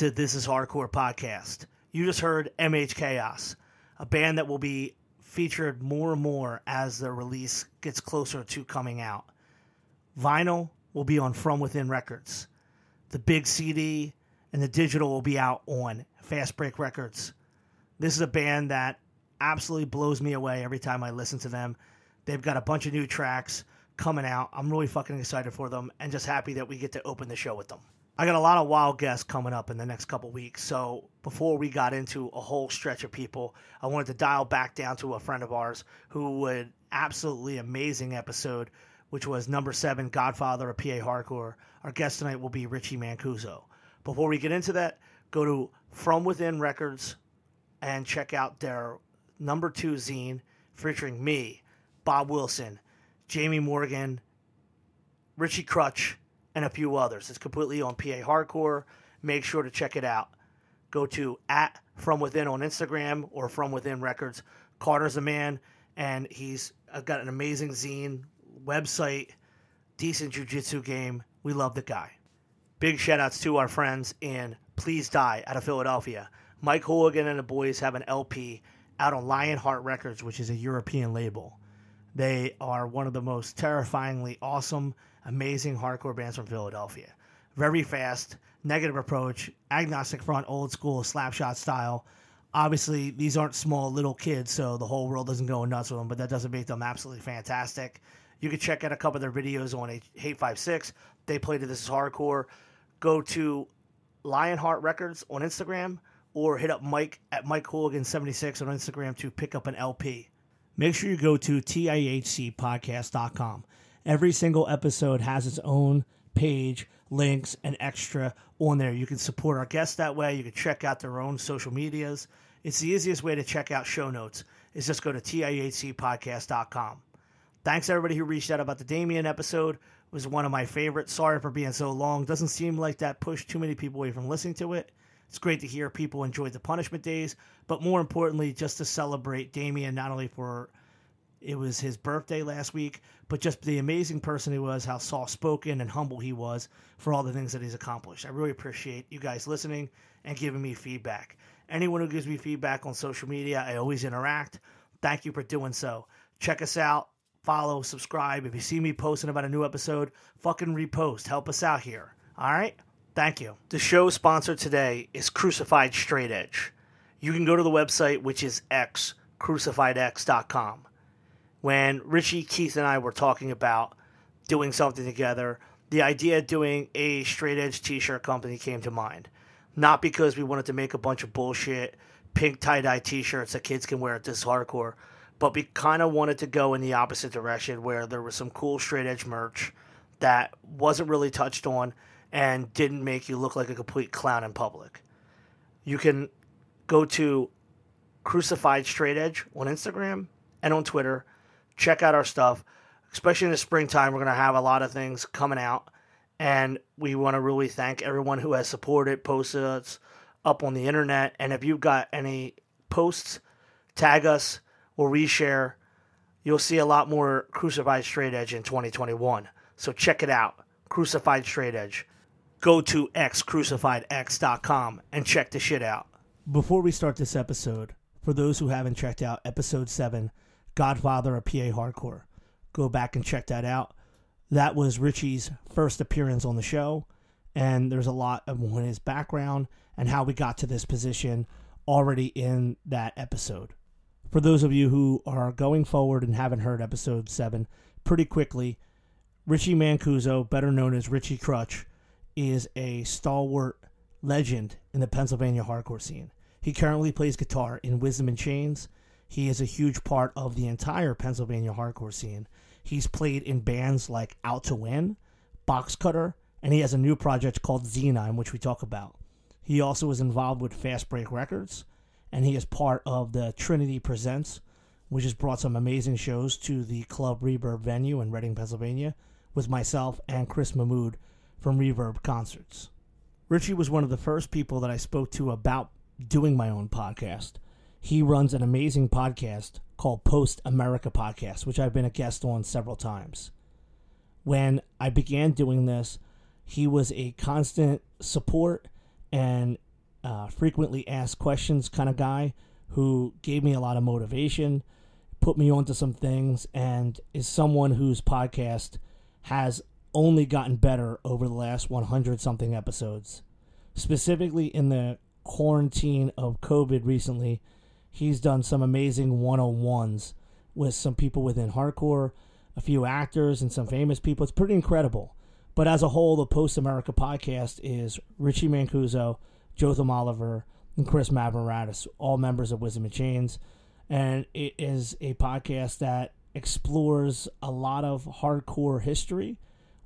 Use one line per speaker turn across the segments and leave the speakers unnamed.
To This Is Hardcore podcast. You just heard MH Chaos, a band that will be featured more and more as the release gets closer to coming out. Vinyl will be on From Within Records. The big CD and the digital will be out on Fast Break Records. This is a band that absolutely blows me away every time I listen to them. They've got a bunch of new tracks coming out. I'm really fucking excited for them and just happy that we get to open the show with them. I got a lot of wild guests coming up in the next couple weeks. So before we got into a whole stretch of people, I wanted to dial back down to a friend of ours who would absolutely amazing episode, which was number seven, Godfather of PA Hardcore. Our guest tonight will be Richie Mancuso. Before we get into that, go to From Within Records and check out their number two zine featuring me, Bob Wilson, Jamie Morgan, Richie Crutch, and a few others. It's completely on PA Hardcore. Make sure to check it out. Go to at From Within on Instagram or From Within Records. Carter's a man, and he's got an amazing zine, website, decent jujitsu game. We love the guy. Big shout outs to our friends in Please Die out of Philadelphia. Mike Hooligan and the boys have an LP out on Lionheart Records, which is a European label. They are one of the most terrifyingly awesome, amazing hardcore bands from Philadelphia. Very fast, negative approach, agnostic front, old school slapshot style. Obviously, these aren't small little kids, so the whole world doesn't go nuts with them, but that doesn't make them absolutely fantastic. You can check out a couple of their videos on Hate Five Six. They play to This Is Hardcore. Go to Lionheart Records on Instagram or hit up Mike at Mike Hooligan76 on Instagram to pick up an LP. Make sure you go to TIHCpodcast.com. Every single episode has its own page, links, and extra on there. You can support our guests that way. You can check out their own social medias. It's the easiest way to check out show notes is just go to TIHCpodcast.com. Thanks everybody who reached out about the Damien episode. It was one of my favorites. Sorry for being so long. Doesn't seem like that pushed too many people away from listening to it. It's great to hear people enjoyed the punishment days, but more importantly, just to celebrate Damien not only for it was his birthday last week, but just the amazing person he was, how soft spoken and humble he was for all the things that he's accomplished. I really appreciate you guys listening and giving me feedback. Anyone who gives me feedback on social media, I always interact. Thank you for doing so. Check us out, follow, subscribe. If you see me posting about a new episode, fucking repost. Help us out here. All right? Thank you. The show sponsor today is Crucified Straight Edge. You can go to the website, which is x, crucifiedx.com. When Richie, Keith, and I were talking about doing something together, the idea of doing a straight edge t shirt company came to mind. Not because we wanted to make a bunch of bullshit pink tie dye t shirts that kids can wear at this hardcore, but we kind of wanted to go in the opposite direction where there was some cool straight edge merch that wasn't really touched on and didn't make you look like a complete clown in public. You can go to Crucified Straight Edge on Instagram and on Twitter. Check out our stuff. Especially in the springtime, we're going to have a lot of things coming out. And we want to really thank everyone who has supported, posted us up on the internet. And if you've got any posts, tag us or reshare. You'll see a lot more Crucified Straight Edge in 2021. So check it out. Crucified Straight Edge go to xcrucifiedx.com and check the shit out. Before we start this episode, for those who haven't checked out episode 7, Godfather of PA Hardcore, go back and check that out. That was Richie's first appearance on the show, and there's a lot of his background and how we got to this position already in that episode. For those of you who are going forward and haven't heard episode 7, pretty quickly, Richie Mancuso, better known as Richie Crutch, is a stalwart legend in the Pennsylvania hardcore scene. He currently plays guitar in Wisdom in Chains. He is a huge part of the entire Pennsylvania hardcore scene. He's played in bands like Out to Win, Box Cutter, and he has a new project called Xenine, which we talk about. He also is involved with Fast Break Records, and he is part of the Trinity Presents, which has brought some amazing shows to the Club Reverb venue in Reading, Pennsylvania, with myself and Chris Mahmood from Reverb Concerts. Richie was one of the first people that I spoke to about doing my own podcast. He runs an amazing podcast called Post America Podcast, which I've been a guest on several times. When I began doing this, he was a constant support and uh, frequently asked questions kind of guy who gave me a lot of motivation, put me onto some things, and is someone whose podcast has only gotten better over the last 100 something episodes. Specifically in the quarantine of COVID recently, he's done some amazing one on ones with some people within hardcore, a few actors, and some famous people. It's pretty incredible. But as a whole, the Post America podcast is Richie Mancuso, Jotham Oliver, and Chris Mavromatis, all members of Wisdom in Chains. And it is a podcast that explores a lot of hardcore history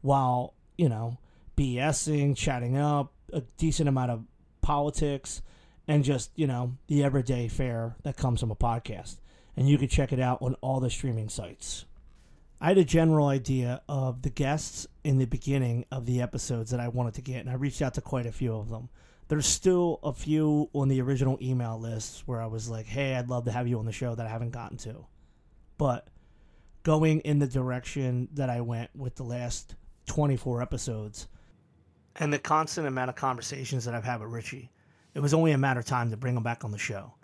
while, you know, BSing, chatting up, a decent amount of politics, and just, you know, the everyday fare that comes from a podcast. And you can check it out on all the streaming sites. I had a general idea of the guests in the beginning of the episodes that I wanted to get, and I reached out to quite a few of them. There's still a few on the original email lists where I was like, hey, I'd love to have you on the show that I haven't gotten to. But going in the direction that I went with the last 24 episodes and the constant amount of conversations that I've had with Richie, it was only a matter of time to bring him back on the show.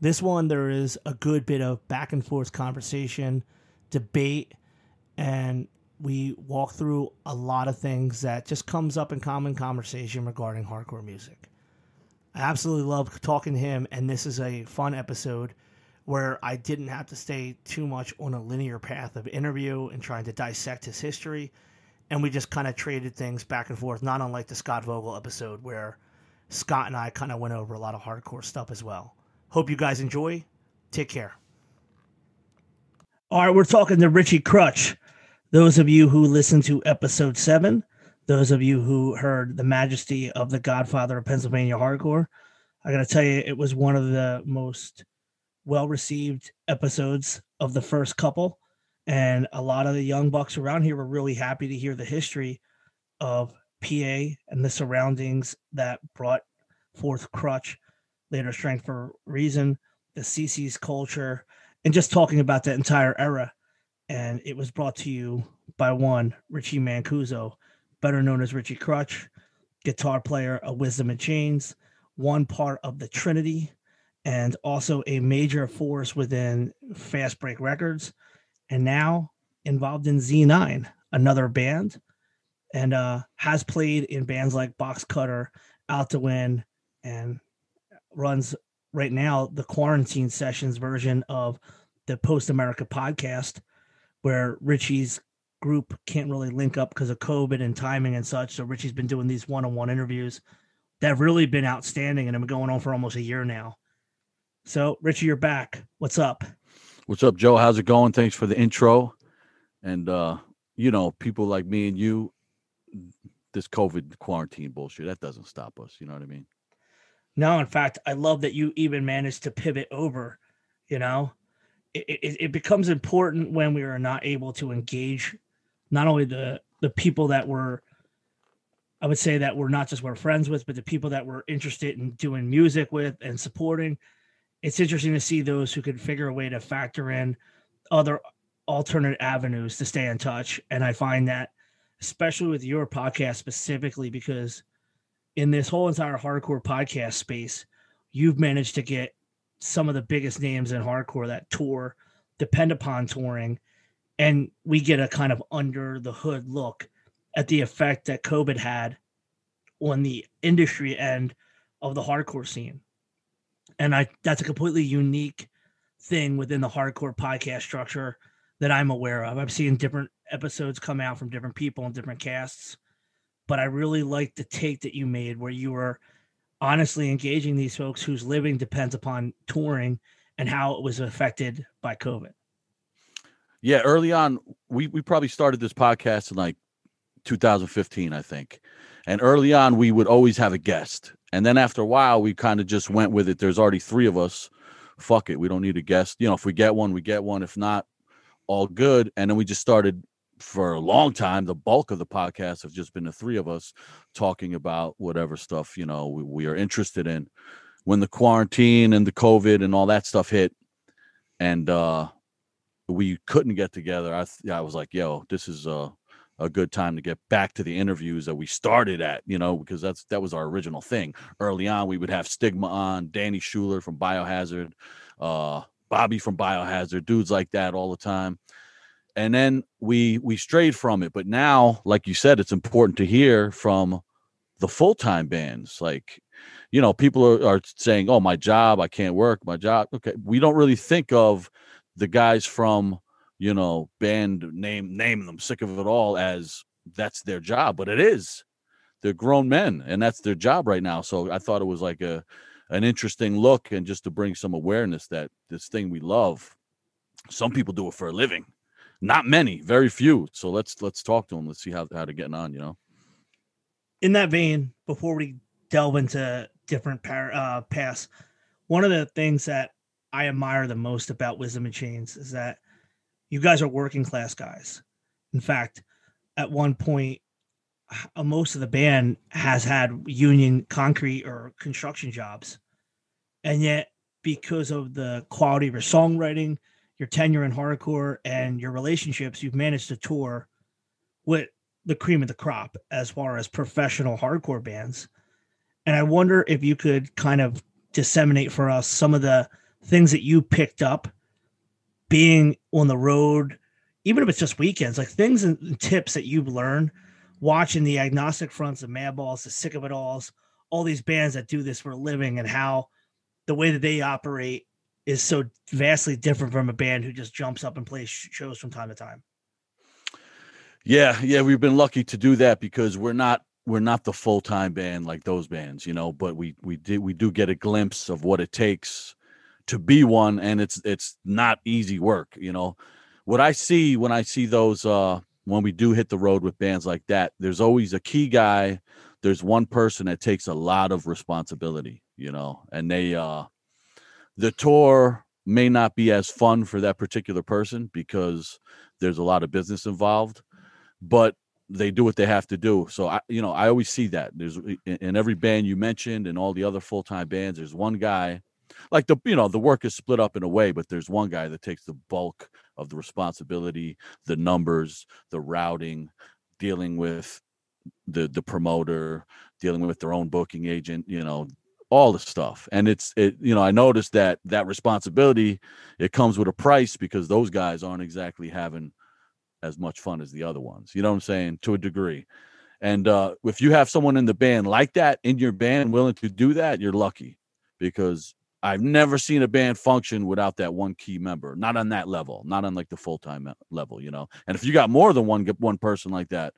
This one, there is a good bit of back and forth conversation, debate, and we walk through a lot of things that just comes up in common conversation regarding hardcore music. I absolutely love talking to him, and this is a fun episode where I didn't have to stay too much on a linear path of interview and trying to dissect his history. And we just kind of traded things back and forth, not unlike the Scott Vogel episode where Scott and I kind of went over a lot of hardcore stuff as well. Hope you guys enjoy. Take care. All right, we're talking to Richie Crutch. Those of you who listened to episode seven, those of you who heard the majesty of the Godfather of Pennsylvania hardcore, I got to tell you, it was one of the most well received episodes of the first couple. And a lot of the young bucks around here were really happy to hear the history of PA and the surroundings that brought forth Crutch, later Strength for Reason, the CC's culture, and just talking about that entire era. And it was brought to you by one Richie Mancuso, better known as Richie Crutch, guitar player of Wisdom in Chains, one part of the Trinity, and also a major force within Fast Break Records, and now involved in Z9, another band, and uh, has played in bands like Box Cutter, Out to Win, and runs right now the quarantine sessions version of the Post America podcast where Richie's group can't really link up because of COVID and timing and such. So Richie's been doing these one-on-one interviews that have really been outstanding and have been going on for almost a year now. So Richie, you're back. What's up?
What's up, Joe? How's it going? Thanks for the intro. And uh, you know, people like me and you, this COVID quarantine bullshit, that doesn't stop us. You know what I mean?
No, in fact, I love that you even managed to pivot over, you know, it, it, it becomes important when we are not able to engage not only the the people that were I would say that we're not just we're friends with, but the people that we're interested in doing music with and supporting. It's interesting to see those who can figure a way to factor in other alternate avenues to stay in touch. And I find that, especially with your podcast specifically, because in this whole entire hardcore podcast space, you've managed to get some of the biggest names in hardcore that tour depend upon touring and we get a kind of under the hood look at the effect that covid had on the industry end of the hardcore scene. And i that's a completely unique thing within the hardcore podcast structure that i'm aware of i've seen different episodes come out from different people and different casts but i really like the take that you made where you were honestly engaging these folks whose living depends upon touring and how it was affected by COVID.
Yeah, early on, we we probably started this podcast in like 2015, I think. And early on, we would always have a guest. And then after a while, we kind of just went with it. There's already three of us. Fuck it. We don't need a guest. You know, if we get one, we get one. If not, all good. And then we just started for a long time, the bulk of the podcast have just been the three of us talking about whatever stuff you know we, we, are interested in. When the quarantine and the COVID and all that stuff hit, and uh, we couldn't get together, I th- I was like, "Yo, this is uh, a good time to get back to the interviews that we started at, you know, because that's that was our original thing. Early on, we would have Stigma on, Danny Schuler from Biohazard, uh, Bobby from Biohazard, dudes like that all the time. And then we we strayed from it, but now, like you said, it's important to hear from the full time bands. Like, you know, people are, are saying, "Oh, my job, I can't work, my job." Okay, we don't really think of the guys from you know, band name name them sick of it all as that's their job, but it is. They're grown men and that's their job right now. So I thought it was like a an interesting look and just to bring some awareness that this thing we love, some people do it for a living. Not many, very few. So let's let's talk to them. Let's see how how they're getting on, you know.
In that vein, before we delve into different par- uh, paths, one of the things that I admire the most about Wisdom in Chains is that you guys are working class guys. In fact, at one point, Uh, most of the band has had union concrete or construction jobs. And yet, because of the quality of your songwriting, your tenure in hardcore, and your relationships, you've managed to tour with the cream of the crop as far as professional hardcore bands. And I wonder if you could kind of disseminate for us some of the things that you picked up being on the road, even if it's just weekends, like things and tips that you've learned watching the agnostic fronts, the madballs, the sick of it alls, all these bands that do this for a living and how the way that they operate is so vastly different from a band who just jumps up and plays shows from time to time.
Yeah, yeah, we've been lucky to do that because we're not we're not the full-time band like those bands, you know, but we we did we do get a glimpse of what it takes to be one and it's it's not easy work you know what i see when i see those uh when we do hit the road with bands like that there's always a key guy there's one person that takes a lot of responsibility you know and they uh the tour may not be as fun for that particular person because there's a lot of business involved but they do what they have to do. So i you know i always see that. There's in every band you mentioned and all the other full-time bands there's one guy like the you know the work is split up in a way but there's one guy that takes the bulk of the responsibility the numbers the routing dealing with the the promoter dealing with their own booking agent you know all the stuff. And it's it you know i noticed that that responsibility it comes with a price because those guys aren't exactly having as much fun as the other ones you know what i'm saying to a degree. And uh if you have someone in the band like that in your band willing to do that you're lucky because I've never seen a band function without that one key member. Not on that level, not on like the full time level, you know. And if you got more than one one person like that,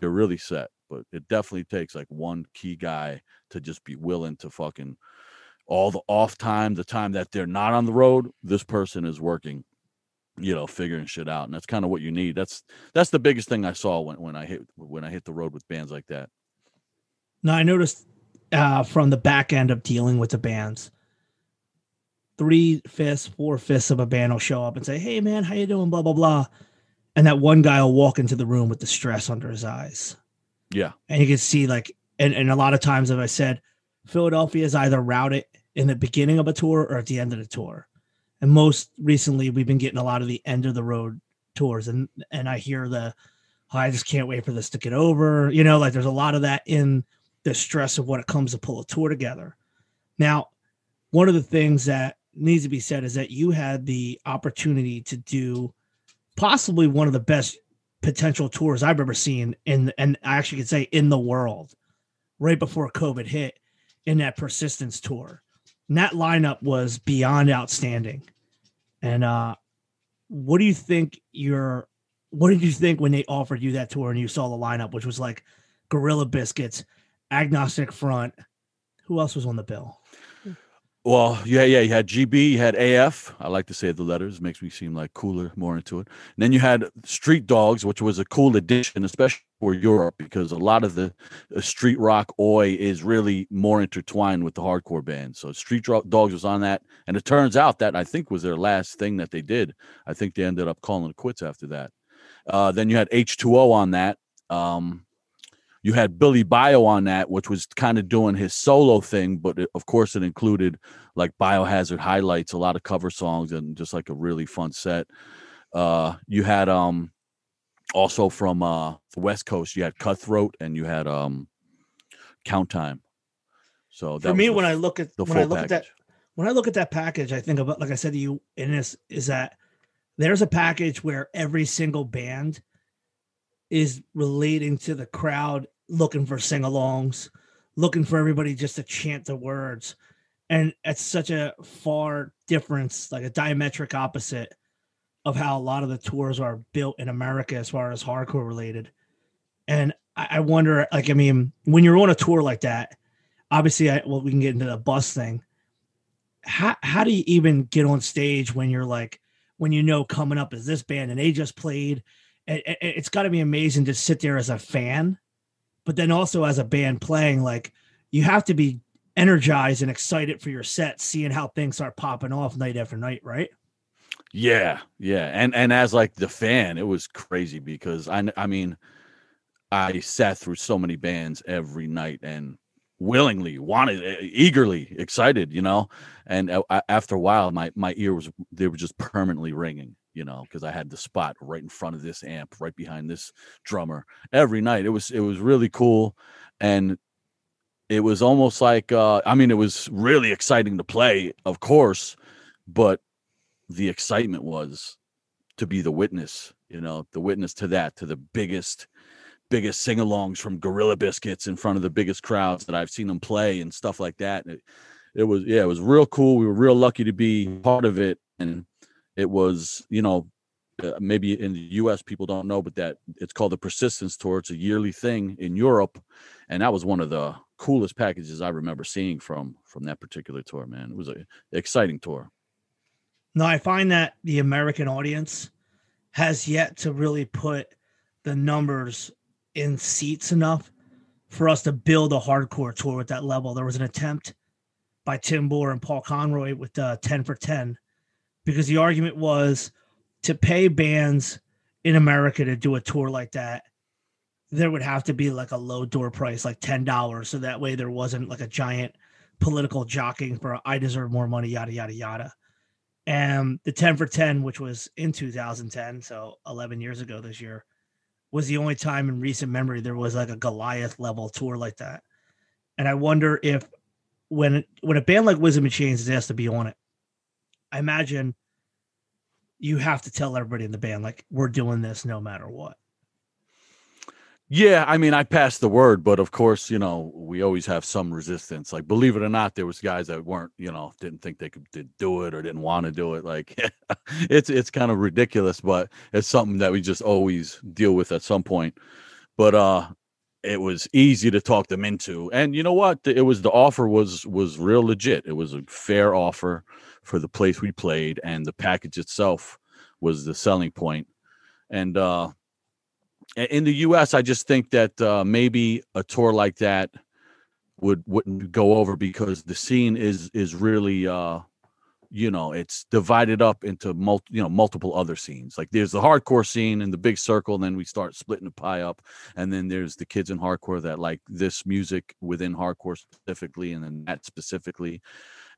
you're really set. But it definitely takes like one key guy to just be willing to fucking all the off time, the time that they're not on the road. This person is working, you know, figuring shit out, and that's kind of what you need. That's that's the biggest thing I saw when when I hit when I hit the road with bands like that.
Now I noticed uh, from the back end of dealing with the bands three fifths, four fifths of a band will show up and say, "Hey, man, how you doing?" Blah blah blah, and that one guy will walk into the room with the stress under his eyes.
Yeah,
and you can see like, and and a lot of times, as I said, Philadelphia is either routed in the beginning of a tour or at the end of the tour, and most recently we've been getting a lot of the end of the road tours, and and I hear the, oh, I just can't wait for this to get over. You know, like there's a lot of that in the stress of what it comes to pull a tour together. Now, one of the things that needs to be said is that you had the opportunity to do possibly one of the best potential tours I've ever seen in and I actually could say in the world right before COVID hit in that persistence tour. And that lineup was beyond outstanding. And uh what do you think your what did you think when they offered you that tour and you saw the lineup, which was like Gorilla Biscuits, Agnostic Front? Who else was on the bill?
Well, yeah, yeah. You had GB, you had AF. I like to say the letters, makes me seem like cooler, more into it. And then you had Street Dogs, which was a cool addition, especially for Europe, because a lot of the uh, street rock oi is really more intertwined with the hardcore band. So Street Dogs was on that, and it turns out that I think was their last thing that they did. I think they ended up calling it quits after that. Uh, then you had H2O on that. Um, you had Billy Bio on that, which was kind of doing his solo thing, but it, of course it included like Biohazard highlights, a lot of cover songs, and just like a really fun set. Uh, you had um, also from uh, the West Coast, you had Cutthroat and you had um, Count Time. So
For me,
the
when I look at
the
when I look at that when I look at that package, I think about like I said to you in this is that there's a package where every single band is relating to the crowd, looking for sing-alongs, looking for everybody just to chant the words, and it's such a far difference, like a diametric opposite of how a lot of the tours are built in America as far as hardcore related. And I, I wonder, like, I mean, when you're on a tour like that, obviously, I well, we can get into the bus thing. How how do you even get on stage when you're like when you know coming up is this band and they just played? It, it, it's got to be amazing to sit there as a fan but then also as a band playing like you have to be energized and excited for your set seeing how things start popping off night after night right?
Yeah, yeah, and and as like the fan, it was crazy because I I mean, I sat through so many bands every night and willingly wanted e- eagerly excited you know? And uh, a- after a while my my ear was they were just permanently ringing you know because i had the spot right in front of this amp right behind this drummer every night. It was it was really cool and it was almost like uh i mean it was really exciting to play of course but the excitement was to be the witness you know the witness to that to the biggest biggest sing-alongs from gorilla biscuits in front of the biggest crowds that i've seen them play and stuff like that it, it was yeah it was real cool. We were real lucky to be part of it and it was you know uh, maybe in the us people don't know but that it's called the persistence tour. It's a yearly thing in europe and that was one of the coolest packages i remember seeing from from that particular tour man. It was a exciting tour.
No i find that the american audience has yet to really put the numbers in seats enough for us to build a hardcore tour at that level. There was an attempt by Tim Bohr and Paul Conroy with uh, 10 for 10 because the argument was to pay bands in America to do a tour like that, there would have to be like a low door price, like $10. So that way there wasn't like a giant political jockeying for I deserve more money, yada, yada, yada. And the 10 for 10, which was in 2010, so 11 years ago this year, was the only time in recent memory there was like a Goliath level tour like that. And I wonder if when when a band like Wisdom in Chains is asked to be on it, I imagine you have to tell everybody in the band like we're doing this no matter what.
Yeah, I mean, I passed the word, but of course, you know, we always have some resistance. Like, believe it or not, there was guys that weren't, you know, didn't think they could do it or didn't want to do it. Like, it's it's kind of ridiculous, but it's something that we just always deal with at some point. But uh, it was easy to talk them into, and you know what? It was the offer was was real legit. It was a fair offer for the place we played, and the package itself was the selling point. And uh, in the U.S., I just think that uh, maybe a tour like that would wouldn't go over because the scene is is really uh, you know it's divided up into mul- you know multiple other scenes. Like there's the hardcore scene and the big circle, and then we start splitting the pie up, and then there's the kids in hardcore that like this music within hardcore specifically, and then that specifically.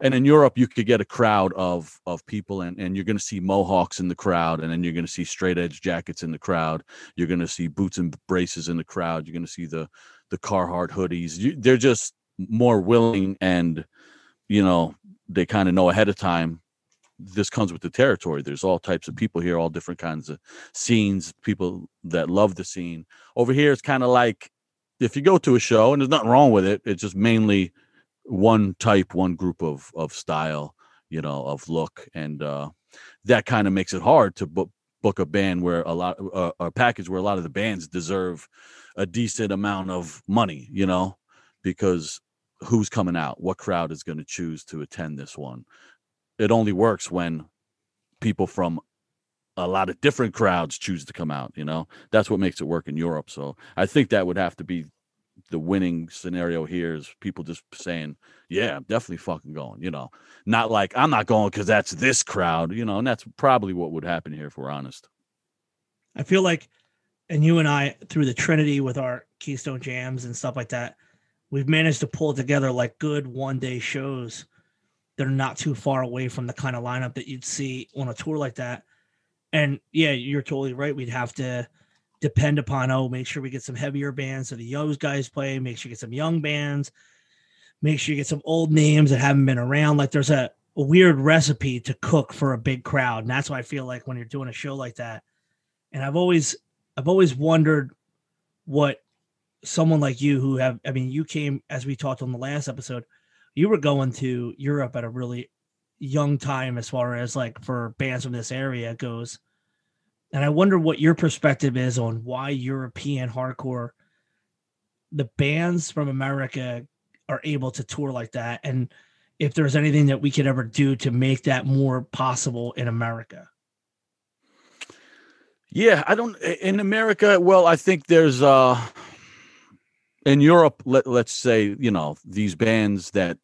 And in Europe, you could get a crowd of of people, and, and you're going to see mohawks in the crowd, and then you're going to see straight edge jackets in the crowd. You're going to see boots and braces in the crowd. You're going to see the the Carhartt hoodies. You, they're just more willing, and you know they kind of know ahead of time. This comes with the territory. There's all types of people here, all different kinds of scenes. People that love the scene. Over here, it's kind of like if you go to a show, and there's nothing wrong with it. It's just mainly one type, one group of of style, you know, of look, and uh, that kind of makes it hard to book book a band where a lot uh, a package where a lot of the bands deserve a decent amount of money, you know, because who's coming out? What crowd is going to choose to attend this one? It only works when people from a lot of different crowds choose to come out, you know. That's what makes it work in Europe. So I think that would have to be the winning scenario here is people just saying, "Yeah, I'm definitely fucking going," you know, not like I'm not going because that's this crowd, you know, and that's probably what would happen here if we're honest.
I feel like, and you and I through the Trinity with our Keystone Jams and stuff like that, we've managed to pull together like good one day shows that are not too far away from the kind of lineup that you'd see on a tour like that. And yeah, you're totally right. We'd have to depend upon oh make sure we get some heavier bands so the young guys play. Make sure you get some young bands. Make sure you get some old names that haven't been around. Like there's a, a weird recipe to cook for a big crowd. And that's why i feel like when you're doing a show like that and i've always i've always wondered what someone like you who have i mean you came as we talked on the last episode you were going to europe at a really young time as far as like for bands from this area goes and I wonder what your perspective is on why European hardcore, the bands from America are able to tour like that. And if there's anything that we could ever do to make that more possible in America.
Yeah, I don't in America. Well, I think there's uh in Europe, let, let's say, you know, these bands that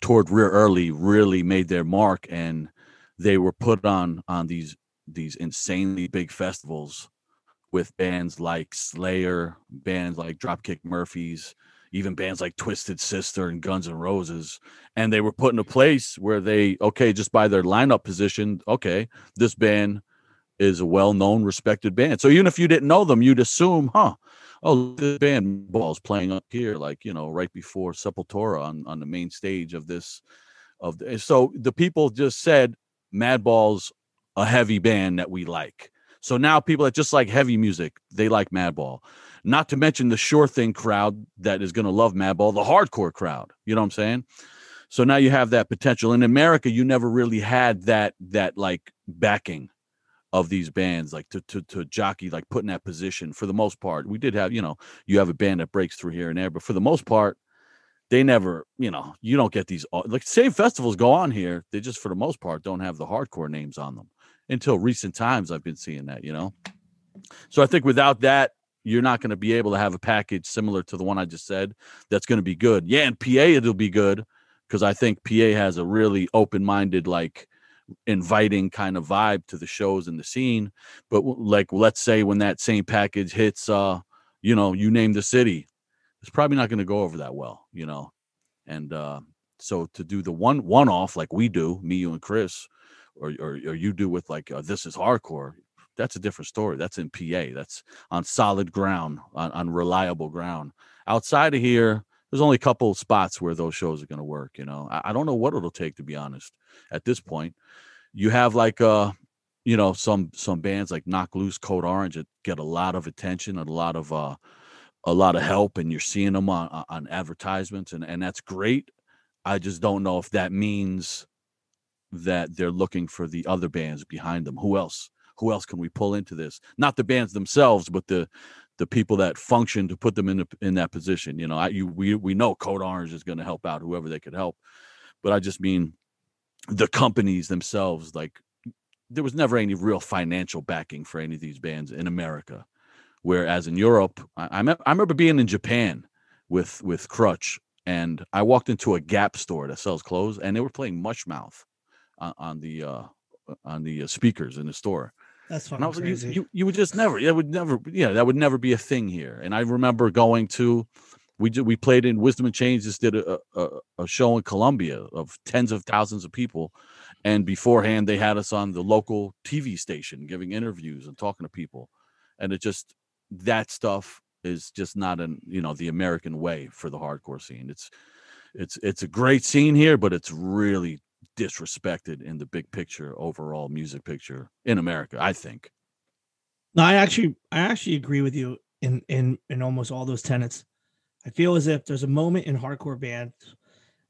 toured real early really made their mark and they were put on on these these insanely big festivals with bands like Slayer, bands like Dropkick Murphys, even bands like Twisted Sister and Guns N' Roses. And they were put in a place where they, okay, just by their lineup position, okay, this band is a well known, respected band. So even if you didn't know them, you'd assume, huh, oh, this band balls playing up here, like, you know, right before Sepultura on, on the main stage of this. Of the, so the people just said Madball's a heavy band that we like. So now people that just like heavy music, they like Madball. Not to mention the sure thing crowd that is going to love Madball, the hardcore crowd. You know what I'm saying? So now you have that potential. In America, you never really had that that like backing of these bands, like to to to jockey, like put in that position. For the most part, we did have, you know, you have a band that breaks through here and there, but for the most part, they never, you know, you don't get these like same festivals go on here. They just for the most part don't have the hardcore names on them until recent times I've been seeing that, you know. So I think without that, you're not going to be able to have a package similar to the one I just said that's going to be good. Yeah, and PA it'll be good because I think PA has a really open-minded like inviting kind of vibe to the shows and the scene. But like let's say when that same package hits uh you know, you name the city, it's probably not going to go over that well, you know. And uh so to do the one one off like we do, me, you, and Chris, or or, or you do with like uh, this is hardcore that's a different story that's in pa that's on solid ground on, on reliable ground. Outside of here there's only a couple of spots where those shows are going to work you know? I, I, don't know what it'll take to be honest at this point. You have like uh you know some some bands like Knocked Loose code orange that get a lot of attention and a lot of uh a lot of help and you're seeing them on on advertisements and and that's great. I just don't know if that means that they're looking for the other bands behind them. Who else? Who else can we pull into this? Not the bands themselves, but the the people that function to put them in the, in that position. You know, I you we we know Code Orange is going to help out whoever they could help, but I just mean the companies themselves. Like there was never any real financial backing for any of these bands in America, whereas in Europe, I, I, I remember being in Japan with with Crutch, and I walked into a Gap store that sells clothes, and they were playing Mushmouth on, on the uh, on the uh, speakers in the store.
That's fucking crazy.
You, you, you would just never. That would never. Yeah, that would never be a thing here. And I remember going to. We did, we played in Wisdom in Chains. Just did a, a, a show in Colombia of tens of thousands of people, and beforehand they had us on the local TV station giving interviews and talking to people, and it just that stuff is just not an you know the American way for the hardcore scene. It's it's it's a great scene here, but it's really disrespected in the big picture overall music picture in America, I think.
No, I actually I actually agree with you in in in almost all those tenets. I feel as if there's a moment in hardcore bands,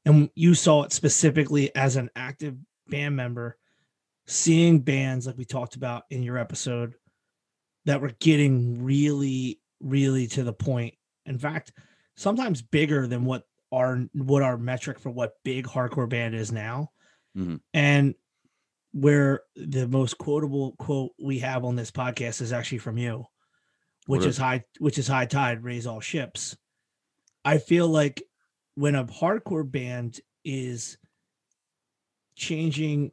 and you saw it specifically as an active band member, seeing bands like we talked about in your episode that were getting really, really to the point. In fact, sometimes bigger than what our what our metric for what big hardcore band is now. Mm-hmm. And where the most quotable quote we have on this podcast is actually from you, which is? is high, which is high tide, raise all ships. I feel like when a hardcore band is changing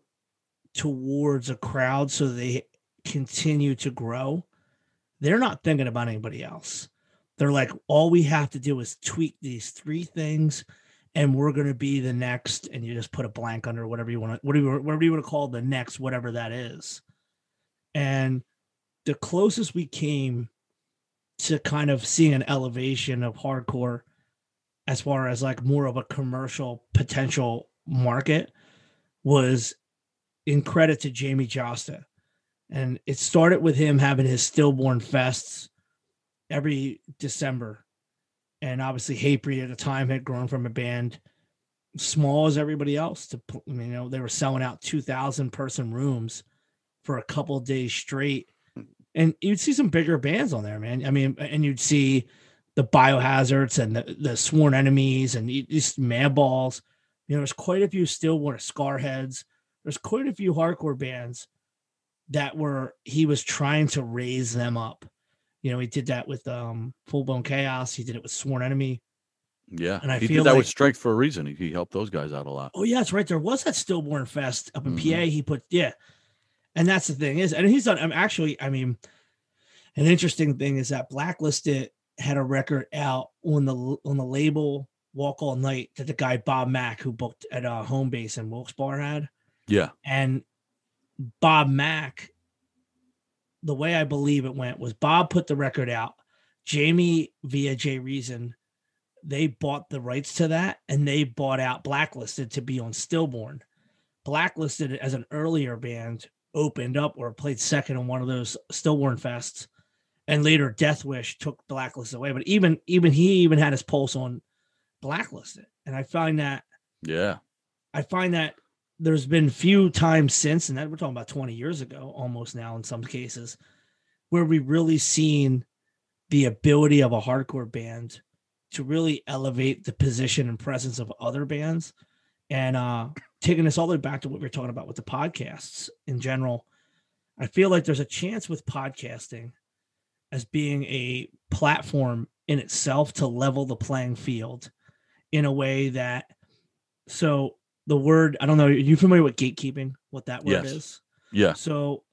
towards a crowd so they continue to grow, they're not thinking about anybody else. They're like, all we have to do is tweak these three things and we're going to be the next and you just put a blank under whatever you want to whatever, whatever you want to call the next whatever that is and the closest we came to kind of seeing an elevation of hardcore as far as like more of a commercial potential market was in credit to Jamey Jasta. And it started with him having his stillborn fests every December. And obviously, Hatebreed at the time had grown from a band small as everybody else to you know they were selling out 2000 person rooms for a couple days straight. And you'd see some bigger bands on there man. I mean and you'd see the biohazards and the, the sworn enemies and these madballs. You know there's quite a few stillborn Skarheads. There's quite a few hardcore bands that were he was trying to raise them up you know he did that with um full blown chaos he did it with sworn enemy
yeah, and I he feel did that like, with strength for a reason. He, he, helped those guys out a lot.
Oh yeah, that's right. There was that stillborn fest up in mm-hmm. PA. He put yeah, and that's the thing is, and he's done. I'm actually, I mean, an interesting thing is that Blacklisted had a record out on the on the label Walk All Night that the guy Bob Mack who booked at a uh, home base in Wilkes-Barre had.
Yeah,
and Bob Mack, the way I believe it went was Bob put the record out. Jamie via Jay Reason they bought the rights to that and they bought out Blacklisted to be on Stillborn. Blacklisted as an earlier band opened up or played second on one of those Stillborn fests, and later Deathwish took Blacklisted away. But even even he even had his pulse on Blacklisted, and I find that
yeah,
I find that there's been few times since, and that we're talking about 20 years ago, almost now in some cases, where we really seen the ability of a hardcore band to really elevate the position and presence of other bands and uh taking us all the way back to what we are talking about with the podcasts in general. I feel like there's a chance with podcasting as being a platform in itself to level the playing field in a way that so the word i don't know are you familiar with gatekeeping what that word yes. is?
Yeah.
So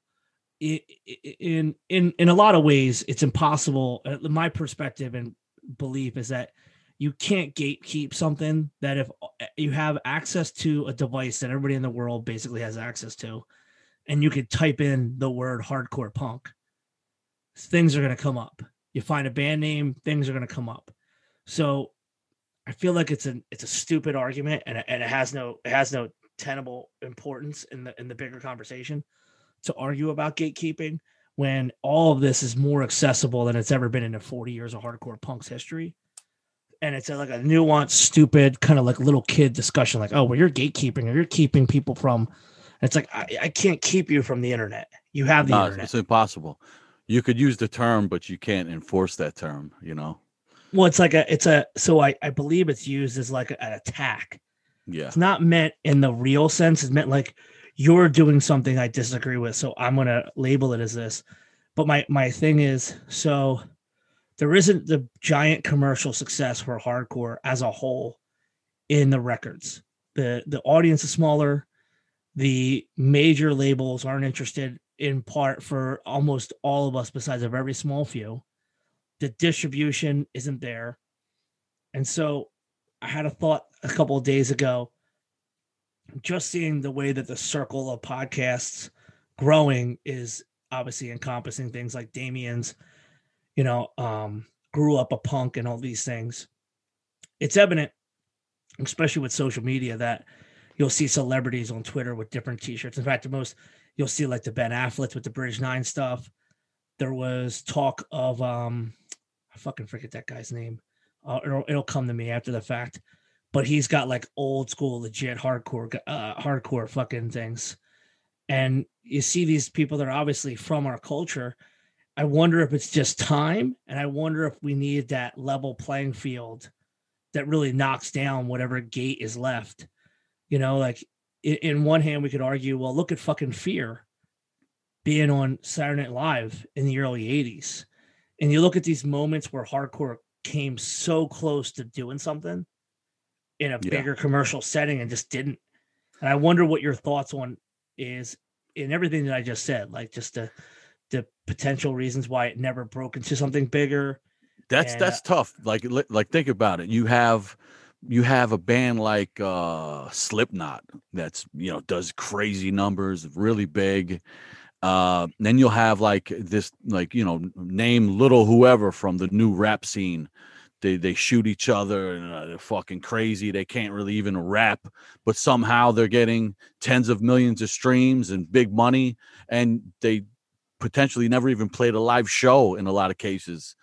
in in in a lot of ways it's impossible uh, my perspective and belief is that you can't gatekeep something that if uh, you have access to a device that everybody in the world basically has access to and you could type in the word hardcore punk things are going to come up. You find a band name things are going to come up. So i feel like it's a it's a stupid argument and, and it has no it has no tenable importance in the in the bigger conversation to argue about gatekeeping when all of this is more accessible than it's ever been in the 40 years of hardcore punk's history. And it's a, like a nuanced, stupid, kind of like little kid discussion, like, oh, well, you're gatekeeping or you're keeping people from. It's like, I, I can't keep you from the internet. You have the no, internet.
It's impossible. You could use the term, but you can't enforce that term, you know?
Well, it's like a, it's a, so I, I believe it's used as like an attack.
Yeah.
It's not meant in the real sense. It's meant like, you're doing something I disagree with, so I'm gonna label it as this. But my my thing is so there isn't the giant commercial success for hardcore as a whole in the records. The the audience is smaller. The major labels aren't interested in part for almost all of us besides a very small few. The distribution isn't there. And so I had a thought a couple of days ago just seeing the way that the circle of podcasts growing is obviously encompassing things like Damien's, you know, um, grew up a punk and all these things. It's evident, especially with social media, that you'll see celebrities on Twitter with different t-shirts. In fact, the most you'll see like the Ben Affleck with the British Nine stuff. There was talk of um I fucking forget that guy's name. Uh, it'll, it'll come to me after the fact but he's got like old school, legit hardcore, uh, hardcore fucking things. And you see these people that are obviously from our culture. I wonder if it's just time, and I wonder if we need that level playing field that really knocks down whatever gate is left. You know, like in one hand, we could argue, well, look at fucking Fear being on Saturday Night Live in the early 80s. And you look at these moments where hardcore came so close to doing something in a yeah. bigger commercial setting and just didn't. And I wonder what your thoughts on is in everything that I just said, like just the the potential reasons why it never broke into something bigger.
That's and, that's uh, tough. Like like think about it. You have you have a band like uh Slipknot that's you know does crazy numbers, really big. Uh, then you'll have like this, like you know, name little whoever from the new rap scene. They they shoot each other and uh, they're fucking crazy. They can't really even rap, but somehow they're getting tens of millions of streams and big money, and they potentially never even played a live show in a lot of cases.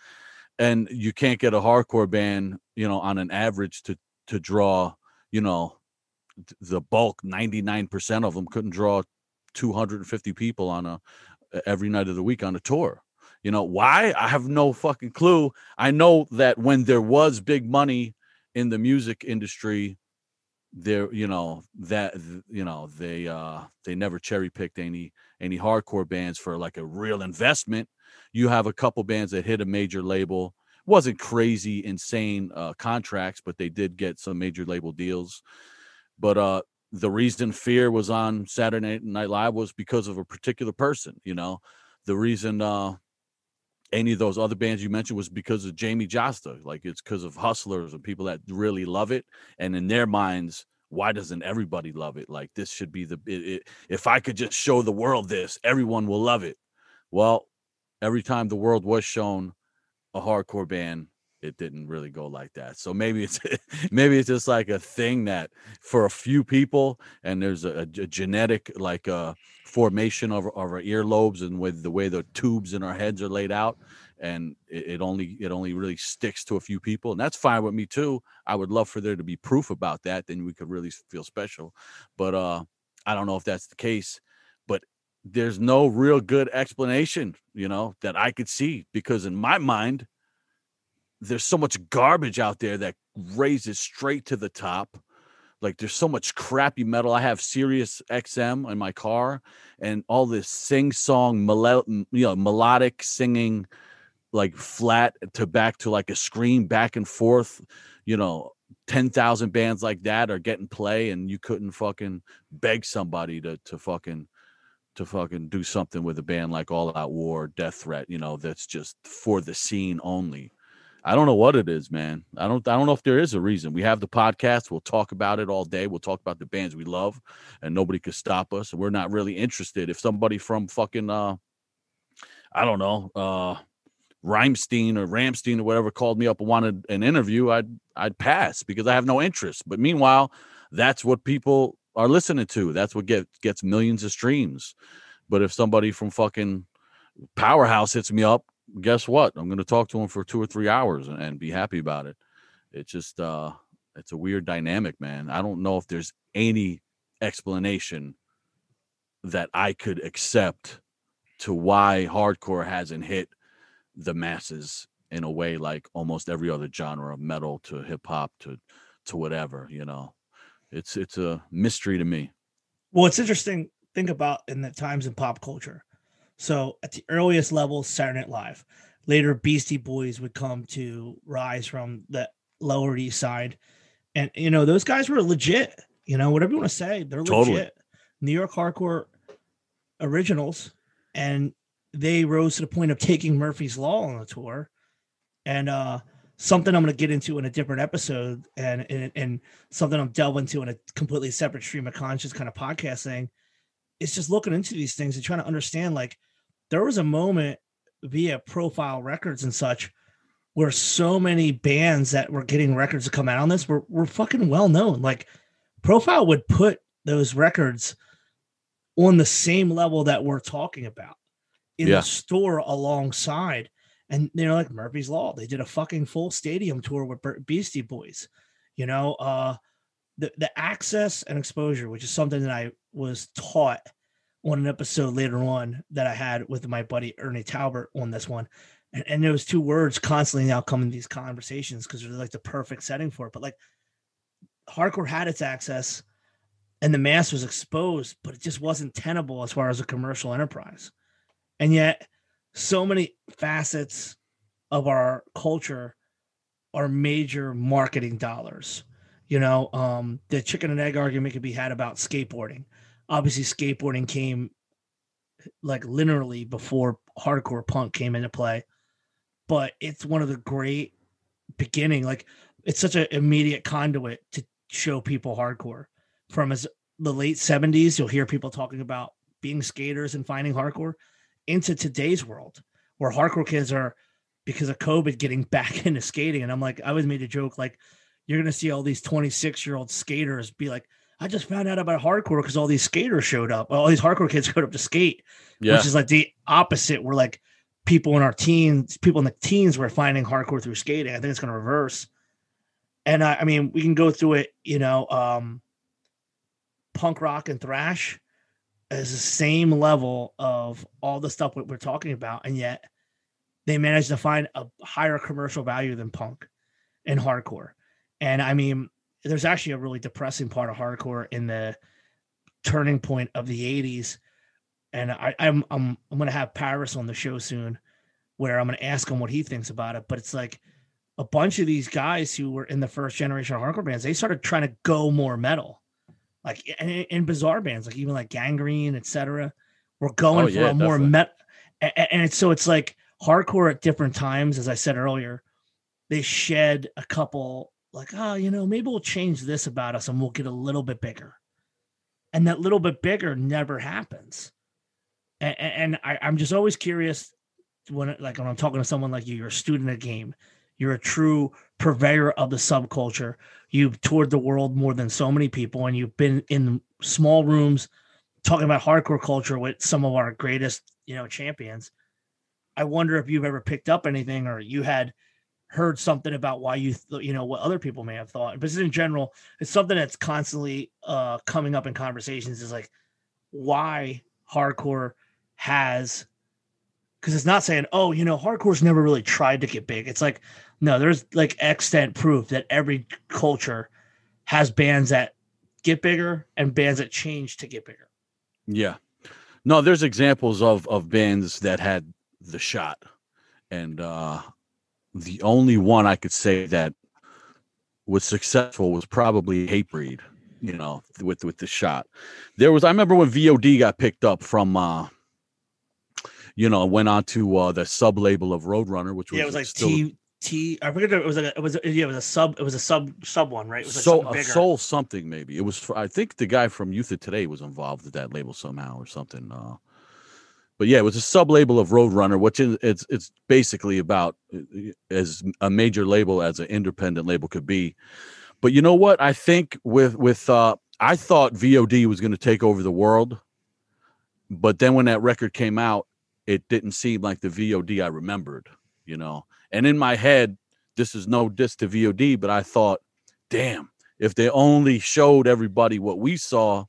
And you can't get a hardcore band, you know, on an average to to draw, you know, the bulk 99% of them couldn't draw 250 people on a every night of the week on a tour. You know why? I have no fucking clue. I know that when there was big money in the music industry, there, you know, that you know, they uh they never cherry picked any any hardcore bands for like a real investment. You have a couple bands that hit a major label. Wasn't crazy insane uh contracts, but they did get some major label deals. But uh the reason Fear was on Saturday Night Live was because of a particular person. You know, the reason uh, any of those other bands you mentioned was because of Jamey Jasta. Like it's because of hustlers and people that really love it, and in their minds, why doesn't everybody love it? Like this should be the it, it, if I could just show the world this, everyone will love it. Well, every time the world was shown a hardcore band it didn't really go like that. So maybe it's maybe it's just like a thing that for a few people, and there's a, a genetic like a uh, formation of, of our earlobes and with the way the tubes in our heads are laid out, and it, it only it only really sticks to a few people, and that's fine with me too. I would love for there to be proof about that, then we could really feel special. But uh, I don't know if that's the case. But there's no real good explanation, you know, that I could see because in my mind there's so much garbage out there that raises straight to the top. Like there's so much crappy metal. I have Sirius XM in my car, and all this sing song, melo- you know, melodic singing, like flat to back to like a scream back and forth. You know, ten thousand bands like that are getting play, and you couldn't fucking beg somebody to to fucking to fucking do something with a band like All Out War, Death Threat. You know, that's just for the scene only I don't know what it is, man. I don't I don't know if there is a reason. We have the podcast. We'll talk about it all day. We'll talk about the bands we love, and nobody could stop us. We're not really interested. If somebody from fucking uh I don't know, uh Reimstein or Rammstein or whatever called me up and wanted an interview, I'd I'd pass because I have no interest. But meanwhile, that's what people are listening to. That's what get, gets millions of streams. But if somebody from fucking Powerhouse hits me up guess what? I'm going to talk to him for two or three hours and, and be happy about it. It's just, uh, it's a weird dynamic, man. I don't know if there's any explanation that I could accept to why hardcore hasn't hit the masses in a way like almost every other genre of metal to hip hop to to whatever, you know. It's it's a mystery to me.
Well, it's interesting think about in the times in pop culture. So at the earliest level, Saturday Night Live. Later, Beastie Boys would come to rise from the Lower East Side, and you know those guys were legit. You know whatever you want to say, they're totally. legit. New York hardcore originals, and they rose to the point of taking Murphy's Law on the tour, and uh something I'm going to get into in a different episode, and, and and something I'm delving into in a completely separate stream of conscious kind of podcast thing it's just looking into these things and trying to understand like there was a moment via profile records and such where so many bands that were getting records to come out on this were, were fucking well known like profile would put those records on the same level that we're talking about in yeah. the store alongside and you know like murphy's law they did a fucking full stadium tour with beastie boys you know uh the, the access and exposure which is something that i was taught on an episode later on that I had with my buddy Ernie Talbert on this one. And, and those two words constantly now come in these conversations because they're like the perfect setting for it. But like hardcore had its access and the mass was exposed, but it just wasn't tenable as far as a commercial enterprise. And yet, so many facets of our culture are major marketing dollars. You know, um, the chicken and egg argument could be had about skateboarding obviously skateboarding came like literally before hardcore punk came into play but it's one of the great beginning like it's such an immediate conduit to show people hardcore from as the late 70s you'll hear people talking about being skaters and finding hardcore into today's world where hardcore kids are because of COVID getting back into skating. And I'm like, I always made a joke like, you're gonna see all these 26 year old skaters be like, I just found out about hardcore because all these skaters showed up. All these hardcore kids showed up to skate, yeah. which is like the opposite. We're like people in our teens, people in the teens were finding hardcore through skating. I think it's gonna reverse. And I, I mean, we can go through it, you know, um, punk rock and thrash is the same level of all the stuff we're talking about, and yet they managed to find a higher commercial value than punk and hardcore. And I mean, there's actually a really depressing part of hardcore in the turning point of the 80s. And I, I'm I'm I'm gonna have Paris on the show soon, where I'm gonna ask him what he thinks about it. But it's like a bunch of these guys who were in the first generation of hardcore bands, they started trying to go more metal, like in, in bizarre bands, like even like Gang Green, etc. We're going oh, for yeah, a more metal, and, and it's so it's like hardcore at different times, as I said earlier, they shed a couple like, oh, you know, maybe we'll change this about us and we'll get a little bit bigger. And that little bit bigger never happens. And, and I, I'm just always curious when, like, when I'm talking to someone like you, you're a student of game, you're a true purveyor of the subculture. You've toured the world more than so many people, and you've been in small rooms talking about hardcore culture with some of our greatest, you know, champions. I wonder if you've ever picked up anything or you had heard something about why you th- you know what other people may have thought but in general it's something that's constantly uh coming up in conversations is like why hardcore has because it's not saying oh you know hardcore's never really tried to get big. It's like no there's like extent proof that every culture has bands that get bigger and bands that change to get bigger.
Yeah. No there's examples of of bands that had the shot. And uh, the only one I could say that was successful was probably Hatebreed, you know, with with the shot. There was I remember when VOD got picked up from uh you know, went on to uh the sub label of Roadrunner, which was
Yeah, it was like still, T T I forget it was like a, it was yeah, it was a sub it was a sub sub one, right? It was like
so, a soul something maybe. It was for, I think the guy from Youth of Today was involved with that label somehow or something. Uh but yeah, it was a sub label of Roadrunner, which is it's it's basically about uh, as a major label as an independent label could be. But you know what? I think with with uh, I thought VOD was going to take over the world, but then when that record came out, it didn't seem like the VOD I remembered. You know, and in my head, this is no diss to VOD, but I thought, damn, if they only showed everybody what we saw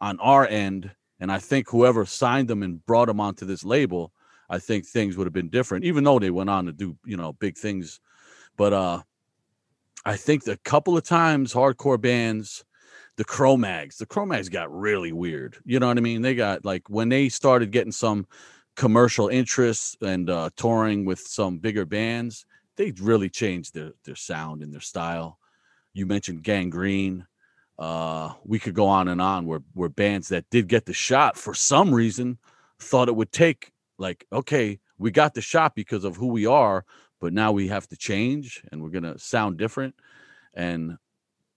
on our end and I think whoever signed them and brought them onto this label, I think things would have been different, even though they went on to do, you know, big things. But uh I think a couple of times hardcore bands, the Cro-Mags, the Cro-Mags got really weird. You know what I mean? They got like when they started getting some commercial interests and uh touring with some bigger bands, they really changed their their sound and their style. You mentioned Gang Green uh, we could go on and on where where bands that did get the shot for some reason thought it would take like okay we got the shot because of who we are but now we have to change and we're gonna sound different. And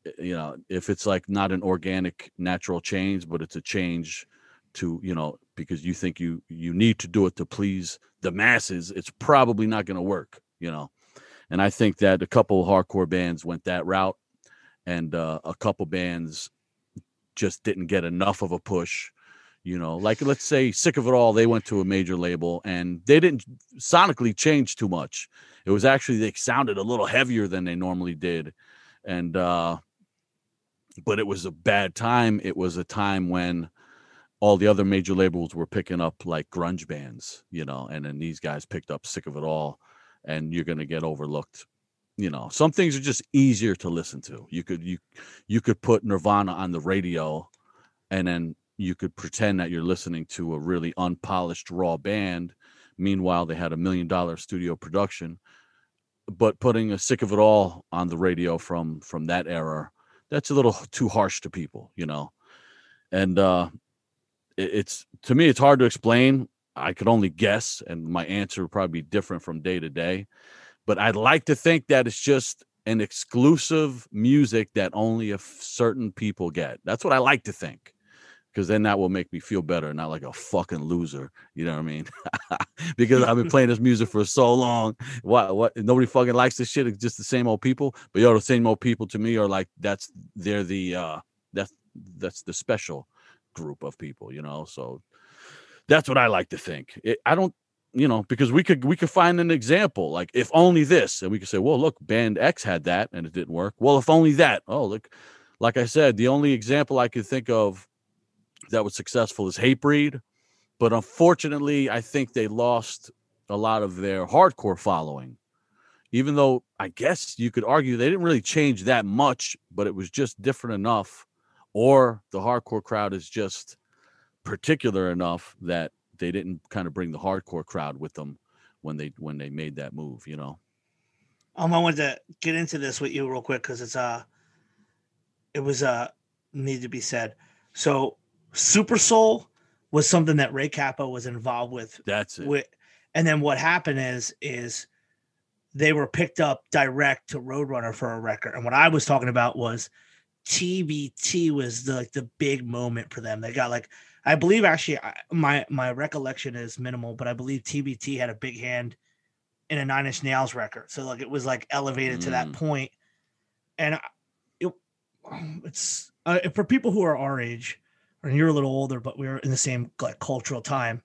eh, you know if it's like not an organic natural change but it's a change to you know because you think you you need to do it to please the masses it's probably not going to work you know? And i think that a couple hardcore bands went that route and uh, a couple bands just didn't get enough of a push you know like let's say sick of it all they went to a major label and they didn't sonically change too much. It was actually they sounded a little heavier than they normally did and uh but it was a bad time. It was a time when all the other major labels were picking up like grunge bands you know and then these guys picked up sick of it all and you're going to get overlooked you know some things are just easier to listen to. You could you you could put nirvana on the radio and then you could pretend that you're listening to a really unpolished raw band. Meanwhile they had a million dollar studio production. But putting a sick of it all on the radio from from that era that's a little too harsh to people you know? And uh it, it's to me it's hard to explain. I could only guess and my answer would probably be different from day to day but I'd like to think that it's just an exclusive music that only a certain people get. That's what I like to think. because then that will make me feel better, not like a fucking loser. You know what I mean? because I've been playing this music for so long. What what nobody fucking likes this shit. It's just the same old people. But yo, the same old people to me are like that's they're the uh that's that's the special group of people, you know. So that's what I like to think. It, I don't you know because we could we could find an example like if only this and we could say well look band x had that and it didn't work well if only that oh look like i said the only example i could think of that was successful is Hatebreed, but unfortunately, I think they lost a lot of their hardcore following. Even though I guess you could argue they didn't really change that much, but it was just different enough, or the hardcore crowd is just particular enough that they didn't kind of bring the hardcore crowd with them when they when they made that move, you know.
Um, I wanted to get into this with you real quick because it's uh it was uh need to be said. So Super Soul was something that Ray Cappo was involved with.
That's it.
With, and then what happened is is they were picked up direct to Roadrunner for a record. And what I was talking about was TVT was the like the big moment for them. They got like I believe actually my my recollection is minimal, but I believe TVT had a big hand in a Nine Inch Nails record. So like it was like elevated mm. to that mm. point. And it, it's uh, for people who are our age and you're a little older, but we were in the same like cultural time.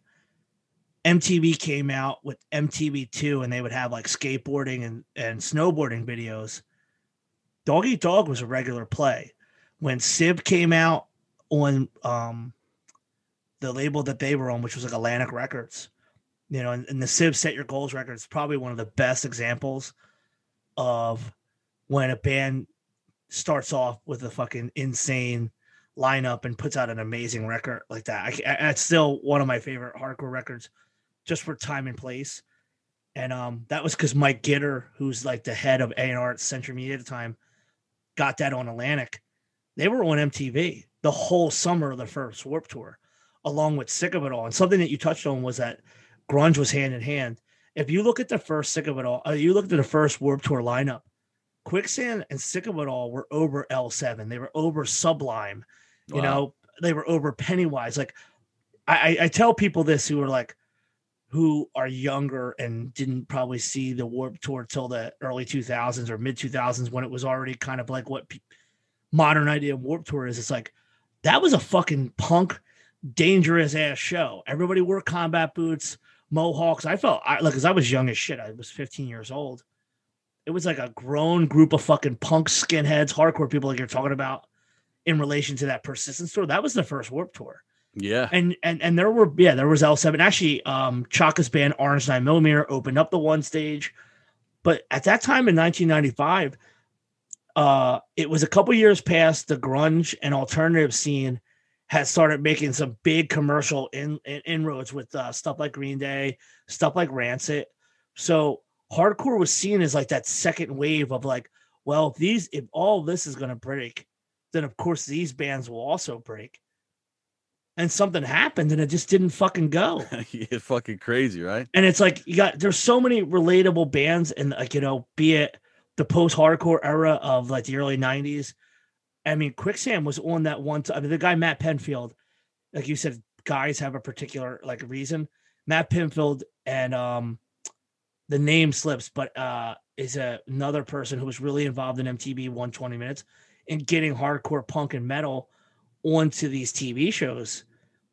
MTV came out with MTV2 and they would have like skateboarding and, and snowboarding videos. Dog Eat Dog was a regular play. When CIV came out on um, the label that they were on, which was like Atlantic Records, you know, and, and the CIV Set Your Goals record is probably one of the best examples of when a band starts off with a fucking insane lineup and puts out an amazing record like that. I, it's still one of my favorite hardcore records, just for time and place. And um, that was because Mike Gitter, who's like the head of A and R at Century Media at the time, got that on Atlantic. They were on MTV the whole summer of the first Warped Tour, along with Sick of It All. And something that you touched on was that grunge was hand in hand. If you look at the first Sick of It All, uh, you look at the first Warped Tour lineup. Quicksand and Sick of It All were over L7. They were over Sublime. You wow. know, they were over Pennywise. Like I, I tell people this who are like who are younger and didn't probably see the Warped Tour till the early 2000s or mid 2000s when it was already kind of like what pe- modern idea of Warped Tour is. It's like that was a fucking punk, dangerous ass show. Everybody wore combat boots, mohawks. I felt I like because I was young as shit. I was 15 years old. It was like a grown group of fucking punk skinheads, hardcore people like you're talking about in relation to that persistence tour. That was the first Warped Tour.
Yeah.
And and and there were yeah, there was L7. Actually, um Chaka's band Orange 9 Millimeter opened up the one stage. But at that time in 1995, uh it was a couple years past the grunge and alternative scene had started making some big commercial in, in inroads with uh, stuff like Green Day, stuff like Rancid. So hardcore was seen as like that second wave of like, well, if these if all this is gonna break, then of course these bands will also break. And something happened and it just didn't fucking go.
it's fucking crazy, right?
And it's like you got there's so many relatable bands and like you know, be it the post-hardcore era of like the early 90s. I mean, Quicksand was on that one. T- I mean, the guy Matt Pinfield, like you said, guys have a particular like reason. Matt Pinfield and um the name slips, but uh is a, another person who was really involved in MTV 120 minutes and getting hardcore punk and metal onto these TV shows,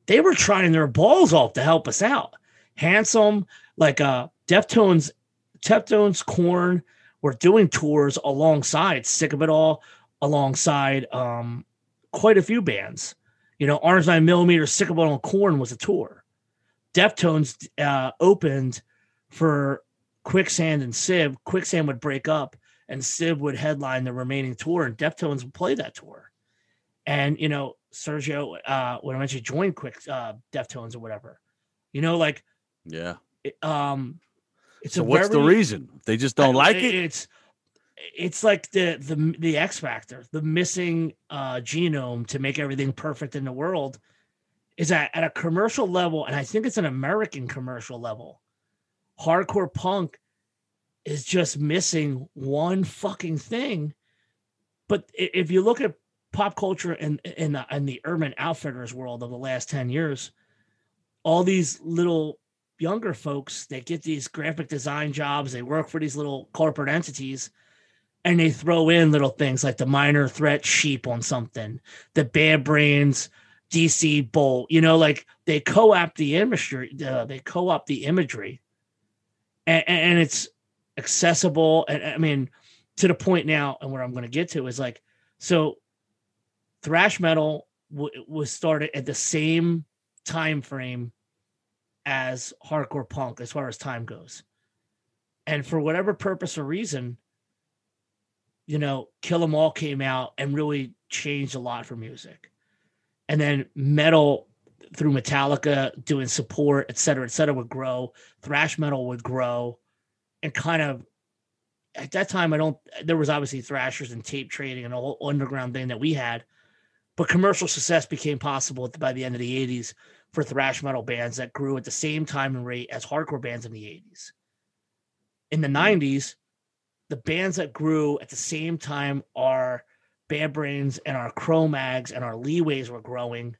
they were trying their balls off to help us out. Handsome, like uh Deftones, Deftones, Korn were doing tours alongside Sick of It All, alongside um quite a few bands. You know, Orange Nine Millimeter, Sick of It All, Korn was a tour. Deftones uh, opened for Quicksand and CIV. Quicksand would break up and CIV would headline the remaining tour, and Deftones would play that tour. And you know, Sergio, uh, when I mentioned join quick uh, Deftones or whatever, you know, like
yeah,
it, um,
it's so what's very, the reason they just don't I, like it?
It's it's like the the the X factor, the missing uh, genome to make everything perfect in the world, is at at a commercial level, and I think it's an American commercial level. Hardcore punk is just missing one fucking thing. But if you look at pop culture and in the in the urban outfitters world of the last 10 years all these little younger folks they get these graphic design jobs they work for these little corporate entities and they throw in little things like the minor threat sheep on something the bad brains dc bolt you know like they co-opt the imagery uh, they co-opt the imagery and, and it's accessible and i mean to the point now and where i'm going to get to is like so thrash metal w- was started at the same time frame as hardcore punk as far as time goes. And for whatever purpose or reason, you know, Kill 'Em All came out and really changed a lot for music. And then metal through Metallica doing support, et cetera, et cetera, would grow. Thrash metal would grow and kind of at that time, I don't, there was obviously thrashers and tape trading and a whole underground thing that we had, but commercial success became possible by the end of the 80s for thrash metal bands that grew at the same time and rate as hardcore bands in the 80s. In the mm-hmm. 90s, the bands that grew at the same time are Bad Brains and our Cro-Mags and our Leeways were growing.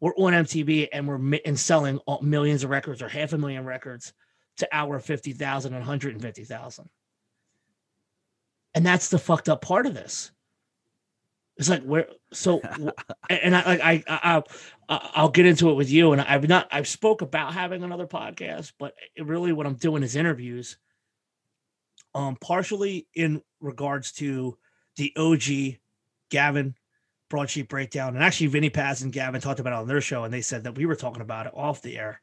We're on MTV and we're and selling millions of records or half a million records to our 50,000 and 150,000. And that's the fucked up part of this. It's like where so, and I like I, I I I'll get into it with you. And I've not I've spoke about having another podcast, but really what I'm doing is interviews. Um, partially in regards to the OG Gavin broadsheet breakdown, and actually Vinny Paz and Gavin talked about it on their show, and they said that we were talking about it off the air.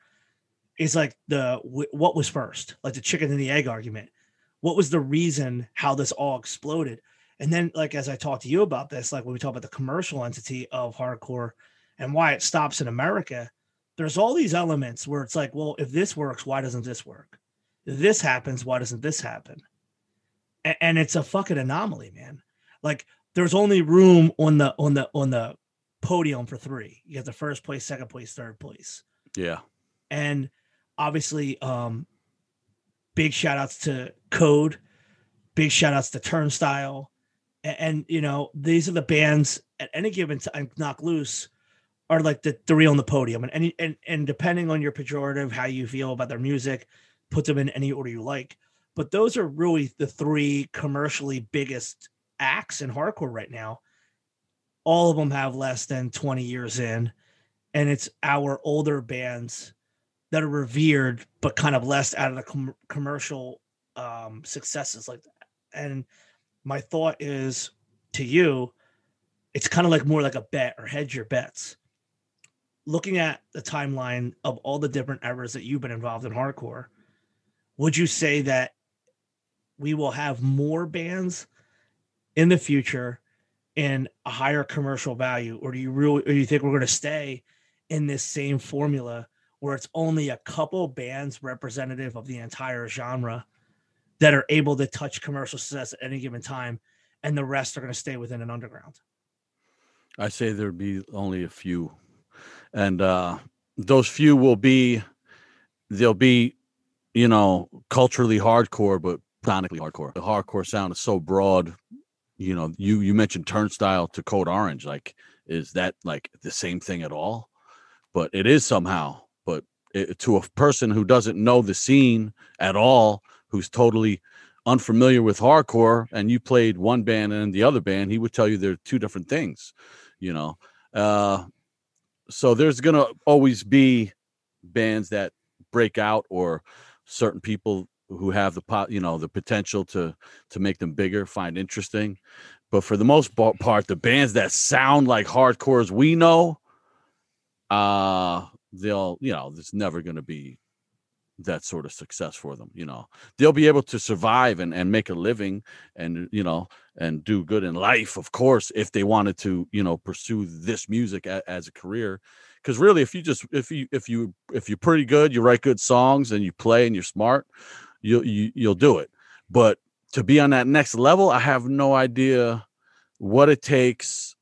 It's like the what was first, like the chicken and the egg argument what was the reason how this all exploded? And then, like as I talked to you about this, like when we talk about the commercial entity of hardcore and why it stops in America, there's all these elements where it's like, well, if this works, why doesn't this work? If this happens, why doesn't this happen? And, it's a fucking anomaly, man. Like there's only room on the on the on the podium for three. You have the first place, second place, third place.
Yeah.
And obviously, um, big shout outs to Code, big shout outs to Turnstile. And, and, you know, these are the bands at any given time, Knocked Loose are like the, the real on the podium. And, and, and, and depending on your pejorative, how you feel about their music, put them in any order you like. But those are really the three commercially biggest acts in hardcore right now. All of them have less than 20 years in. And it's our older bands that are revered but kind of less out of the com- commercial um, successes like that. And my thought is to you, it's kind of like more like a bet or hedge your bets. Looking at the timeline of all the different eras that you've been involved in hardcore, would you say that we will have more bands in the future in a higher commercial value, or do you really, or do you think we're going to stay in this same formula where it's only a couple bands representative of the entire genre that are able to touch commercial success at any given time, and the rest are going to stay within an underground.
I say there'd be only a few, and uh, those few will be they'll be, you know, culturally hardcore, but sonically hardcore. The hardcore sound is so broad. You know, you you mentioned Turnstile to Code Orange. Like, is that like the same thing at all? But it is somehow Eh, to a person who doesn't know the scene at all, who's totally unfamiliar with hardcore, and you played one band and the other band, he would tell you they're two different things, you know. Uh, so there's gonna always be bands that break out or certain people who have the pot, you know, the potential to to make them bigger, find interesting. But for the most part, the bands that sound like hardcore as we know, uh, they'll you know there's never going to be that sort of success for them you know. They'll be able to survive and, and make a living and you know and do good in life of course if they wanted to you know pursue this music a, as a career. Because really if you just if you if you if you're pretty good you write good songs and you play and you're smart you'll you, you'll do it but to be on that next level i have no idea what it takes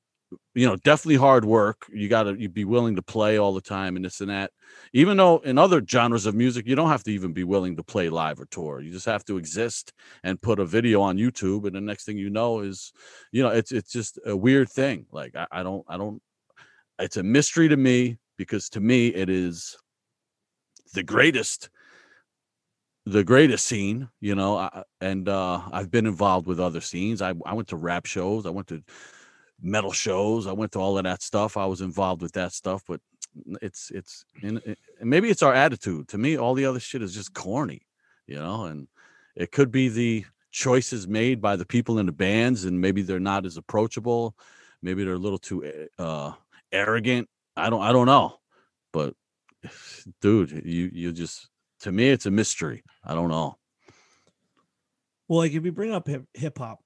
you know, definitely hard work. You got to you be willing to play all the time and this and that. Even though in other genres of music, you don't have to even be willing to play live or tour. You just have to exist and put a video on YouTube, and the next thing you know is, you know, it's it's just a weird thing. Like I, I don't I don't. It's a mystery to me because to me it is the greatest the greatest scene you know I, and uh i've been involved with other scenes I, I went to rap shows i went to metal shows. I went to all of that stuff. I was involved with that stuff, but it's it's and maybe it's our attitude. To me, all the other shit is just corny, you know. And it could be the choices made by the people in the bands, and maybe they're not as approachable. Maybe they're a little too eh, uh, arrogant. I don't I don't know, but dude, you you just to me it's a mystery. I don't know.
Well, like if you bring up hip hop,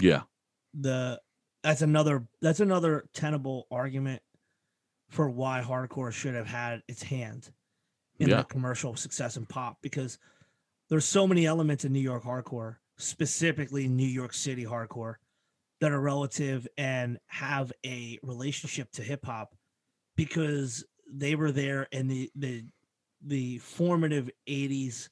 yeah,
the that's another that's another tenable argument for why hardcore should have had its hand in yeah. the commercial success in pop because there's so many elements in New York hardcore, specifically New York City hardcore, that are relative and have a relationship to hip hop because they were there in the the the formative 80s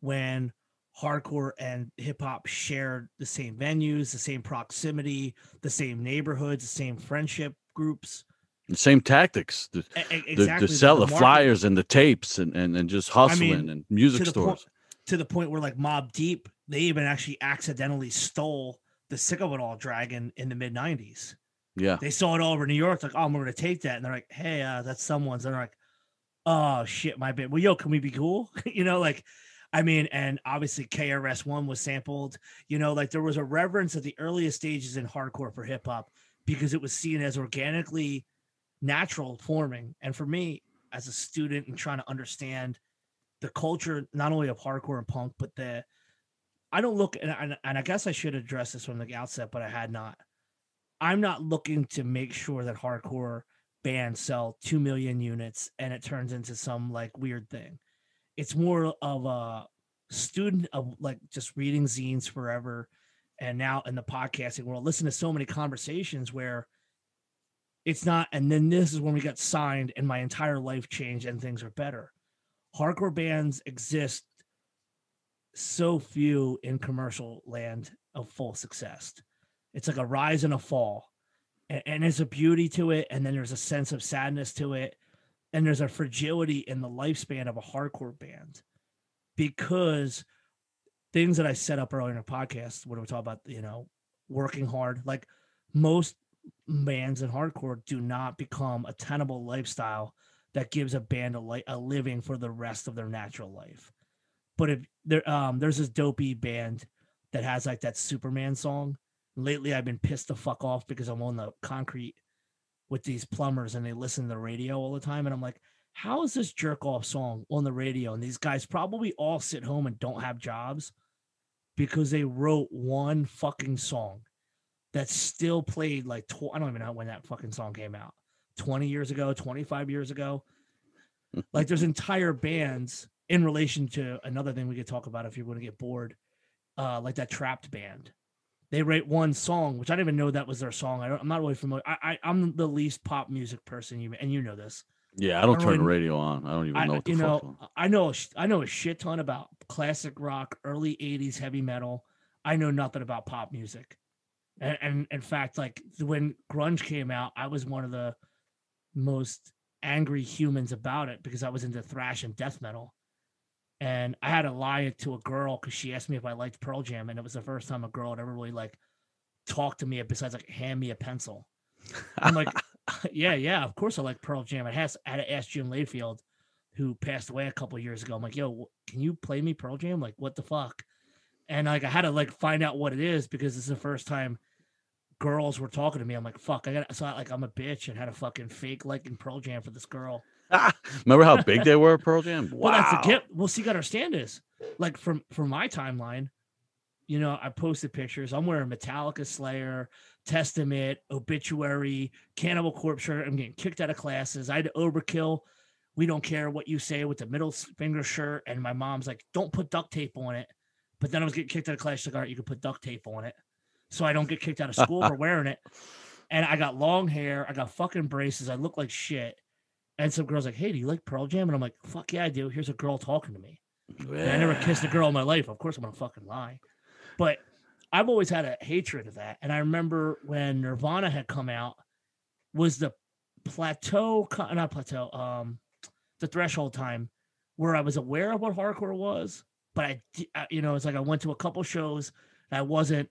when hardcore and hip hop shared the same venues, the same proximity, the same neighborhoods, the same friendship groups.
The same tactics to, exactly. sell the, the, flyers and the tapes and, and, and just hustling I mean, and music
to
stores.
Point, to the point where like Mobb Deep, they even actually accidentally stole the Sick of It All Dragon in the mid 90s.
Yeah.
They saw it all over New York, like, oh, I'm gonna take that. And they're like, hey, uh, that's someone's. And they're like, oh shit, my bad. Well, yo, can we be cool? you know, like I mean, and obviously KRS One was sampled. You know, like there was a reverence at the earliest stages in hardcore for hip hop because it was seen as organically natural forming. And for me, as a student and trying to understand the culture, not only of hardcore and punk, but the I don't look and, and, and I guess I should address this from the outset, but I had not. I'm not looking to make sure that hardcore bands sell two million units and it turns into some like weird thing. It's more of a student of like just reading zines forever and now in the podcasting world listen to so many conversations where it's not and then this is when we got signed and my entire life changed and things are better. Hardcore bands exist so few in commercial land of full success. It's like a rise and a fall and, and there's a beauty to it and then there's a sense of sadness to it and there's a fragility in the lifespan of a hardcore band because things that I set up earlier in the podcast when we talk about, you know, working hard, like most bands in hardcore do not become a tenable lifestyle that gives a band a, li- a living for the rest of their natural life. But if there, um, there's this dopey band that has like that Superman song. Lately, I've been pissed the fuck off because I'm on the concrete with these plumbers and they listen to the radio all the time. And I'm like, how is this jerk off song on the radio? And these guys probably all sit home and don't have jobs because they wrote one fucking song that's still played like, tw- I don't even know when that fucking song came out 20 years ago, 25 years ago. like there's entire bands in relation to another thing we could talk about if you're going to get bored, uh, like that Trapt band they write one song, which I didn't even know that was their song. I am not really familiar. I, I am the least pop music person, you and you know this.
Yeah, I don't, I don't turn really, the radio on. I don't even know I, what the you know.
I know I know a shit ton about classic rock, early '80s heavy metal. I know nothing about pop music, and, and in fact, like when grunge came out, I was one of the most angry humans about it because I was into thrash and death metal and I had to lie to a girl because she asked me if I liked Pearl Jam, and it was the first time a girl had ever really like talked to me besides like hand me a pencil. I'm like, yeah, yeah, of course I like Pearl Jam. I had, I had to ask Jim Layfield, who passed away a couple years ago. I'm like, yo, can you play me Pearl Jam? Like, what the fuck? And like, I had to like find out what it is because it's the first time girls were talking to me. I'm like, fuck, I got so I, like I'm a bitch and had a fucking fake liking Pearl Jam for this girl.
Remember how big they were, Pearl Jam? Wow.
Well, that's the gift. Well, see, you got to understand this. Like from from my timeline, you know, I posted pictures. I'm wearing Metallica, Slayer, Testament, Obituary, Cannibal Corpse shirt. I'm getting kicked out of classes. I had Overkill. We don't care what you say with the middle finger shirt. And my mom's like, don't put duct tape on it. But then I was getting kicked out of class. She's like, all right, you can put duct tape on it. So I don't get kicked out of school for wearing it and I got long hair. I got fucking braces. I look like shit. And some girls like, "Hey, do you like Pearl Jam?" And I'm like, "Fuck yeah, I do." Here's a girl talking to me. And I never kissed a girl in my life. Of course, I'm gonna fucking lie. But I've always had a hatred of that. And I remember when Nirvana had come out, was the plateau, not plateau, um, the threshold time where I was aware of what hardcore was, but I, I- you know, it's like I went to a couple shows. And I wasn't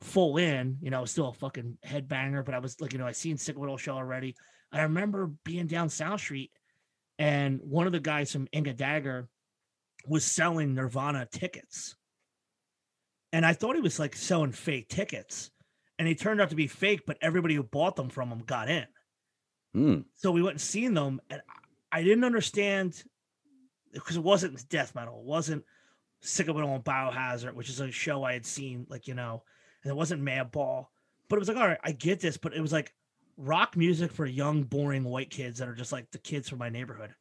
full in, you know, I was still a fucking headbanger, but I was like, you know, I seen Sick Little Show already. I remember being down South Street, and one of the guys from Ink & Dagger was selling Nirvana tickets. And I thought he was like selling fake tickets. And he turned out to be fake, but everybody who bought them from him got in.
Mm.
So we went and seen them, and I didn't understand because it wasn't death metal. It wasn't Sick of It All and Biohazard, which is a show I had seen, like, you know, and it wasn't Madball. But it was like, all right, I get this, but it was like rock music for young, boring white kids that are just like the kids from my neighborhood.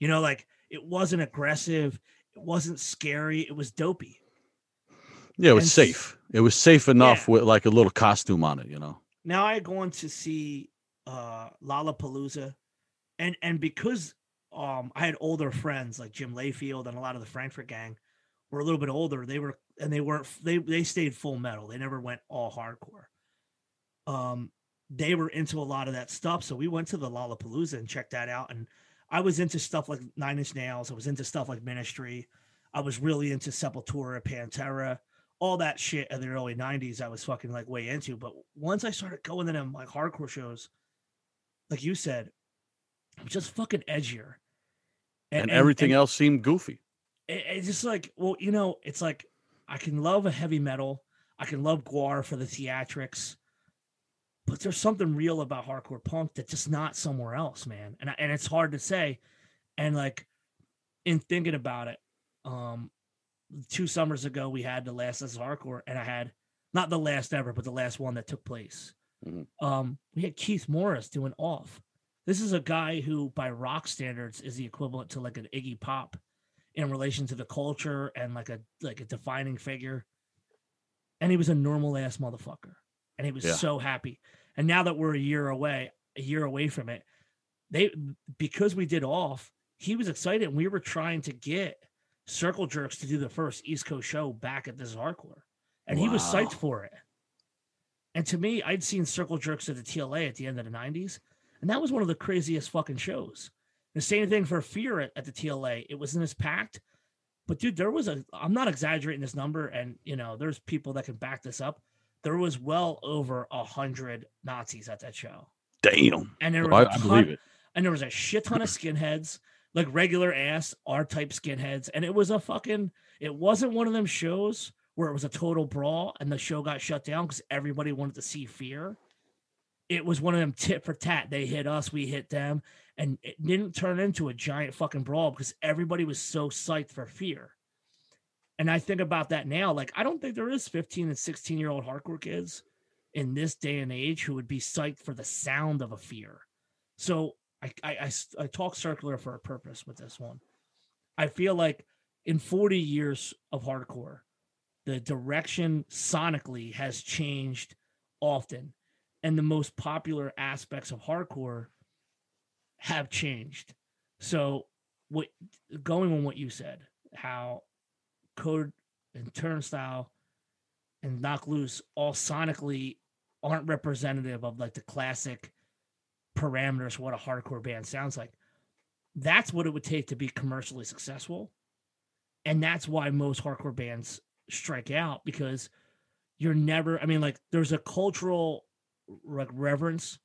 You know, like it wasn't aggressive, it wasn't scary, it was dopey.
Yeah, it was
And
safe. It was safe enough
Yeah.
with like a little costume on it, you know.
now I go on to see uh Lollapalooza and and because um I had older friends like Jim Layfield and a lot of the Frankford gang were a little bit older, they were and they weren't they they stayed full metal. They never went all hardcore. Um they were into a lot of that stuff. So we went to the Lollapalooza and checked that out. And I was into stuff like Nine Inch Nails. I was into stuff like Ministry. I was really into Sepultura, Pantera, all that shit in the early 90s. I was fucking like way into. But once I started going to them like hardcore shows, like you said, just fucking edgier.
And, everything else seemed goofy.
it- it's just like well you know it's like i can love a heavy metal i can love GWAR for the theatrics but there's something real about hardcore punk that's just not somewhere else man and I, and it's hard to say and like in thinking about it um two summers ago we had the last as hardcore and i had not the last ever but the last one that took place
Mhm.
um we had keith morris doing off this is a guy who by rock standards is the equivalent to like an iggy pop in relation to the culture and like a like a defining figure. And he was a normal ass motherfucker. And he was
Yeah.
so happy. And now that we're a year away, a year away from it, they because we did off, he was excited and we were trying to get Circle Jerks to do the first East Coast show back at this hardcore. And he was psyched for it. And to me, I'd seen Circle Jerks at the TLA at the end of the 90s, and that was one of the craziest fucking shows. The same thing for Fear at, at the TLA. It wasn't as packed, but dude, there was a. I'm not exaggerating this number, and you know, there's people that can back this up. There was well over a hundred Nazis at that show,
Damn.
and there was
I,
a
I
ton-
believe it.
and there was a shit ton of skinheads, like regular ass R type skinheads, and it was a fucking. It wasn't one of them shows where it was a total brawl and the show got shut down because everybody wanted to see Fear. It was one of them tit for tat. They hit us, we hit them, and it didn't turn into a giant fucking brawl because everybody was so psyched for Fear. And I think about that now. Like, I don't think there is 15 and 16 year old hardcore kids in this day and age who would be psyched for the sound of a fear. So I I I talk circular for a purpose with this one. I feel like in 40 years of hardcore, the direction sonically has changed often. And the most popular aspects of hardcore have changed. So what going on what you said, how code and turnstile and Knocked Loose all sonically aren't representative of like the classic parameters what a hardcore band sounds like. That's what it would take to be commercially successful. And that's why most hardcore bands strike out because you're never, I mean, like there's a cultural like reverence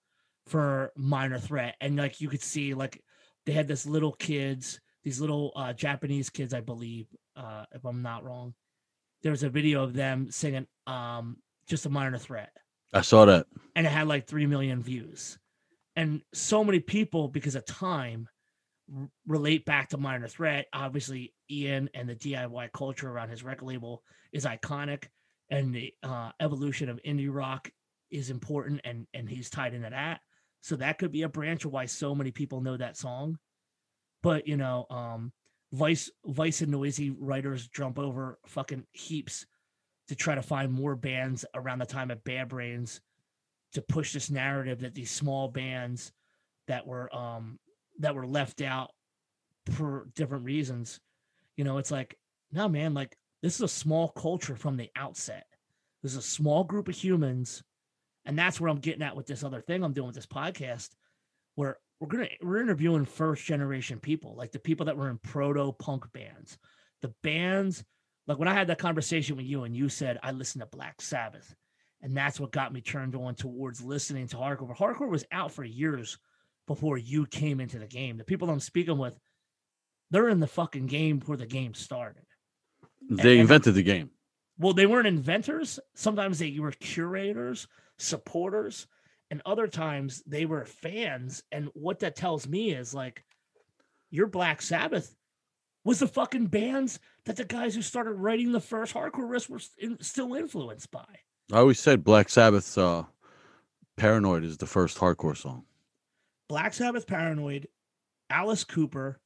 for minor threat. And like you could see like they had this little kids, these little uh Japanese kids, I believe, uh, if I'm not wrong. There was a video of them singing um just a minor threat
I saw that.
and it had like 3 million views and so many people because of time r- relate back to minor threat obviously ian and the diy culture around his record label is iconic and the uh, evolution of indie rock is important and and he's tied into that so that could be a branch of why so many people know that song but you know um vice vice and Noisey writers jump over fucking heaps to try to find more bands around the time of bad brains to push this narrative that these small bands that were um that were left out for different reasons. You know it's like no man like this is a small culture from the outset. This is a small group of humans and that's where i'm getting at with this other thing i'm doing with this podcast where we're gonna we're interviewing first generation people like the people that were in proto punk bands. The bands like when i had that conversation with you and you said i listen to black sabbath and that's what got me turned on towards listening to hardcore. Hardcore was out for years before you came into the game. The people i'm speaking with they're in the fucking game before the game started.
They
and-
invented the game.
well, they weren't inventors. Sometimes they were curators, supporters, and other times they were fans. And what that tells me is like, your Black Sabbath was the fucking bands that the guys who started writing the first hardcore riffs were in, still influenced by.
I always said Black Sabbath's uh, "Paranoid" is the first hardcore song.
Black Sabbath, Paranoid, Alice Cooper,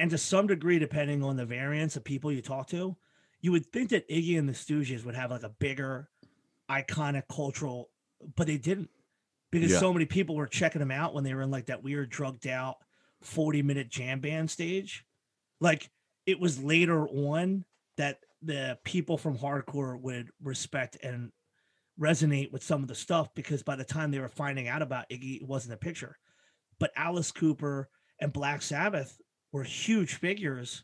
and to some degree, depending on the variants of people you talk to, you would think that Iggy and the Stooges would have like a bigger, iconic cultural, but they didn't because
Yeah.
so many people were checking them out when they were in like that weird drugged out 40 minute jam band stage. Like it was later on that the people from hardcore would respect and resonate with some of the stuff because by the time they were finding out about Iggy, it wasn't a picture. But Alice Cooper and Black Sabbath were huge figures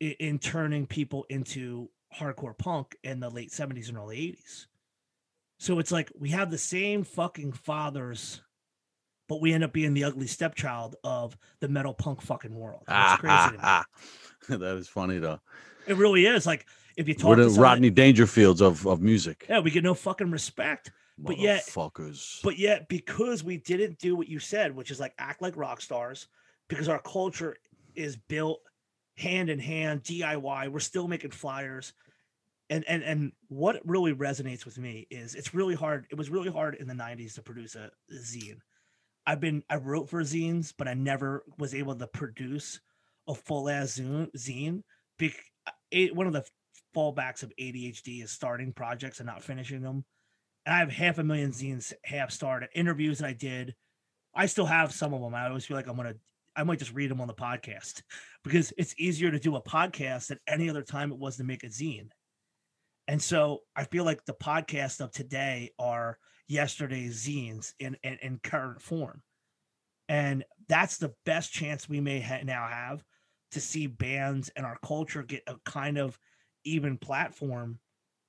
in, in turning people into hardcore punk in the late 70s and early 80s. So it's like we have the same fucking fathers, but we end up being the ugly stepchild of the metal punk fucking world. It's ah, crazy. Ah, to me. Ah.
that is funny though.
It really is. Like if you talk
We're the
someone-
Rodney Dangerfields of, of music.
yeah, we get no fucking respect. But yet-
Motherfuckers.
But yet, because we didn't do what you said, which is like act like rock stars, because our culture is built hand in hand, DIY, we're still making flyers. And and and what really resonates with me is it's really hard. It was really hard in the 90s to produce a, zine. I've been I wrote for zines, but I never was able to produce a full ass zine. bec- it, one of the fallbacks of ADHD is starting projects and not finishing them and I have half a million zines half started. Interviews that I did, I still have some of them. I always feel like I'm gonna, I might just read them on the podcast because it's easier to do a podcast than any other time it was to make a zine. And so I feel like the podcasts of today are yesterday's zines in in, in current form, and that's the best chance we may ha- now have to see bands and our culture get a kind of even platform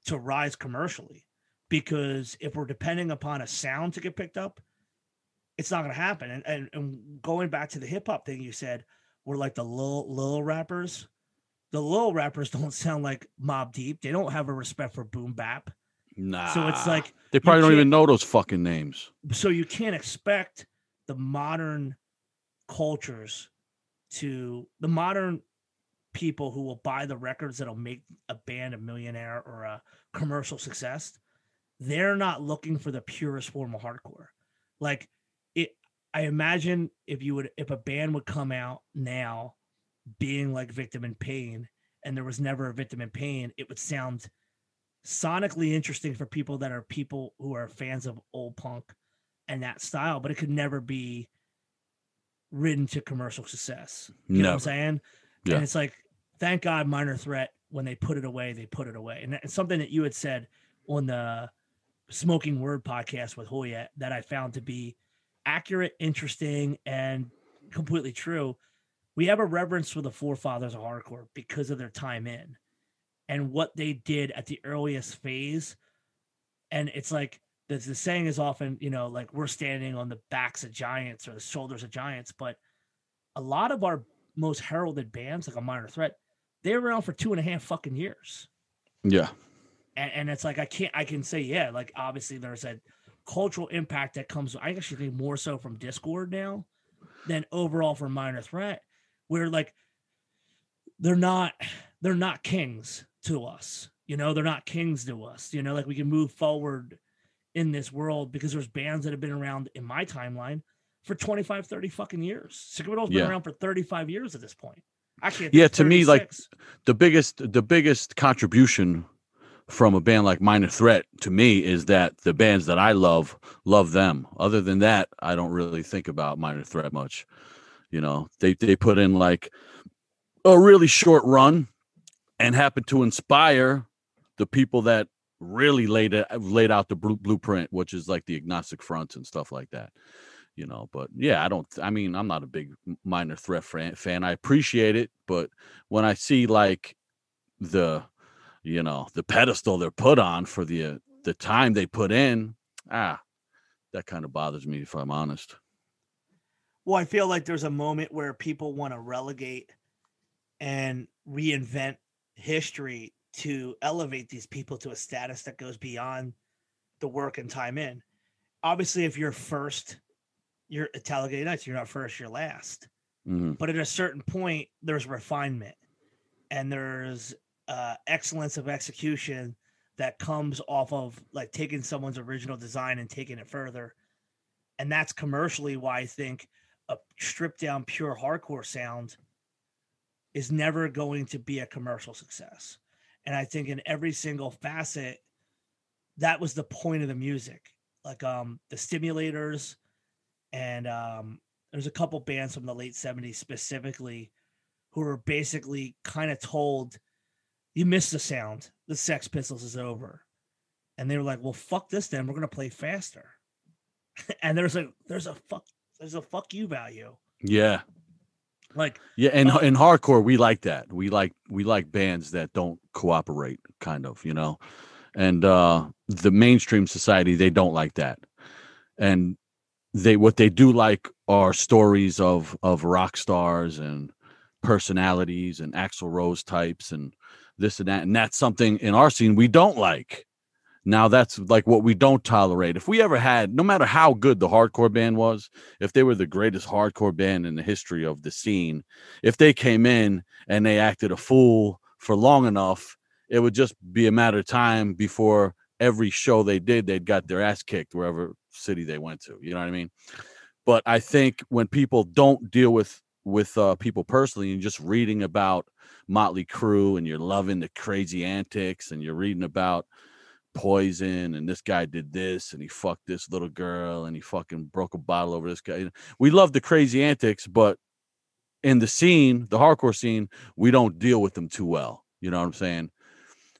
to rise commercially because if we're depending upon a sound to get picked up, it's not going to happen. And, and and going back to the hip hop thing you said, we're like the little little rappers. The little rappers don't sound like Mobb Deep. They don't have a respect for boom bap.
Nah.
So it's like
they probably don't even know those fucking names.
so you can't expect the modern cultures to the modern people who will buy the records that'll make a band a millionaire or a commercial success they're not looking for the purest form of hardcore like it i imagine if you would if a band would come out now being like victim in pain and there was never a victim in pain it would sound sonically interesting for people that are people who are fans of old punk and that style, but it could never be ridden to commercial success. You know what I'm saying?
Yeah.
And it's like, thank God, Minor Threat, when they put it away, they put it away. And it's something that you had said on the Smoking Word podcast with Hoya that I found to be accurate, interesting, and completely true. We have a reverence for the forefathers of hardcore because of their time in and what they did at the earliest phase. And it's like the, the saying is often, you know, like we're standing on the backs of giants or the shoulders of giants, but a lot of our most heralded bands, like a minor threat, they were around for two and a half fucking years.
Yeah.
And, and it's like I can't I can say, yeah, like obviously there's a cultural impact that comes I actually think more so from Dischord now than overall from minor threat, where like they're not they're not kings to us. You know, they're not kings to us. You know, like we can move forward in this world because there's bands that have been around in my timeline for 25, 30 fucking years. Sick of It All's been
Yeah.
around for 35 years at this point. Actually,
Yeah, to me, like, The biggest the biggest contribution from a band like Minor Threat to me is that the bands that I love love them. Other than that, I don't really think about Minor Threat much. You know, they they put in like a really short run and happen to inspire the people that really laid it laid out the blueprint, which is like the agnostic fronts and stuff like that. You know, but yeah, I don't. I mean, I'm not a big minor threat fan. I appreciate it, but when I see like the, you know, the pedestal they're put on for the uh, the time they put in, ah, that kind of bothers me if I'm honest.
Well, I feel like there's a moment where people want to relegate and reinvent history to elevate these people to a status that goes beyond the work and time in. Obviously, if you're first, you're at Talladega Nights, you're not first, you're last. Mm-hmm. But at a certain point, there's refinement and there's uh, excellence of execution that comes off of like taking someone's original design and taking it further. And that's commercially why I think a stripped down pure hardcore sound is never going to be a commercial success. And I think in every single facet, that was the point of the music. Like um the stimulators and um there's a couple bands from the late 70s specifically who were basically kind of told you missed the sound. The Sex Pistols is over. And they were like, "Well, fuck this then. We're going to play faster." and there's a there's a fuck there's a fuck you value.
Yeah.
Like
yeah, and uh, in hardcore we like that. We like we like bands that don't cooperate, kind of, you know. And uh the mainstream society they don't like that. And they what they do like are stories of of rock stars and personalities and Axl Rose types and this and that. And that's something in our scene we don't like. Now that's like what we don't tolerate. If we ever had, no matter how good the hardcore band was, if they were the greatest hardcore band in the history of the scene, if they came in and they acted a fool for long enough, it would just be a matter of time before every show they did, they'd got their ass kicked wherever city they went to. You know what I mean? But I think when people don't deal with with uh, people personally and just reading about Motley Crue and you're loving the crazy antics and you're reading about poison and this guy did this and he fucked this little girl and he fucking broke a bottle over this guy. We love the crazy antics, but in the scene, the hardcore scene, we don't deal with them too well. You know what I'm saying?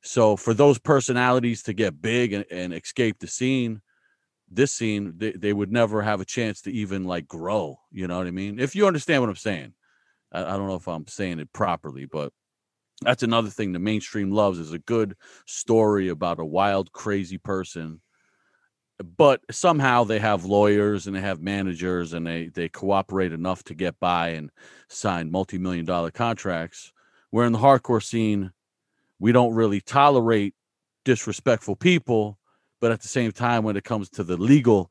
So for those personalities to get big and, and escape the scene, this scene, they, they would never have a chance to even like grow. You know what I mean? If you understand what I'm saying. I, I don't know if I'm saying it properly, but that's another thing the mainstream loves is a good story about a wild crazy person. But somehow they have lawyers and they have managers and they they cooperate enough to get by and sign multi-million dollar contracts where in the hardcore scene we don't really tolerate disrespectful people but at the same time when it comes to the legal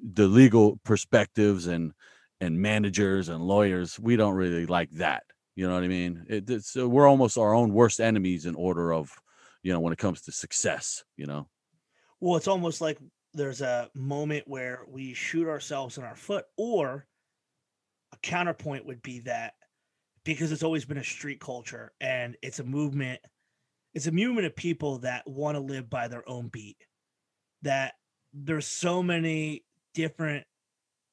the legal perspectives and and managers and lawyers we don't really like that you know what I mean? It, it's uh, we're almost our own worst enemies in order of, you know, when it comes to success. You know.
Well, it's almost like there's a moment where we shoot ourselves in our foot, or a counterpoint would be that because it's always been a street culture and it's a movement, it's a movement of people that want to live by their own beat. That there's so many different,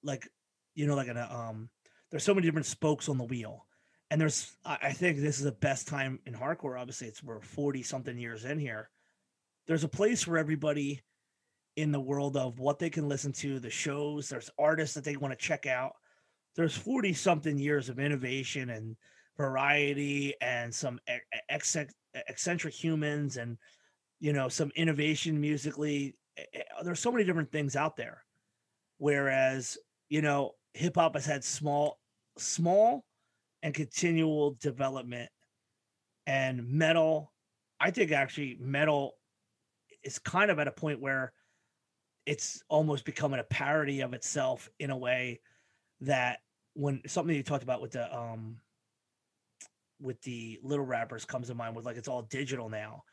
like, you know, like an um, there's so many different spokes on the wheel and there's I think this is the best time in hardcore. Obviously, it's we're 40 something years in here. There's a place for everybody in the world of what they can listen to, the shows, there's artists that they want to check out. There's 40 something years of innovation and variety and some eccentric humans and you know some innovation musically there's so many different things out there whereas you know hip hop has had small small and continual development. And metal, I think actually metal is kind of at a point where it's almost becoming a parody of itself in a way that when something you talked about with the um with the little rappers comes to mind with like it's all digital now.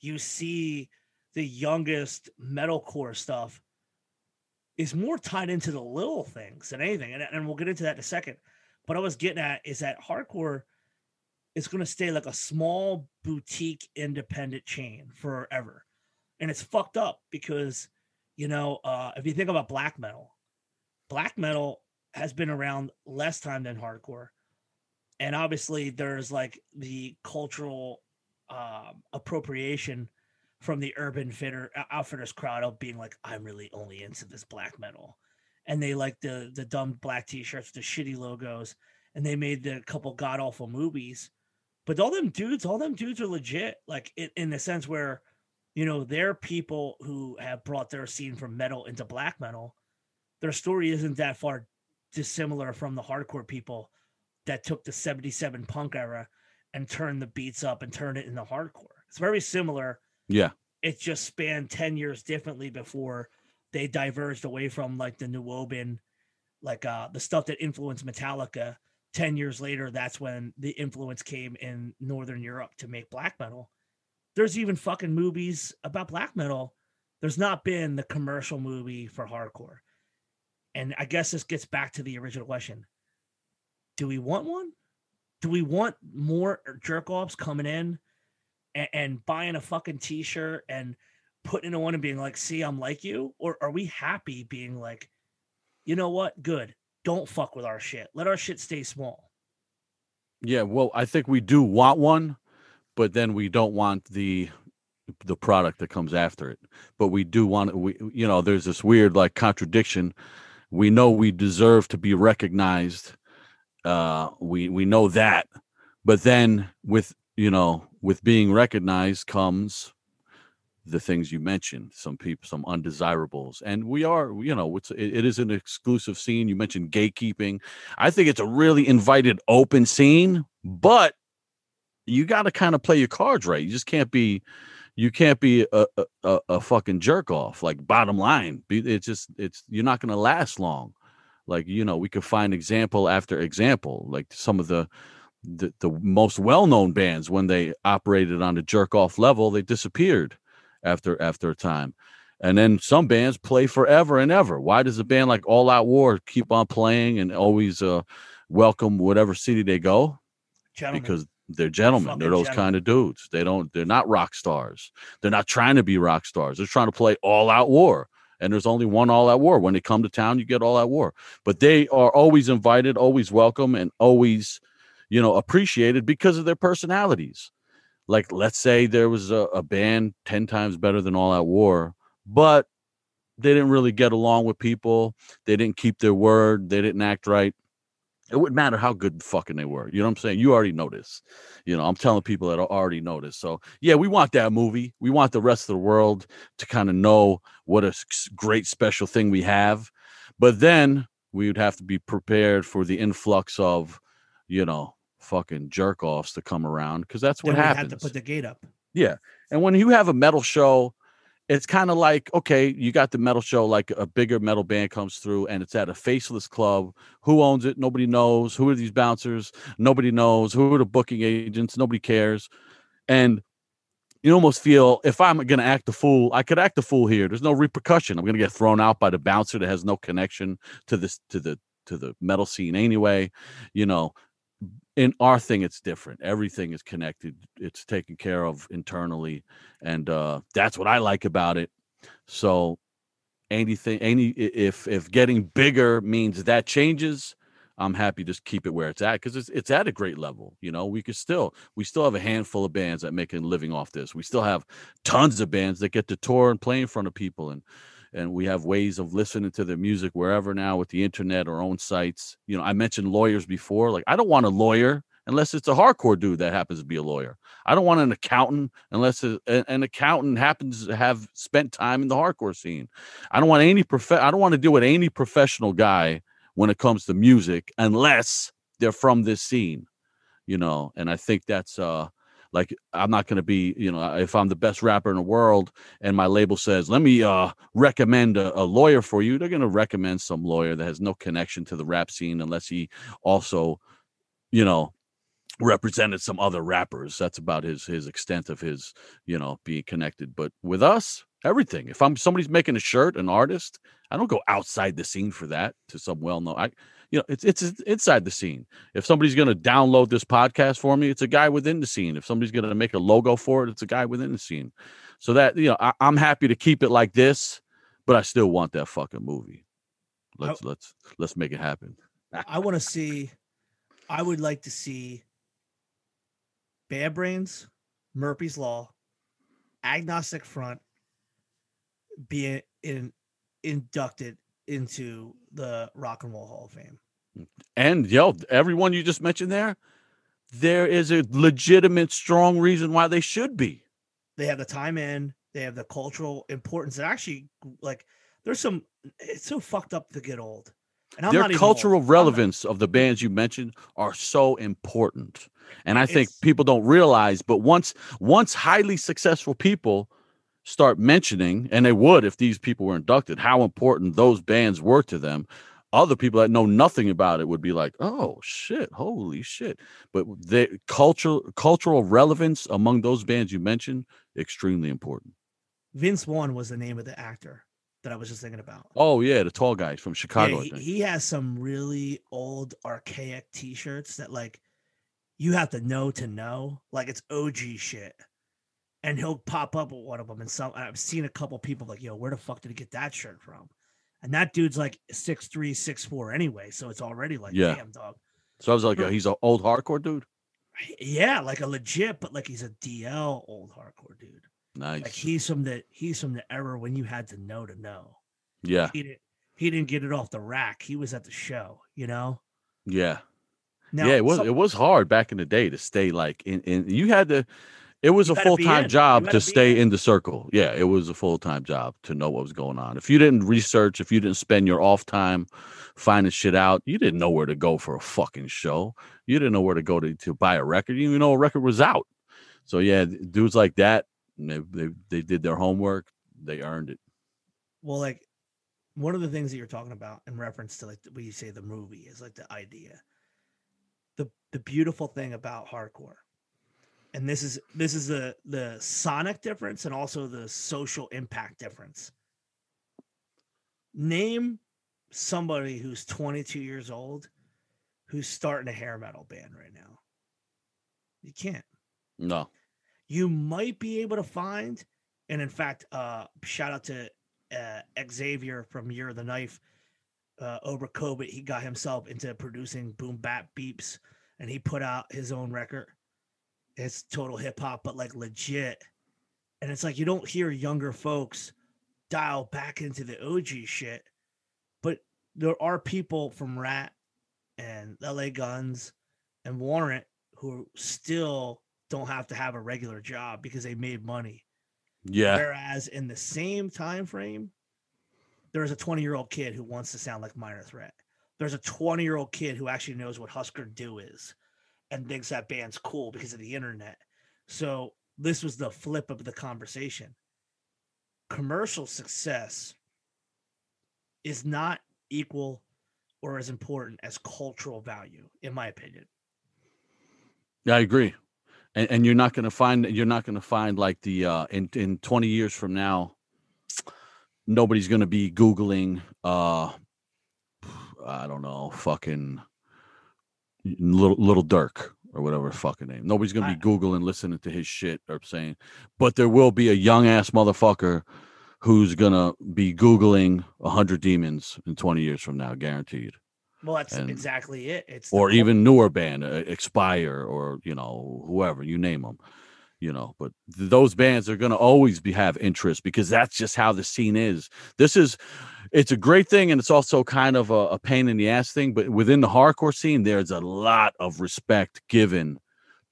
You see the youngest metalcore stuff is more tied into the little things than anything. And, and we'll get into that in a second. What I was getting at is that hardcore is going to stay like a small boutique independent chain forever. And it's fucked up because, you know, uh, if you think about black metal, black metal has been around less time than hardcore. And obviously, there's like the cultural um, appropriation from the urban fitter outfitters crowd of being like, I'm really only into this black metal. And they like the the dumb black t-shirts, the shitty logos, and they made the couple god awful movies but all them dudes, all them dudes are legit, like in, in the sense where, you know, they're people who have brought their scene from metal into black metal. Their story isn't that far dissimilar from the hardcore people that took the 77 punk era and turned the beats up and turned it into hardcore. It's very similar.
Yeah.
It just spanned 10 years differently before they diverged away from like the New Oban, like uh the stuff that influenced Metallica 10 years later, that's when the influence came in Northern Europe to make black metal. There's even fucking movies about black metal. There's not been the commercial movie for hardcore. And I guess this gets back to the original question Do we want one? Do we want more jerk offs coming in and, and buying a fucking t shirt and putting in one and being like, see, I'm like you? Or are we happy being like, you know what? Good don't fuck with our shit. Let our shit stay small.
Yeah, well, I think we do want one, but then we don't want the the product that comes after it. But we do want we you know, there's this weird like contradiction. We know we deserve to be recognized. Uh we we know that. But then with, you know, with being recognized comes the things you mentioned some people some undesirables and we are you know it's it, it is an exclusive scene. You mentioned gatekeeping. I think it's a really invited open scene but you got to kind of play your cards right. You just can't be you can't be a, a, a fucking jerk off. Like bottom line it's just it's you're not going to last long. Like you know we could find example after example like some of the the, the most well-known bands when they operated on a jerk off level they disappeared after after a time. And then some bands play forever and ever. Why does a band like All Out War keep on playing and always uh, welcome whatever city they go? Gentlemen. Because they're gentlemen. They're those gentlemen. kind of dudes. They don't. They're not rock stars. They're not trying to be rock stars. They're trying to play All Out War. And there's only one All Out War. When they come to town, you get All Out War. But they are always invited, always welcome, and always, you know, appreciated because of their personalities like let's say there was a, a band 10 times better than all out war but they didn't really get along with people they didn't keep their word they didn't act right it wouldn't matter how good fucking they were. You know what I'm saying? You already know this. You know, I'm telling people that already know this. So, yeah, we want that movie. We want the rest of the world to kind of know what a great special thing we have. But then we would have to be prepared for the influx of, you know, fucking jerk offs to come around because that's what happens.
Have to put the gate up.
Yeah, and when you have a metal show, it's kind of like okay, you got the metal show, like a bigger metal band comes through, and it's at a faceless club. Who owns it? Nobody knows. Who are these bouncers? Nobody knows. Who are the booking agents? Nobody cares. And you almost feel if I'm going to act the fool, I could act the fool here. There's no repercussion. I'm going to get thrown out by the bouncer that has no connection to this to the to the metal scene anyway. You know, in our thing it's different. Everything is connected it's taken care of internally and uh that's what i like about it. So anything any if if getting bigger means that changes i'm happy to keep it where it's at because it's, it's at a great level you know? We could still we still have a handful of bands that make a living off this. We still have tons of bands that get to tour and play in front of people and and we have ways of listening to their music wherever now with the internet or own sites. You know, I mentioned lawyers before. Like, I don't want a lawyer unless it's a hardcore dude that happens to be a lawyer. I don't want an accountant unless a, an accountant happens to have spent time in the hardcore scene. I don't want any prof- I don't want to deal with any professional guy when it comes to music unless they're from this scene. You know, and I think that's uh like i'm not going to be you know if i'm the best rapper in the world and my label says let me uh recommend a, a lawyer for you they're going to recommend some lawyer that has no connection to the rap scene unless he also you know represented some other rappers. That's about his his extent of his you know being connected. But with us everything. If i'm somebody's making a shirt an artist i don't go outside the scene for that to some well-known i you know, it's it's inside the scene. If somebody's going to download this podcast for me, it's a guy within the scene. If somebody's going to make a logo for it, it's a guy within the scene. So that you know, I, am happy to keep it like this, but I still want that fucking movie. Let's I, let's let's make it happen.
I want to see. I would like to see. Bad Brains, Murphy's Law, Agnostic Front, being in, inducted into the Rock and Roll Hall of Fame.
And yo, everyone you just mentioned there, there is a legitimate, strong reason why they should be.
They have the time in, they have the cultural importance. And actually, like, there's some, it's so fucked up to get old.
And I'm Their cultural relevance of the bands you mentioned are so important. And I think people don't realize, but once once highly successful people start mentioning, and they would if these people were inducted, how important those bands were to them. Other people that know nothing about it would be like, "Oh shit, holy shit!" But the cultural cultural relevance among those bands you mentioned extremely important.
Vince Vaughn was the name of the actor that I was just thinking about.
Oh yeah, the tall guy from Chicago.
Yeah, he, he, has some really old archaic T-shirts that like you have to know to know, like it's OG shit and he'll pop up with one of them. And some I've seen a couple people like, yo, where the fuck did he get that shirt from? And that dude's like six three, six four anyway. So it's already like, yeah. damn dog.
So I was like, he's an old hardcore dude.
Yeah, like a legit, but like he's a DL old hardcore dude.
Nice.
Like he's from the he's from the era when you had to know to know.
Yeah.
He didn't he didn't get it off the rack. He was at the show, you know?
Yeah. Now, yeah, it was so, it was hard back in the day to stay like in, in you had to it was you a full time job to stay in. in the circle. Yeah, it was a full time job to know what was going on. If you didn't research, if you didn't spend your off time finding shit out, you didn't know where to go for a fucking show. You didn't know where to go to, to buy a record. You didn't even know a record was out. So yeah, dudes like that, they, they they did their homework. They earned it.
Well, like one of the things that you're talking about in reference to like when you say the movie is like the idea. The the beautiful thing about hardcore and this is this is the the sonic difference and also the social impact difference. Name somebody who's 22 years old who's starting a hair metal band right now. You can't.
No.
You might be able to find and in fact uh shout out to uh, xavier from year of the knife. Uh, over covid he got himself into producing boom bap beeps and he put out his own record it's total hip hop, but like legit. And it's like you don't hear younger folks dial back into the OG shit, but there are people from Ratt and LA Guns and Warrant who still don't have to have a regular job because they made money.
Yeah.
Whereas in the same time frame, there's a 20 year old kid who wants to sound like Minor Threat. There's a 20 year old kid who actually knows what Husker Du is and thinks that band's cool because of the internet. So this was the flip of the conversation. Commercial success is not equal or as important as cultural value, in my opinion.
Yeah, I agree. And, and you're not going to find you're not going to find like the uh, in in 20 years from now, nobody's going to be googling uh, I don't know, fucking little little Durk or whatever fucking name. Nobody's gonna be googling, listening to his shit or saying, but there will be a young ass motherfucker who's gonna be googling a hundred demons in twenty years from now, guaranteed.
Well, that's and, exactly it. It's
or even newer band, uh, Expire, or you know whoever you name them you know but those bands are going to always be have interest because that's just how the scene is this is it's a great thing and it's also kind of a, a, pain in the ass thing but within the hardcore scene there's a lot of respect given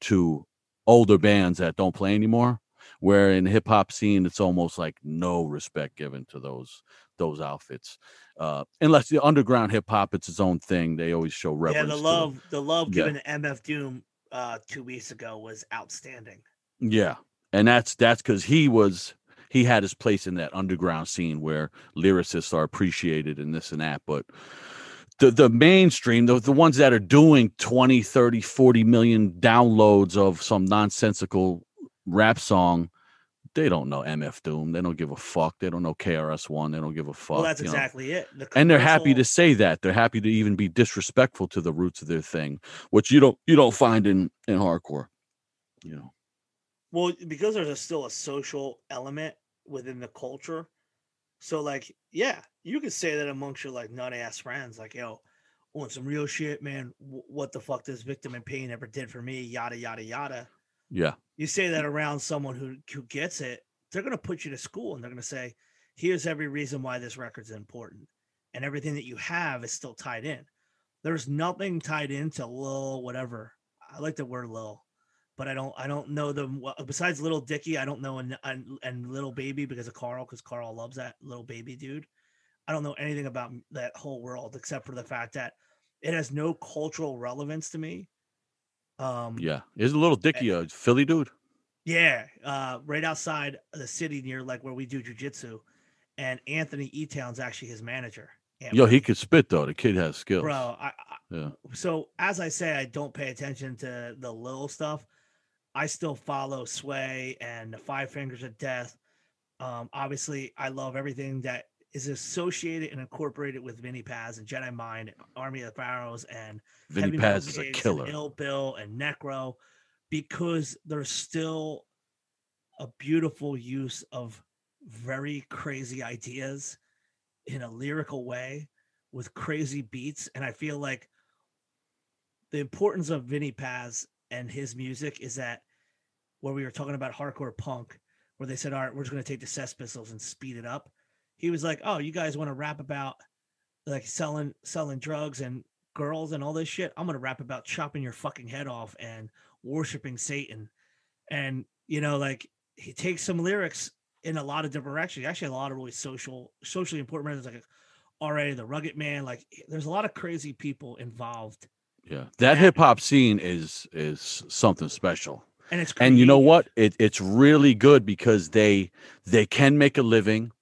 to older bands that don't play anymore where in hip hop scene it's almost like no respect given to those those outfits uh unless the underground hip hop it's its own thing they always show reverence
yeah the love the love given yeah. to mf doom uh two weeks ago was outstanding
yeah. And that's that's because he was he had his place in that underground scene where lyricists are appreciated and this and that. But the the mainstream, the, the ones that are doing 20, 30, 40 million downloads of some nonsensical rap song, they don't know MF Doom. They don't give a fuck. They don't know KRS One. They don't give a fuck.
well, that's
you know?
exactly it. The
and they're happy to say that they're happy to even be disrespectful to the roots of their thing which you don't you don't find in in hardcore you know
Well, because there's a, still a social element within the culture. So, like, yeah, you could say that amongst your like nut ass friends, like, yo, want some real shit, man. W- what the fuck this victim in pain ever did for me? Yada yada yada.
yeah
You say that around someone who who gets it, they're gonna put you to school and they're gonna say, here's every reason why this record's important, and everything that you have is still tied in. There's nothing tied into Lil whatever. I like the word Lil but I don't I don't know them well, besides Little Dicky. I don't know and and, and Little Baby because of Carl because Carl loves that Little Baby dude. I don't know anything about that whole world except for the fact that it has no cultural relevance to me. Um,
yeah is a little dicky a philly dude
yeah, uh, right outside the city near like where we do jujitsu, and Anthony E Town's actually his manager. Aunt
yo he could spit though the kid has skills
bro. I, I,
yeah
so as I say, I don't pay attention to the little stuff. I still follow Sway and the Five Fingers of Death. Um, obviously, I love everything that is associated and incorporated with Vinnie Paz and Jedi Mind, and Army of the Pharaohs, and
vinny
Heavy
paz is a
Brigades and
killer
Ill Bill and Necro, because there's still a beautiful use of very crazy ideas in a lyrical way with crazy beats. And I feel like the importance of Vinnie Paz and his music is that where we were talking about hardcore punk, where they said, All right, we're just gonna take the Sex Pistols and speed it up. He was like, Oh, you guys want to rap about like selling selling drugs and girls and all this shit? I'm gonna rap about chopping your fucking head off and worshiping Satan. And you know, like he takes some lyrics in a lot of different directions. He Actually, a lot of really social, socially important messages like R.A. the Rugged Man. Like there's a lot of crazy people involved.
yeah that hip hop scene is is something special
And it's
and you know what? It, it's really good because they they can make a living.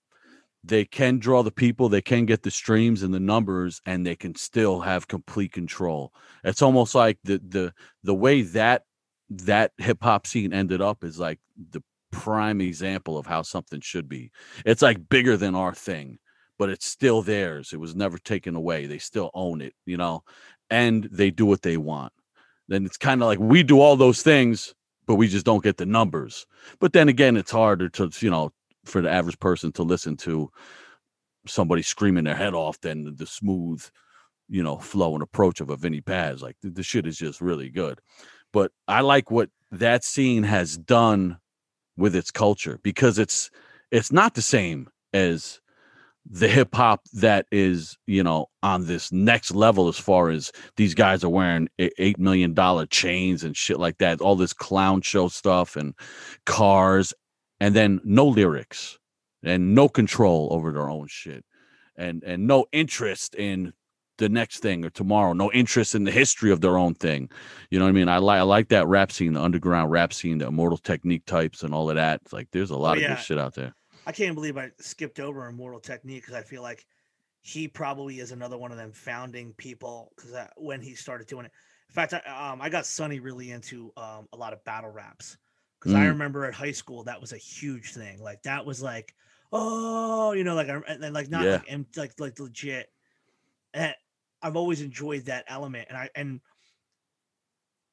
They can draw the people. They can get the streams and the numbers and they can still have complete control. It's almost like the the the way that that hip hop scene ended up is like the prime example of how something should be. It's like bigger than our thing but it's still theirs. It was never taken away. They still own it you know? And they do what they want. Then it's kind of like we do all those things but we just don't get the numbers. But then again it's harder to you know for the average person to listen to somebody screaming their head off than the, smooth you know flow and approach of a Vinnie Paz. Like the, the shit is just really good. But I like what that scene has done with its culture because it's it's not the same as the hip hop that is you know on this next level as far as these guys are wearing eight million dollar chains and shit like that all this clown show stuff and cars and then no lyrics and no control over their own shit and and no interest in the next thing or tomorrow no interest in the history of their own thing. You know what i mean? I like i like that rap scene the underground rap scene the immortal technique types and all of that. It's like there's a oh, lot of
yeah.
good shit out there
I can't believe I skipped over Immortal Technique because I feel like he probably is another one of them founding people because when he started doing it. In fact, I, um, I got Sonny really into um, a lot of battle raps because I
Mm.
remember at high school that was a huge thing. Like that was like, oh, you know, like I- and then like not
Yeah.
like like like legit. And I've always enjoyed that element, and I and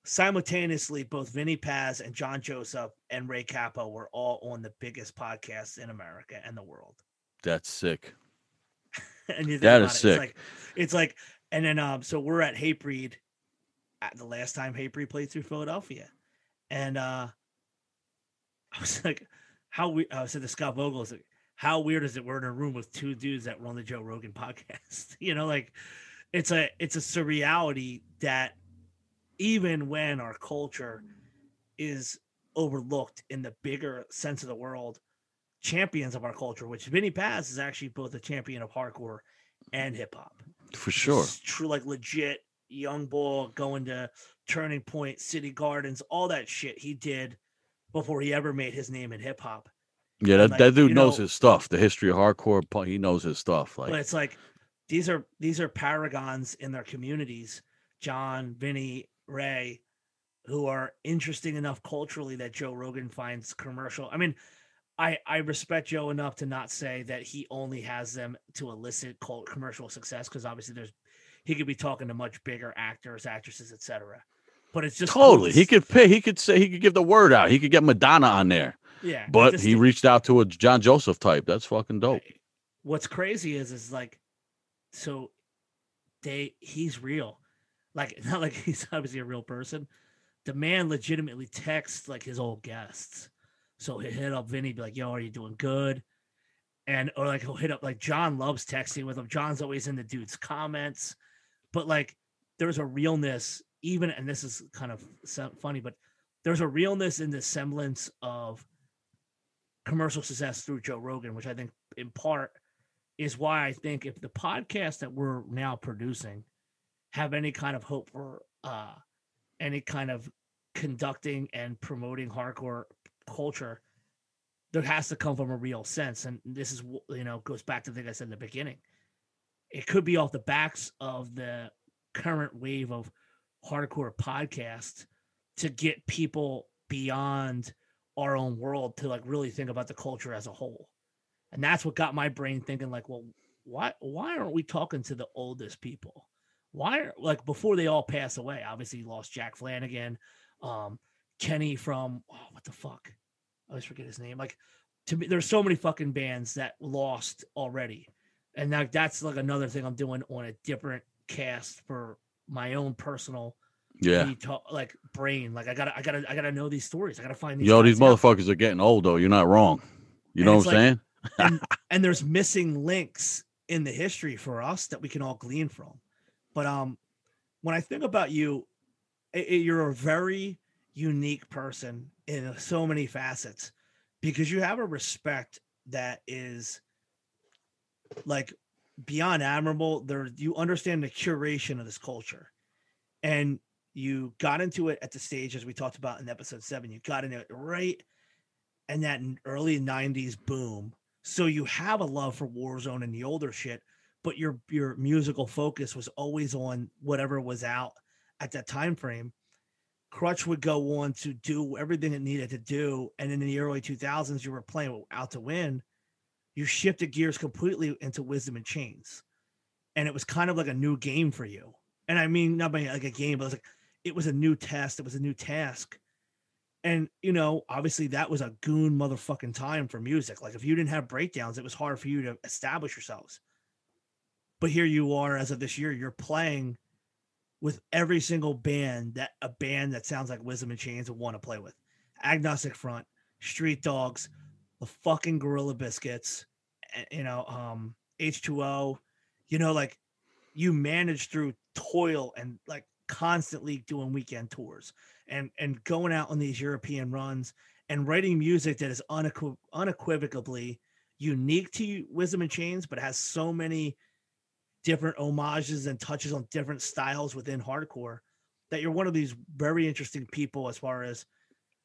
simultaneously both Vinnie Paz and John Joseph and Ray Cappo were all on the biggest podcasts in America and the world.
that's sick
and you think
That
it,
sick.
It's like it's like and then um so we're at Hatebreed at the last time Hatebreed played through Philadelphia. And uh I was like, how we I said to Scott Vogel, I like, how weird is it we're in a room with two dudes that run the Joe Rogan podcast? you know, like it's a it's a surreality that even when our culture is overlooked in the bigger sense of the world, champions of our culture, which Vinnie Paz is actually both a champion of hardcore and hip hop.
for sure
True, like legit young bull going to Turning Point, City Gardens, all that shit he did before he ever made his name in hip hop.
yeah that,
like,
that dude knows
know-
his stuff the history of hardcore punk, he knows his stuff like
but it's like these are these are paragons in their communities john vinny ray who are interesting enough culturally that joe rogan finds commercial i mean I I respect Joe enough to not say that he only has them to elicit cult commercial success because obviously there's he could be talking to much bigger actors, actresses, etc. But it's just
totally. He could pay. He could say he could give the word out. He could get Madonna on there.
Yeah,
but he reached out to a John Joseph type. That's fucking dope.
What's crazy is is like, so they he's real, like not like he's obviously a real person. The man legitimately texts like his old guests. So he'll hit up Vinny, be like, "Yo, are you doing good?" And or like he'll hit up like John loves texting with him. John's always in the dude's comments, but like there's a realness even, and this is kind of funny, but there's a realness in the semblance of commercial success through Joe Rogan, which I think in part is why I think if the podcast that we're now producing have any kind of hope for uh any kind of conducting and promoting hardcore culture, there has to come from a real sense. And this is you know goes back to the thing I said in the beginning. It could be off the backs of the current wave of hardcore podcasts to get people beyond our own world to like really think about the culture as a whole. And that's what got my brain thinking like, well, why why aren't we talking to the oldest people? Why are like before they all pass away? Obviously, you lost Jack Flanagan, um, Kenny from oh, what the fuck? I always forget his name. Like to me, there's so many fucking bands that lost already. And now that's like another thing I'm doing on a different cast for my own personal
yeah
like brain like i gotta i gotta i gotta know these stories i gotta find these
yo these motherfuckers are getting old though you're not wrong you and know what i'm like, saying
and, and there's missing links in the history for us that we can all glean from but um when i think about you it, it, you're a very unique person in so many facets because you have a respect that is like beyond admirable there you understand the curation of this culture and you got into it at the stage as we talked about in episode seven. You got into it right and that early '90s boom. So you have a love for Warzone and the older shit, but your your musical focus was always on whatever was out at that time frame. Crutch would go on to do everything it needed to do, and in the early 2000s, you were playing out to win. You shifted gears completely into Wisdom in Chains, and it was kind of like a new game for you. And I mean, not by like a game, but it was like it was a new test, it was a new task. And you know, obviously that was a goon motherfucking time for music. Like if you didn't have breakdowns, it was hard for you to establish yourselves. But here you are as of this year, you're playing with every single band that a band that sounds like Wisdom in Chains would want to play with. Agnostic Front, Street Dogs, the fucking Gorilla Biscuits, you know, um, H2O, you know, like you manage through toil and like constantly doing weekend tours and and going out on these European runs and writing music that is unequ- unequivocally unique to Wisdom in Chains, but has so many different homages and touches on different styles within hardcore that you're one of these very interesting people as far as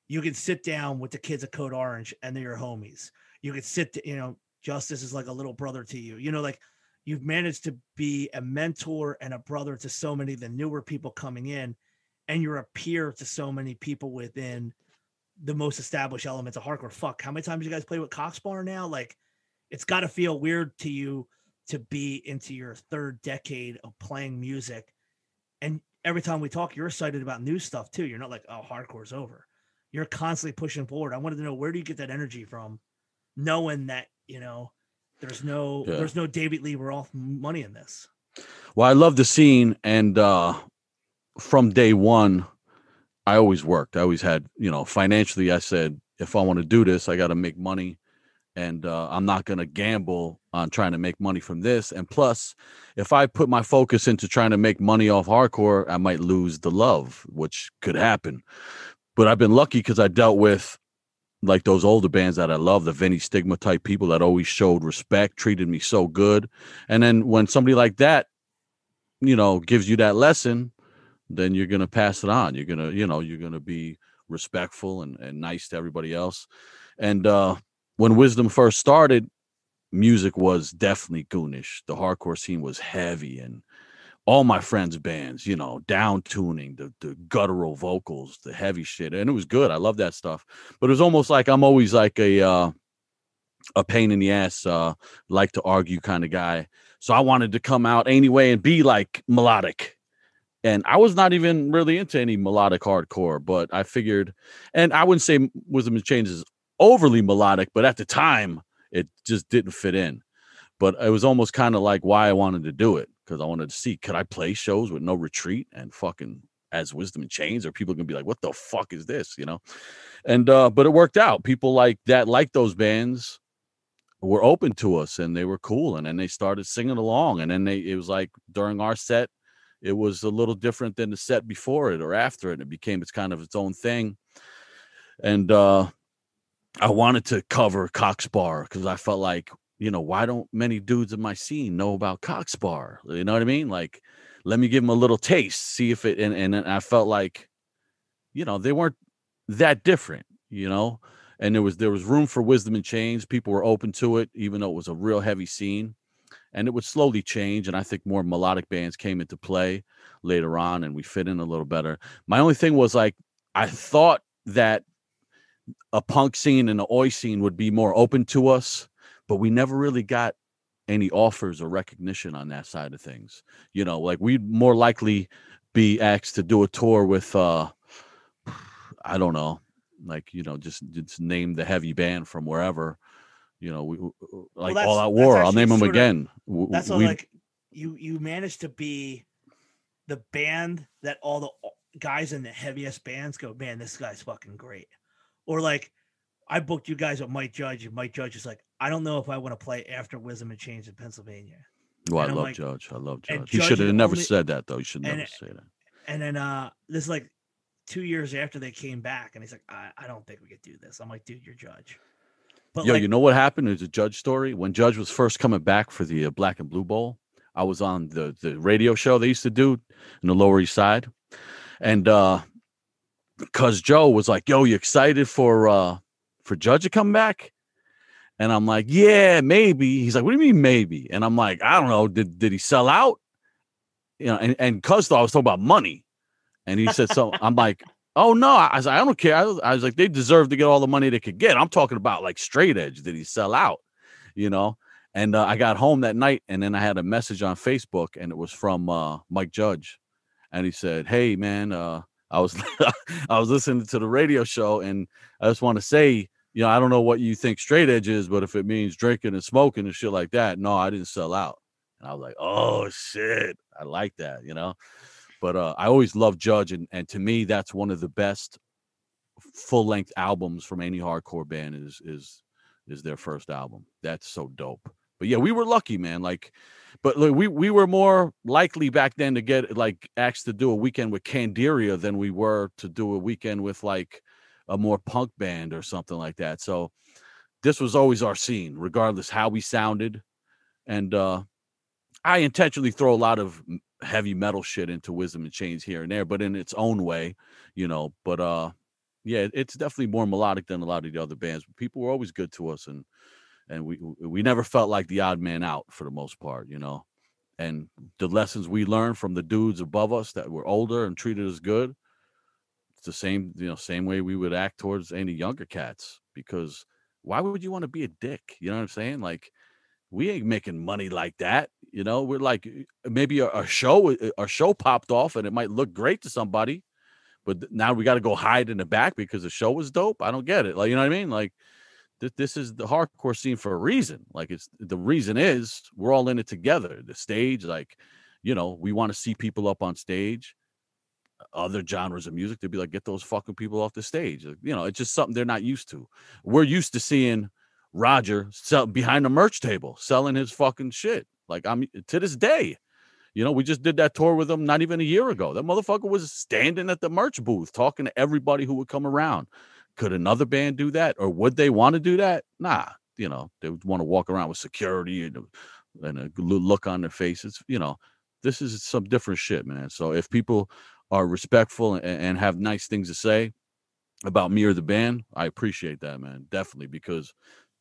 you can sit down with the kids at Code Orange and they're your homies. You could sit, you know, Justice is like a little brother to you. You know, like you've managed to be a mentor and a brother to so many of the newer people coming in and you're a peer to so many people within the most established elements of hardcore fuck how many times you guys play with Cock Sparrer now like it's got to feel weird to you to be into your third decade of playing music and every time we talk you're excited about new stuff too you're not like oh hardcore's over you're constantly pushing forward i wanted to know where do you get that energy from knowing that you know there's no yeah. there's no David Lee Roth money in this.
Well, I love the scene, and uh, from day one, I always worked. I always had, you know, financially. I said, if I want to do this, I got to make money, and uh, I'm not going to gamble on trying to make money from this. And plus, if I put my focus into trying to make money off hardcore, I might lose the love, which could happen. But I've been lucky because I dealt with like those older bands that I love, the Vinnie Stigma type people that always showed respect, treated me so good. And then when somebody like that, you know, gives you that lesson, then you're gonna pass it on. You're gonna, you know, you're gonna be respectful and, and nice to everybody else. And uh when Wisdom first started, music was definitely goonish. The hardcore scene was heavy and all my friends' bands, you know, down tuning, the the guttural vocals, the heavy shit, and it was good. I love that stuff. But it was almost like I'm always like a uh, a pain in the ass, uh, like to argue kind of guy. So I wanted to come out anyway and be like melodic. And I was not even really into any melodic hardcore, but I figured, and I wouldn't say Wisdom in Chains is overly melodic, but at the time it just didn't fit in. But it was almost kind of like why I wanted to do it because I wanted to see could I play shows with no retreat and fucking as wisdom in chains or people gonna be like what the fuck is this? you know? And uh but it worked out. People like that like those bands were open to us and they were cool and then they started singing along and then they it was like during our set it was a little different than the set before it or after it and it became its kind of its own thing. And uh i wanted to cover Cock Sparrer because i felt like you know why don't many dudes in my scene know about Cock Sparrer you know what i mean? Like let me give them a little taste see if it and, and i felt like you know they weren't that different you know? And there was there was room for wisdom in chains. people were open to it even though it was a real heavy scene. And it would slowly change and i think more melodic bands came into play later on and we fit in a little better. My only thing was like i thought that a punk scene and an oi scene would be more open to us but we never really got any offers or recognition on that side of things you know like we'd more likely be asked to do a tour with uh i don't know like you know just just name the heavy band from wherever you know we like
that's-
all out war i'll name them
sort of-
again
That's all
we-
like you you managed to be the band that all the guys in the heaviest bands go, man, this guy's fucking great. Or like I booked you guys with Mike Judge, and Mike Judge is like, I don't know if I want to play after Wisdom in Chains in Pennsylvania.
well, i
I'm
love
like-
judge i love judge he should have never
only-
said that though he should never say that
And then uh this is like two years after they came back, and he's like, I, I don't think we could do this. I'm like, dude, you're Judge. But
Yo,
like,
you know what happened? There's a Judge story. When Judge was first coming back for the uh, Black and Blue Bowl, I was on the the radio show they used to do in the Lower East Side, and uh, cause Joe was like, "Yo, you excited for uh for Judge to come back?" And I'm like, "Yeah, maybe." He's like, "What do you mean maybe?" And I'm like, "I don't know. Did did he sell out?" You know, and and cause thought I was talking about money, and he said so. I'm like, Oh no! I was like, I don't care. I was, I was like, they deserve to get all the money they could get. I'm talking about like straight edge. Did he sell out? You know. And uh, I got home that night, and then I had a message on Facebook, and it was from uh, Mike Judge, and he said, "Hey man, uh, I was I was listening to the radio show, and I just want to say, you know, I don't know what you think straight edge is, but if it means drinking and smoking and shit like that, no, I didn't sell out." And I was like, "Oh shit, I like that," you know but uh, I always love Judge, and, and to me, that's one of the best full length albums from any hardcore band is is is their first album. That's so dope. But yeah, we were lucky, man. Like, but we we were more likely back then to get like asked to do a weekend with Candiria than we were to do a weekend with like a more punk band or something like that. So this was always our scene, regardless how we sounded. And uh I intentionally throw a lot of heavy metal shit into Wisdom in Chains here and there, but in its own way, you know. But uh yeah, it's definitely more melodic than a lot of the other bands. But People were always good to us and and we we never felt like the odd man out for the most part, you know. And the lessons we learned from the dudes above us that were older and treated us good, it's the same, you know, same way we would act towards any younger cats. Because why would you want to be a dick? You know what I'm saying? Like we ain't making money like that. You know, we're like uh, maybe a, a show uh, a show popped off and it might look great to somebody, but now we got to go hide in the back because the show was dope. I don't get it. Like you know what I mean? Like th- this is the hardcore scene for a reason. Like it's the reason is we're all in it together. The stage, like you know, we want to see people up on stage. Other genres of music, they'd be like, get those fucking people off the stage. You know, it's just something they're not used to. We're used to seeing Roger sell behind the merch table selling his fucking shit. Like I'm to this day. You know, we just did that tour with him not even a year ago. That motherfucker was standing at the merch booth talking to everybody who would come around. Could another band do that? Or would they want to do that? Nah, you know, they would want to walk around with security and, and a look on their faces. You know, this is some different shit, man. So if people are respectful and, and have nice things to say about me or the band, I appreciate that, man. Definitely. Because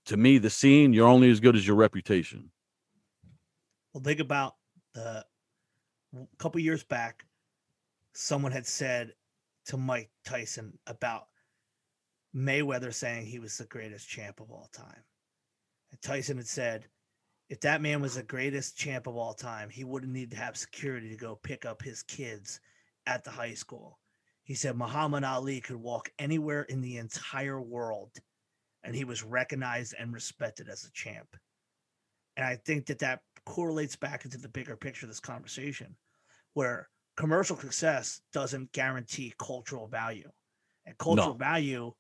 to me, the scene, you're only as good as your reputation.
Well, think about the a couple years back, someone had said to Mike Tyson about Mayweather saying he was the greatest champ of all time. And Tyson had said, if that man was the greatest champ of all time, he wouldn't need to have security to go pick up his kids at the high school. He said Muhammad Ali could walk anywhere in the entire world and he was recognized and respected as a champ. And I think that that correlates back into the bigger picture of this conversation where commercial success doesn't guarantee cultural value. And cultural
No.
value,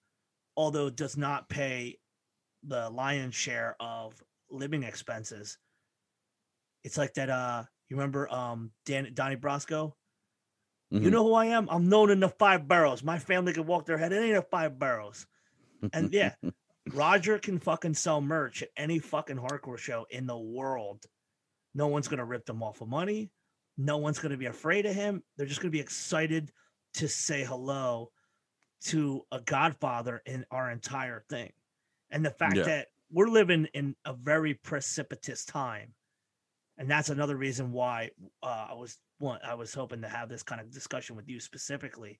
although does not pay the lion's share of living expenses, it's like that uh you remember um Dan Donnie Brasco? You
Mhm.
know who I am? I'm known in the five boroughs. My family can walk their head. It ain't a five boroughs. And yeah, Roger can fucking sell merch at any fucking hardcore show in the world. No one's gonna rip them off of money. No one's gonna be afraid of him. They're just gonna be excited to say hello to a godfather in our entire thing. And the fact
Yeah.
that we're living in a very precipitous time. And that's another reason why uh, I was one I was hoping to have this kind of discussion with you specifically.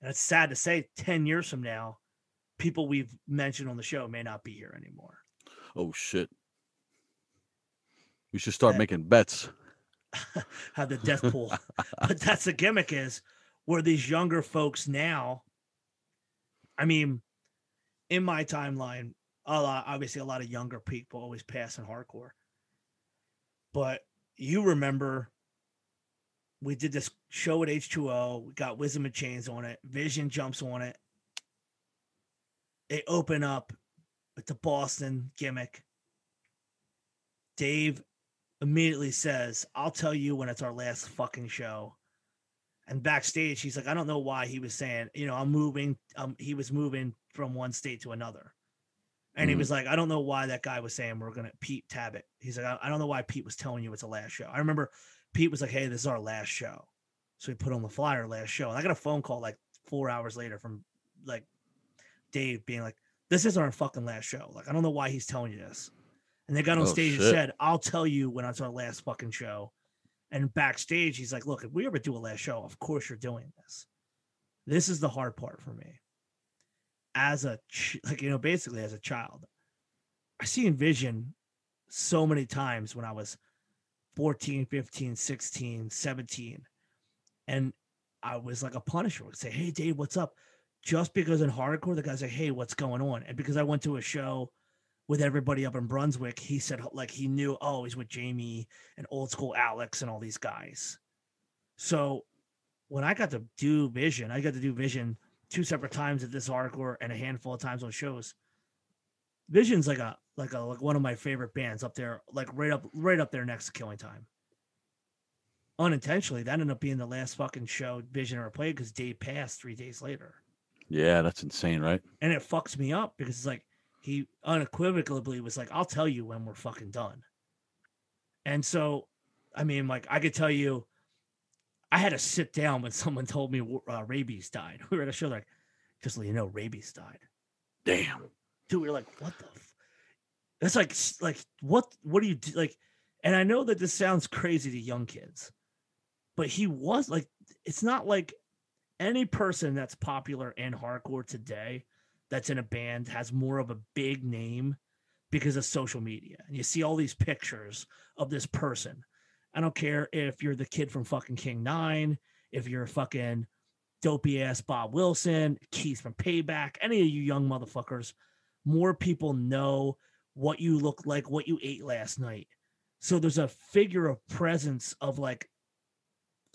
And it's sad to say 10 years from now, people we've mentioned on the show may not be here anymore.
oh shit. We should start
That-
making bets.
Have the death pool. but that's the gimmick is where these younger folks now. I mean, in my timeline, a lot obviously a lot of younger people always pass in hardcore. But you remember we did this show at H2O, we got Wisdom in Chains on it, Vision jumps on it. They open up with the Boston gimmick. Dave immediately says, I'll tell you when it's our last fucking show. And backstage, he's like, I don't know why he was saying, you know, I'm moving. Um, he was moving from one state to another. And he
Mhm.
was like, I don't know why that guy was saying we're gonna Pete Tabit. He's like, I, I don't know why Pete was telling you it's the last show. I remember Pete was like, Hey, this is our last show. So he put on the flyer last show. And I got a phone call like four hours later from like Dave being like, This is our fucking last show. Like, I don't know why he's telling you this. And they got on
Oh,
stage and said, I'll tell you when it's our last fucking show. And backstage, he's like, Look, if we ever do a last show, of course you're doing this. This is the hard part for me. As a, ch- like, you know, basically as a child, I see Envision so many times when I was 14, 15, 16, 17. And I was like a punisher. would say, Hey, Dave, what's up? Just because in hardcore, the guy's like, Hey, what's going on? And because I went to a show with everybody up in Brunswick, he said, like, he knew, oh, he's with Jamie and old school Alex and all these guys. So when I got to do Vision, I got to do Vision two separate times at this hardcore and a handful of times on shows. Vision's like a like a like one of my favorite bands up there, like right up right up there next to Killing Time. Unintentionally, that ended up being the last fucking show Vision ever played because Dave passed three days later
Yeah, that's insane, right?
and it fucks me up because it's like he unequivocally was like, "I'll tell you when we're fucking done." And so, I mean, like I could tell you, I had to sit down when someone told me uh, Raybeez died. We were at a show like, just let you know, Raybeez died.
Damn.
Dude, we were like, "What the?" F-? That's like, like what? What do you do? Like, and I know that this sounds crazy to young kids, but he was like, it's not like any person that's popular in hardcore today that's in a band has more of a big name because of social media. And you see all these pictures of this person. I don't care if you're the kid from fucking King Nine, if you're fucking dopey ass Bob Wilson, Keith from Payback, any of you young motherfuckers, more people know what you look like, what you ate last night. So there's a figure of presence of like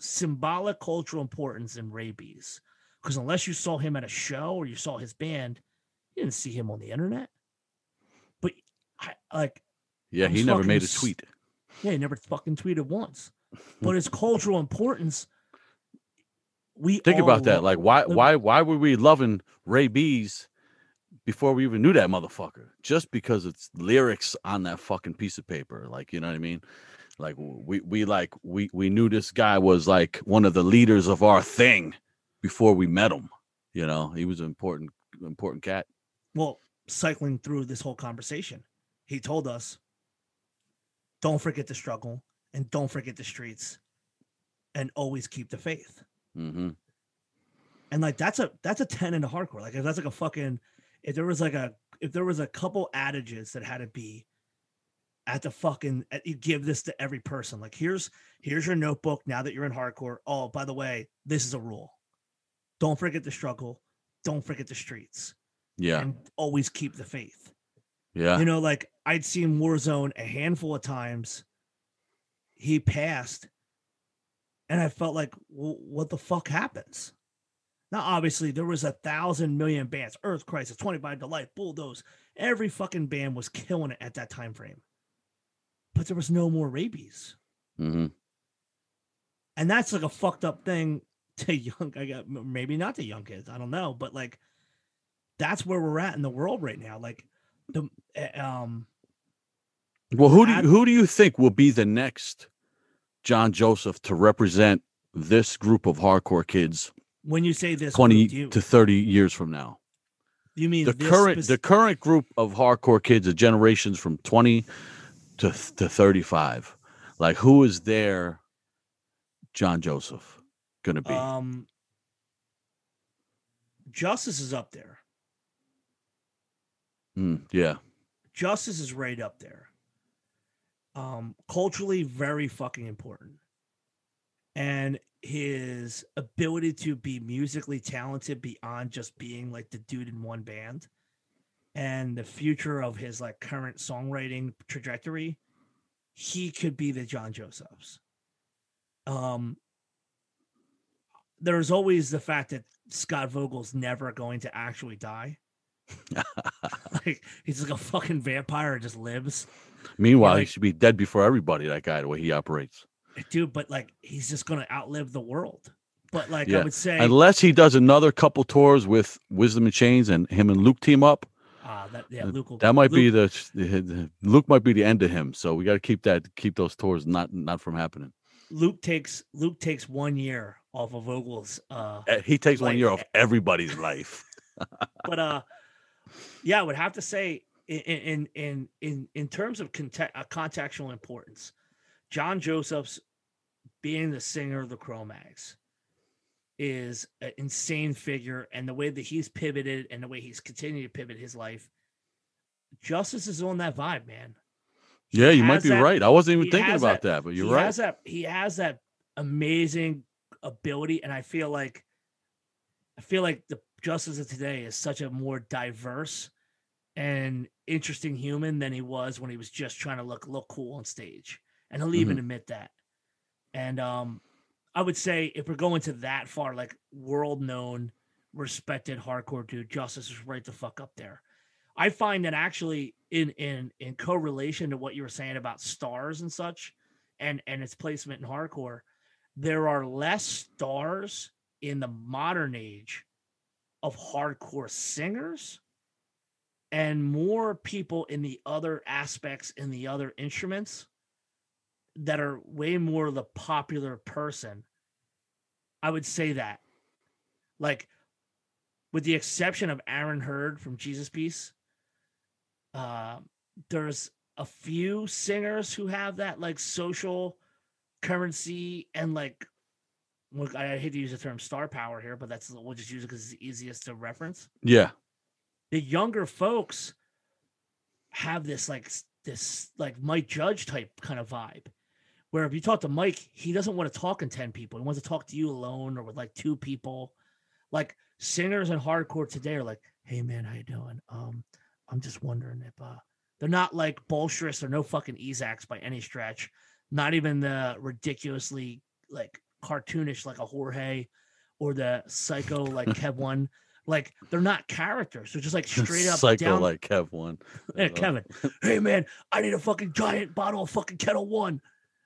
symbolic cultural importance in Raybeez. Because unless you saw him at a show or you saw his band, you didn't see him on the internet. But I like,
Yeah,
I'm
he never made a tweet.
yeah, he never fucking tweeted once. But his cultural importance, we
Think about that. Like, why,
look-
why, why were we loving Raybeez before we even knew that motherfucker? Just because it's lyrics on that fucking piece of paper. Like, you know what I mean? Like, we, we like, we, we knew this guy was like one of the leaders of our thing before we met him. You know, he was an important, important cat.
Well, cycling through this whole conversation, he told us, don't forget the struggle and don't forget the streets and always keep the faith.
hmm
And like that's a that's a 10 in the hardcore. Like if that's like a fucking if there was like a if there was a couple adages that had to be at the fucking at, you give this to every person. Like here's here's your notebook now that you're in hardcore. Oh by the way this is a rule. Don't forget the struggle. Don't forget the streets
Yeah.
and always keep the faith.
Yeah.
you know like i'd seen warzone a handful of times. He passed and i felt like well, what the fuck happens? Now obviously there was a thousand million bands earth crisis 25 to life bulldoze. Every fucking band was killing it at that time frame. But there was no more Raybeez.
Hmm
and that's like a fucked up thing to young i got maybe not to young kids i don't know but like that's where we're at in the world right now like the eh, um
Well, who do you, who do you think will be the next John Joseph to represent this group of hardcore kids
when you say this
twenty
group, you,
to thirty years from now?
you mean
The current the current group of hardcore kids are generations from twenty to to thirty five. Like who is their John Joseph gonna be?
um justice is up there
Mm, yeah.
justice is right up there. Um culturally very fucking important. And his ability to be musically talented beyond just being like the dude in one band and the future of his like current songwriting trajectory he could be the john josephs. Um there's always the fact that scott vogel's never going to actually die like he's like a fucking vampire and just lives
Meanwhile,
like-
he should be dead before everybody. That guy, the way he operates.
dude but like he's just gonna outlive the world but like i would say
Unless he does another couple tours with Wisdom and Chains and him and Luke team up,
ah that yeah
uh,
luke will,
that might be
Luke-
the, the Luke might be the end of him. So we got to keep that keep those tours not not from happening.
luke takes luke takes one year off of vogel's uh
Uh, He takes one year off everybody's life.
but uh yeah i would have to say in in in in, in terms of context, uh, contextual importance john joseph's being the singer of the cro-mags is an insane figure and the way that he's pivoted and the way he's continued to pivot his life justice is on that vibe man He
Yeah, you might be
that-
right. I wasn't even thinking about
that-
that, but you're
he
right.
has that he has that amazing ability and i feel like i feel like the justice of today is such a more diverse and interesting human than he was when he was just trying to look look cool on stage. And he'll even admit that. And um i would say if we're going to that far like world known respected hardcore dude justice is right the fuck up there. I find that actually in in in correlation to what you were saying about stars and such and and its placement in hardcore there are less stars in the modern age of hardcore singers and more people in the other aspects in the other instruments that are way more the popular person i would say that like with the exception of aaron heard from jesus piece uh, there's a few singers who have that like social currency and like look i hate to use the term star power here but that's we'll just use it because it's the easiest to reference
yeah.
the younger folks have this like this like Mike Judge type kind of vibe. Where if you talk to Mike, he doesn't want to talk in 10 people. He wants to talk to you alone or with like two people. Like singers and hardcore today are like, hey man, how you doing? Um, I'm just wondering if uh they're not like bolsterous or no fucking Ezacs by any stretch. Not even the ridiculously like cartoonish like a Jorge or the psycho like Kev one. Like they're not characters. They're just like straight up
Psycho
down.
like Kev one.
Hey, Kevin. Hey man, I need a fucking giant bottle of fucking Ketel One.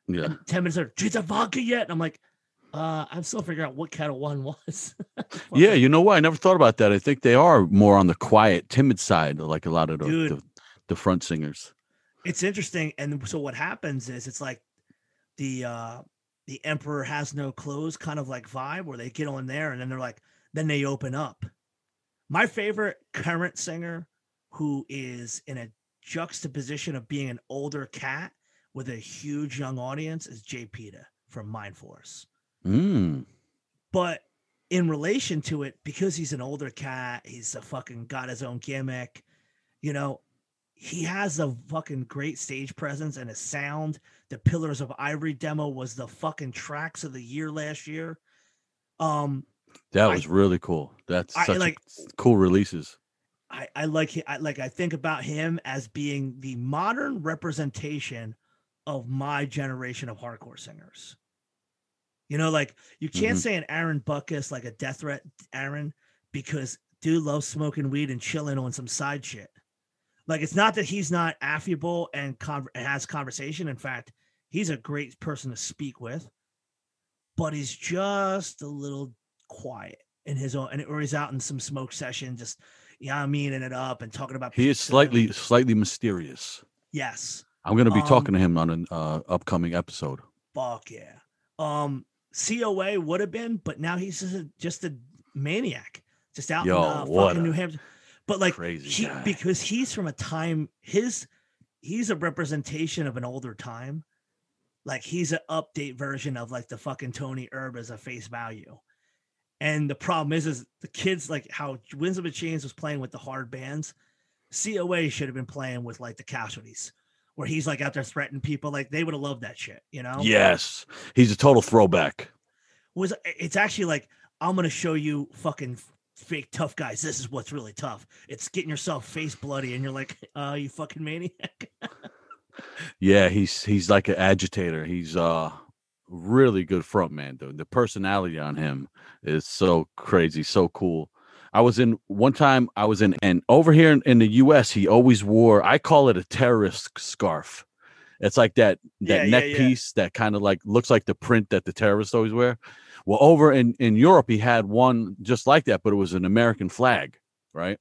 Yeah.
And ten minutes later, do you vodka yet? And I'm like, uh, I'm still figuring out what Ketel One was.
Yeah, you know what? I never thought about that. I think they are more on the quiet, timid side, like a lot of the, the, the front singers.
it's interesting. And so what happens is it's like the uh the emperor has no clothes kind of like vibe where they get on there and then they're like, then they open up. My favorite current singer who is in a juxtaposition of being an older cat with a huge young audience is Jay Peta from Mindforce.
Mm.
But in relation to it, because he's an older cat, he's a fucking got his own gimmick, you know, he has a fucking great stage presence and a sound. The Pillars of Ivory demo was the fucking tracks of the year last year. Um,
That
I-
was really cool. That's
I
such a cool releases.
I, I like I like I think about him as being the modern representation of my generation of hardcore singers. You know, like you can't
Mhm.
say an Aaron Buckus like a death threat Aaron because dude loves smoking weed and chilling on some side shit. Like it's not that he's not affable and, con- and has conversation. In fact, he's a great person to speak with, but he's just a little quiet in his own, and or he's out in some smoke session, just yeah, I meaning it up and talking about.
He is slightly slightly mysterious.
yes,
I'm going to be
Um,
talking to him on an uh, upcoming episode.
fuck yeah. Um, COA would have been, but now he's just a, just a maniac, just out
Yo,
in uh, fucking New Hampshire. But like
crazy
he, because he's from a time his he's a representation of an older time. Like he's an update version of like the fucking Tony Herb as a face value. And the problem is, is the kids like how Wisdom in Chains was playing with the hard bands. COA should have been playing with like the casualties, where he's like out there threatening people. Like they would have loved that shit, you know?
Yes, he's a total throwback.
was it's actually like I'm gonna show you fucking fake tough guys. This is what's really tough. It's getting yourself face bloody, and you're like, uh, you fucking maniac.
Yeah, he's he's like an agitator. He's uh really good front man, dude. The personality on him is so crazy, so cool. I was in one time I was in and over here in, in the US he always wore I call it a terrorist scarf. It's like that that
yeah,
neck
yeah.
piece that kind of like looks like the print that the terrorists always wear. Well, over in in Europe he had one just like that, but it was an American flag, right?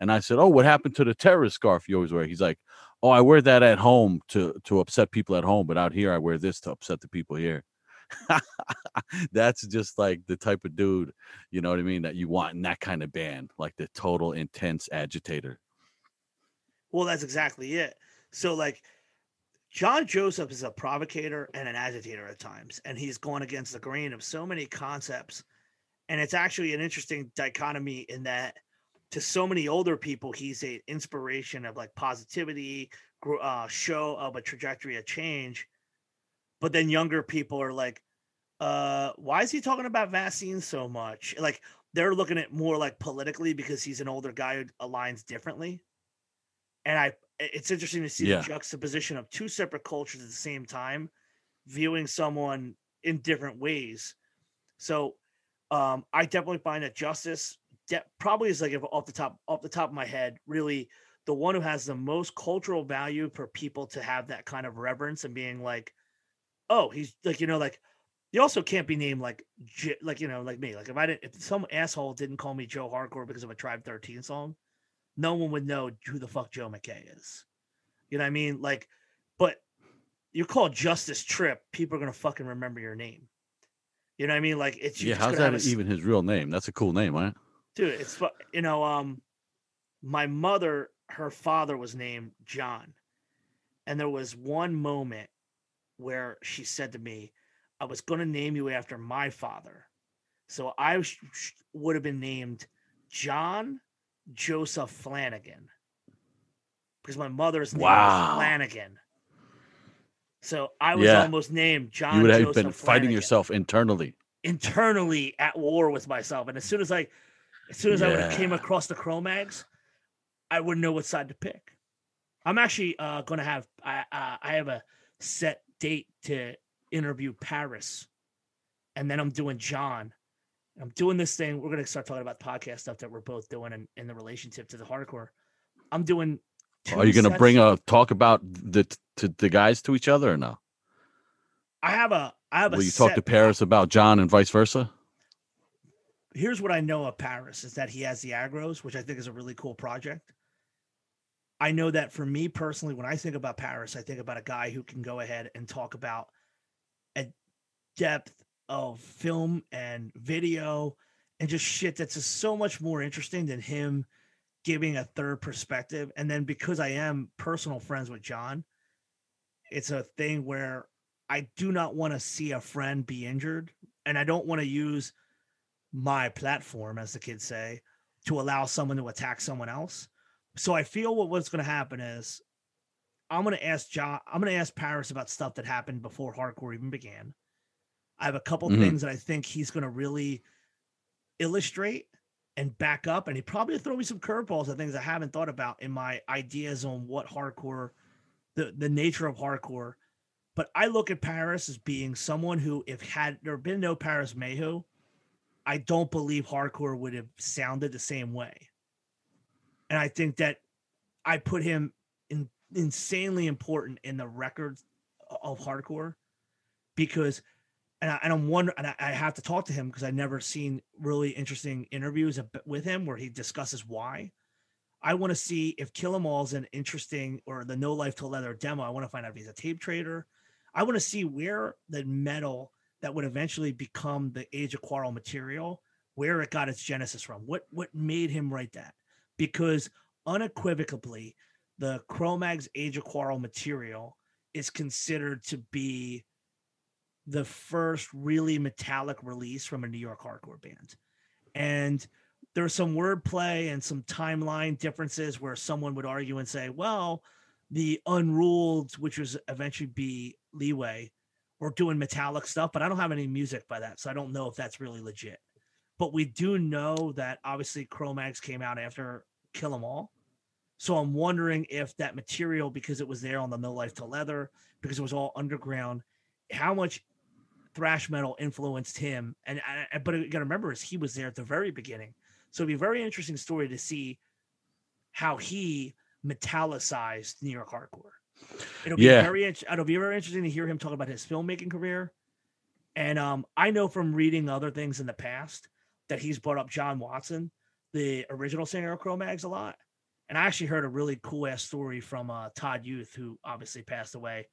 And I said, "Oh, what happened to the terrorist scarf you always wear?" He's like, "Oh, I wear that at home to to upset people at home, but out here I wear this to upset the people here." That's just like the type of dude, you know what I mean, that you want in that kind of band, like the total intense agitator.
well, that's exactly it. So like, John Joseph is a provocator and an agitator at times, and he's going against the grain of so many concepts. And it's actually an interesting dichotomy in that to so many older people, he's a inspiration of like positivity, uh, show of a trajectory of change. But then younger people are like, uh, why is he talking about vaccines so much? Like they're looking at more like politically because he's an older guy who aligns differently. And I, it's interesting to see
Yeah.
the juxtaposition of two separate cultures at the same time, viewing someone in different ways. So, um, I definitely find that justice de- probably is like if off the top off the top of my head, really the one who has the most cultural value for people to have that kind of reverence and being like, oh, he's like you know like you also can't be named like J- like you know like me like if I didn't if some asshole didn't call me Joe Hardcore because of a Tribe Thirteen song, no one would know who the fuck Joe McKay is. You know what I mean? Like, but you're called Justice Tripp, people are gonna fucking remember your name. You know what I mean? Like it's
Yeah, how's that
a
even his real name? That's a cool name, right?
Dude it's you know um my mother her father was named john and there was one moment where she said to me i was going to name you after my father so i sh- sh- would have been named john joseph flanagan because my mother's name
Wow.
was flanagan so i was
Yeah.
almost named john
you would have
Joseph
been fighting
Flanagan
yourself internally.
internally at war with myself. And as soon as I, as soon as I would have came across the Cro-Mags, I wouldn't know what side to pick. I'm actually uh, going to have I uh, I have a set date to interview Paris, and then I'm doing John. I'm doing this thing. We're going to start talking about podcast stuff that we're both doing in, in the relationship to the hardcore. I'm doing.
Are you going to bring a talk about the to the guys to each other or no?
I have a. I have a.
Will you talk to Paris about John and vice versa?
Here's what I know of Paris is that he has the agros, which I think is a really cool project. I know that for me personally, when I think about Paris, I think about a guy who can go ahead and talk about a depth of film and video and just shit that's just so much more interesting than him giving a third perspective. And then because I am personal friends with John, it's a thing where I do not want to see a friend be injured. And I don't want to use my platform, as the kids say, to allow someone to attack someone else. so I feel what what's going to happen is I'm going to ask John. I'm going to ask Paris about stuff that happened before hardcore even began. I have a couple
Mhm.
things that I think he's going to really illustrate and back up, and he probably throw me some curveballs of things I haven't thought about in my ideas on what hardcore, the the nature of hardcore. But I look at Paris as being someone who, if had there been no Paris Mayhew, I don't believe hardcore would have sounded the same way. And I think that I put him in insanely important in the records of hardcore because and, I, I'm wondering and I, I have to talk to him because I've never seen really interesting interviews with him where he discusses why. I want to see if Kill 'Em All's an interesting or the No Life 'til Leather demo. I want to find out if he's a tape trader. I want to see where the metal that would eventually become the Age of Quarrel material, where it got its genesis from. What what made him write that? Because unequivocally, the Cro-Mags Age of Quarrel material is considered to be the first really metallic release from a New York hardcore band. And there's some wordplay and some timeline differences where someone would argue and say, well, the Unruled, which was eventually be Leeway, were doing metallic stuff, but I don't have any music by that. So I don't know if that's really legit. But we do know that obviously Cro-Mags came out after Kill 'Em All. So I'm wondering if that material, because it was there on the No Life 'til Leather, because it was all underground, how much thrash metal influenced him. And I, but you got to remember is he was there at the very beginning. So it'd be a very interesting story to see how he metallicized New York hardcore. It'll be
Yeah.
very it'll be very interesting to hear him talk about his filmmaking career. And um, I know from reading other things in the past that he's brought up John Watson, the original singer of Cro-Mags, a lot. And I actually heard a really cool ass story from uh, Todd Youth, who obviously passed away,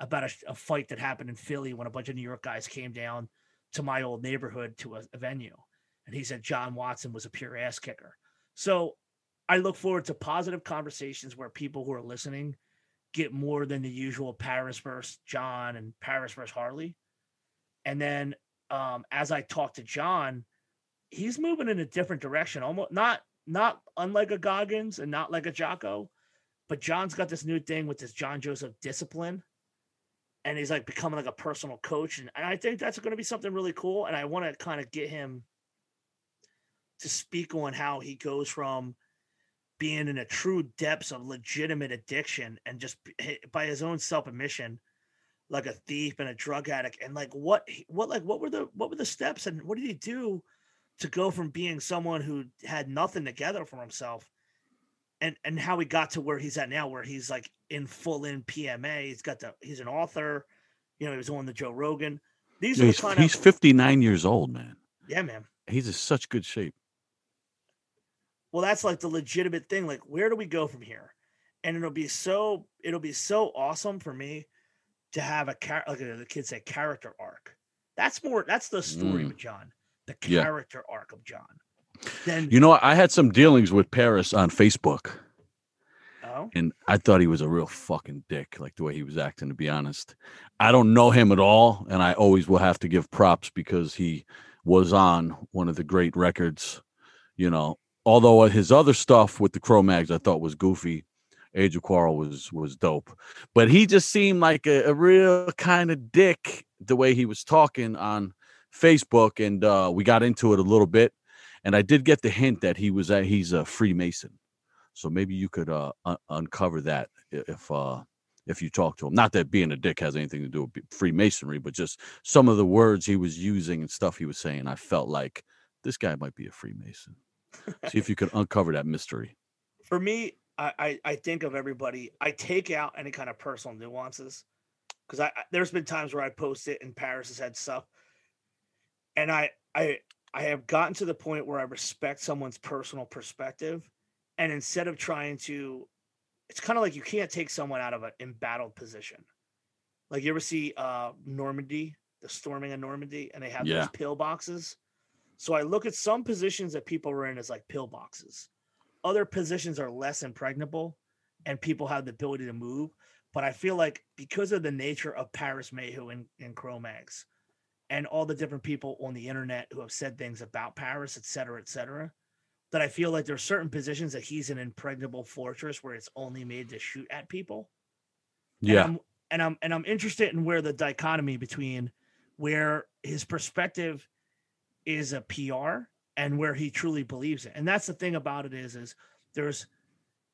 about a, a fight that happened in Philly when a bunch of New York guys came down to my old neighborhood to a, a venue. And he said John Watson was a pure ass kicker. So I look forward to positive conversations where people who are listening get more than the usual Paris versus John and Paris versus Harley. And then um, as I talk to John, he's moving in a different direction, almost not not unlike a Goggins and not like a Jocko, but John's got this new thing with this John Joseph discipline. And he's like becoming like a personal coach. And, and I think that's going to be something really cool. And I want to kind of get him to speak on how he goes from being in a true depths of legitimate addiction and just by his own self admission, like a thief and a drug addict, and like what what like what were the what were the steps and what did he do to go from being someone who had nothing together for himself and and how he got to where he's at now, where he's like in full in PMA. He's got the he's an author, you know, he was on the Joe Rogan. These are the
He's, he's
of
59 years old, man.
yeah, man.
He's in such good shape.
Well that's like the legitimate thing like where do we go from here and it'll be so it'll be so awesome for me to have a char- like the kids say character arc that's more that's the story
Mm.
with john the
Yeah.
character arc of john then
You know, I had some dealings with Paris on Facebook,
oh
and I thought he was a real fucking dick, like the way he was acting, to be honest. I don't know him at all, and I always will have to give props because he was on one of the great records, you know. Although his other stuff with the Cro-Mags I thought was goofy. Age of Quarrel was was dope. But he just seemed like a, a real kind of dick the way he was talking on Facebook, and uh, we got into it a little bit. And I did get the hint that he was a, he's a Freemason, so maybe you could uh, un- uncover that if uh, if you talk to him. Not that being a dick has anything to do with Freemasonry, but just some of the words he was using and stuff he was saying. I felt like this guy might be a Freemason. See if you can uncover that mystery.
for me I, I i think of everybody i take out any kind of personal nuances because I, I there's been times where i post it and paris has had stuff and i i i have gotten to the point where i respect someone's personal perspective and instead of trying to it's kind of like you can't take someone out of an embattled position like you ever see uh normandy the storming of normandy and they have
Yeah.
those pill boxes so i look at some positions that people are in as like pill boxes other positions are less impregnable and people have the ability to move. But I feel like because of the nature of Paris Mayhew and, and Cro-Mags and all the different people on the internet who have said things about Paris, et cetera, et cetera, that I feel like there's certain positions that he's an impregnable fortress where it's only made to shoot at people.
Yeah.
And I'm, and I'm and I'm interested in where the dichotomy between where his perspective is a PR and where he truly believes it. And that's the thing about it is is there's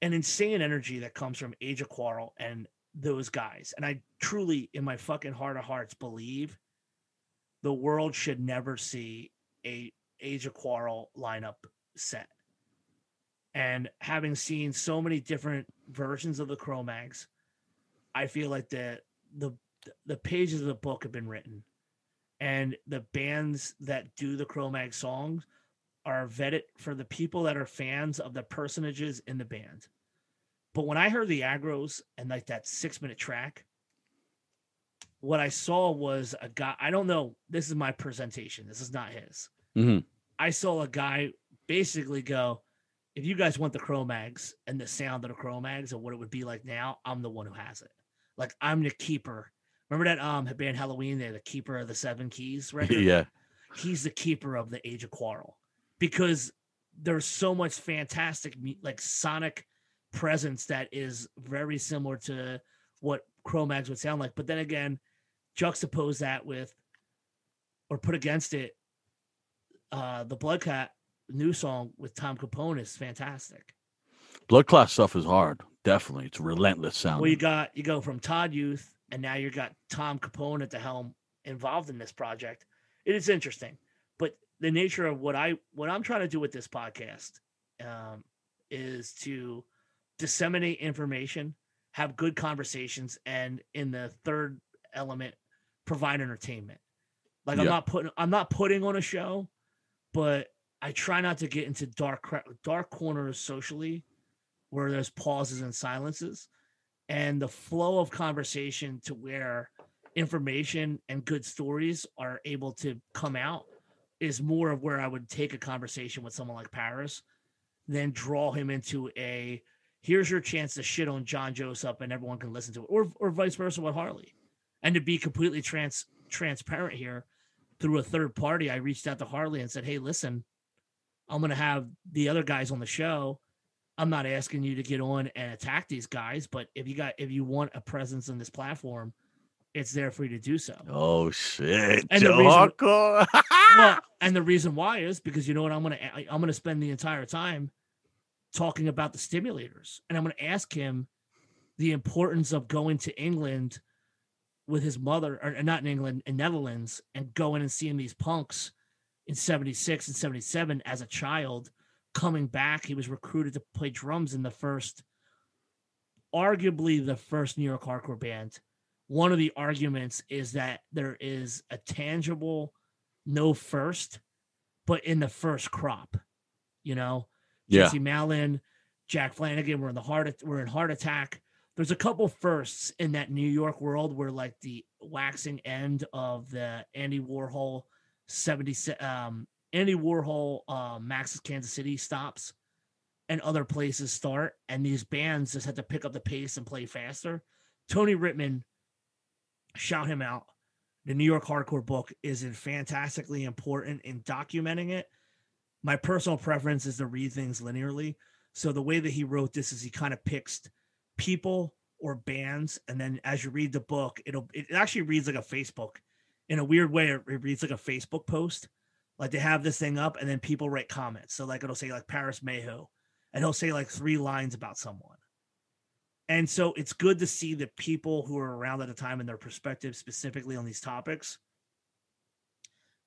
an insane energy that comes from Age of Quarrel and those guys. And I truly in my fucking heart of hearts believe the world should never see a Age of Quarrel lineup set. And having seen so many different versions of the Cro-Mags, I feel like the the the pages of the book have been written, and the bands that do the Cro-Mag songs are vetted for the people that are fans of the personages in the band. But when I heard the aggros and like that six minute track, what I saw was a guy. I don't know. This is my presentation. This is not his.
hmm
I saw a guy basically go, if you guys want the Cro-Mags and the sound of the Cro-Mags and what it would be like now, I'm the one who has it. Like I'm the keeper. Remember that um band Helloween? They're the keeper of the seven keys record.
yeah.
He's the keeper of the Age of Quarrel because there's so much fantastic like sonic presence that is very similar to what Cro-Mags would sound like. But then again, juxtapose that with or put against it uh the Bloodclot new song with Tom Capone is fantastic.
Bloodclot stuff is hard. Definitely. It's relentless sound.
Well, you got you go from Todd Youth, and now you've got Tom Capone at the helm involved in this project. It is interesting, but the nature of what I what I'm trying to do with this podcast um, is to disseminate information, have good conversations, and in the third element, provide entertainment. Like I'm not putting I'm not putting on a show, but I try not to get into dark dark corners socially where there's pauses and silences and the flow of conversation to where information and good stories are able to come out is more of where I would take a conversation with someone like Paris than draw him into a here's your chance to shit on John Joseph and everyone can listen to it or or vice versa with Harley. And to be completely trans transparent here through a third party, I reached out to Harley and said, "Hey, listen, I'm going to have the other guys on the show. I'm not asking you to get on and attack these guys, but if you got if you want a presence in this platform, it's there for you to do so.
Oh shit.
And the reason- well, and the reason why is because you know what I'm gonna I'm gonna spend the entire time talking about the stimulators, and I'm gonna ask him the importance of going to England with his mother, or not in England, in Netherlands, and going and seeing these punks in '76 and '77 as a child. Coming back, he was recruited to play drums in the first, arguably the first New York hardcore band. One of the arguments is that there is a tangible no first, but in the first crop, you know,
Yeah.
Jesse Malin, Jack Flanagan were in the heart. We're in Heart Attack. There's a couple firsts in that New York world where like the waxing end of the Andy Warhol 70 um Andy Warhol uh Max's Kansas City stops and other places start and these bands just had to pick up the pace and play faster. Tony Rettman shout him out the New York Hardcore book is fantastically important in documenting it. My personal preference is to read things linearly. So the way that he wrote this is he kind of picks people or bands, and then as you read the book, it'll it actually reads like a Facebook. In a weird way, it reads like a Facebook post. Like they have this thing up, and then people write comments. So like it'll say like Paris Mayhew, and he'll say like three lines about someone. And so it's good to see the people who are around at the time and their perspective specifically on these topics.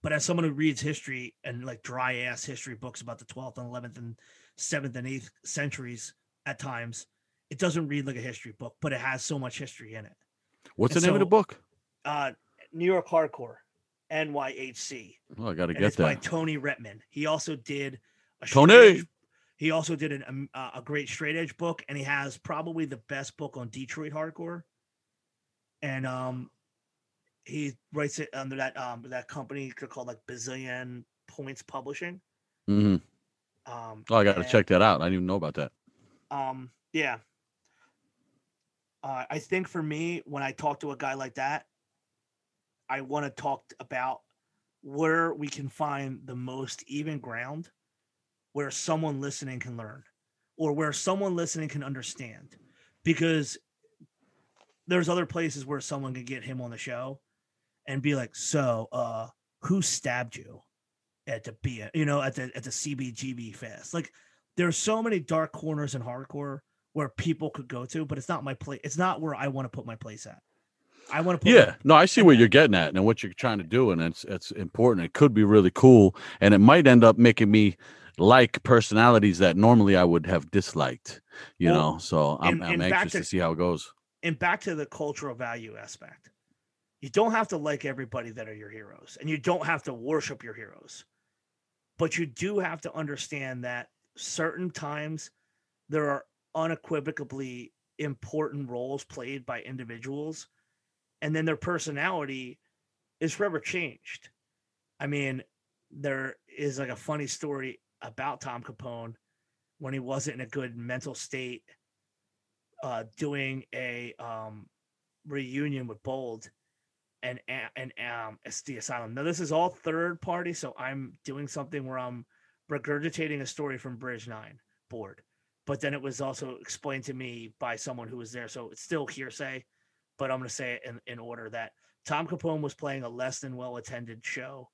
But as someone who reads history and like dry ass history books about the 12th and 11th and 7th and 8th centuries at times, it doesn't read like a history book, but it has so much history in it.
What's the
And
name of the book?
Uh, New York Hardcore, NYHC.
Oh, I gotta
And
get
it's by. Tony Rettman. He also did a
Tony!
He also did an, um, uh, a great straight edge book, and he has probably the best book on Detroit hardcore. And um, he writes it under that um that company called like Bazillion Points Publishing.
Mm-hmm.
Um,
Oh, I gotta check that out. I didn't even know about that.
Um, yeah. Uh, I think for me, when I talk to a guy like that, I want to talk about where we can find the most even ground where someone listening can learn or where someone listening can understand because there's other places where someone could get him on the show and be like so uh who stabbed you at the B you know at the at the CBGB fest? Like there's so many dark corners in hardcore where people could go to but it's not my place it's not where I want to put my place at I want to put
Yeah, no, I see what you're getting at and what you're trying to do, and it's it's important. It could be really cool, and it might end up making me like personalities that normally I would have disliked. You
Well,
know, so I'm,
and-
I'm
and
anxious to,
to-
see how it goes.
and back to the cultural value aspect. You don't have to like everybody that are your heroes, and you don't have to worship your heroes, but you do have to understand that certain times there are unequivocally important roles played by individuals, and then their personality is forever changed. I mean, there is like a funny story about Tom Capone when he wasn't in a good mental state uh, doing a um, reunion with Bold and and um, it's the Asylum. Now this is all third party, so I'm doing something where I'm regurgitating a story from Bridge Nine board, but then it was also explained to me by someone who was there, so it's still hearsay. But I'm going to say it in, in order that Tom Capone was playing a less than well attended show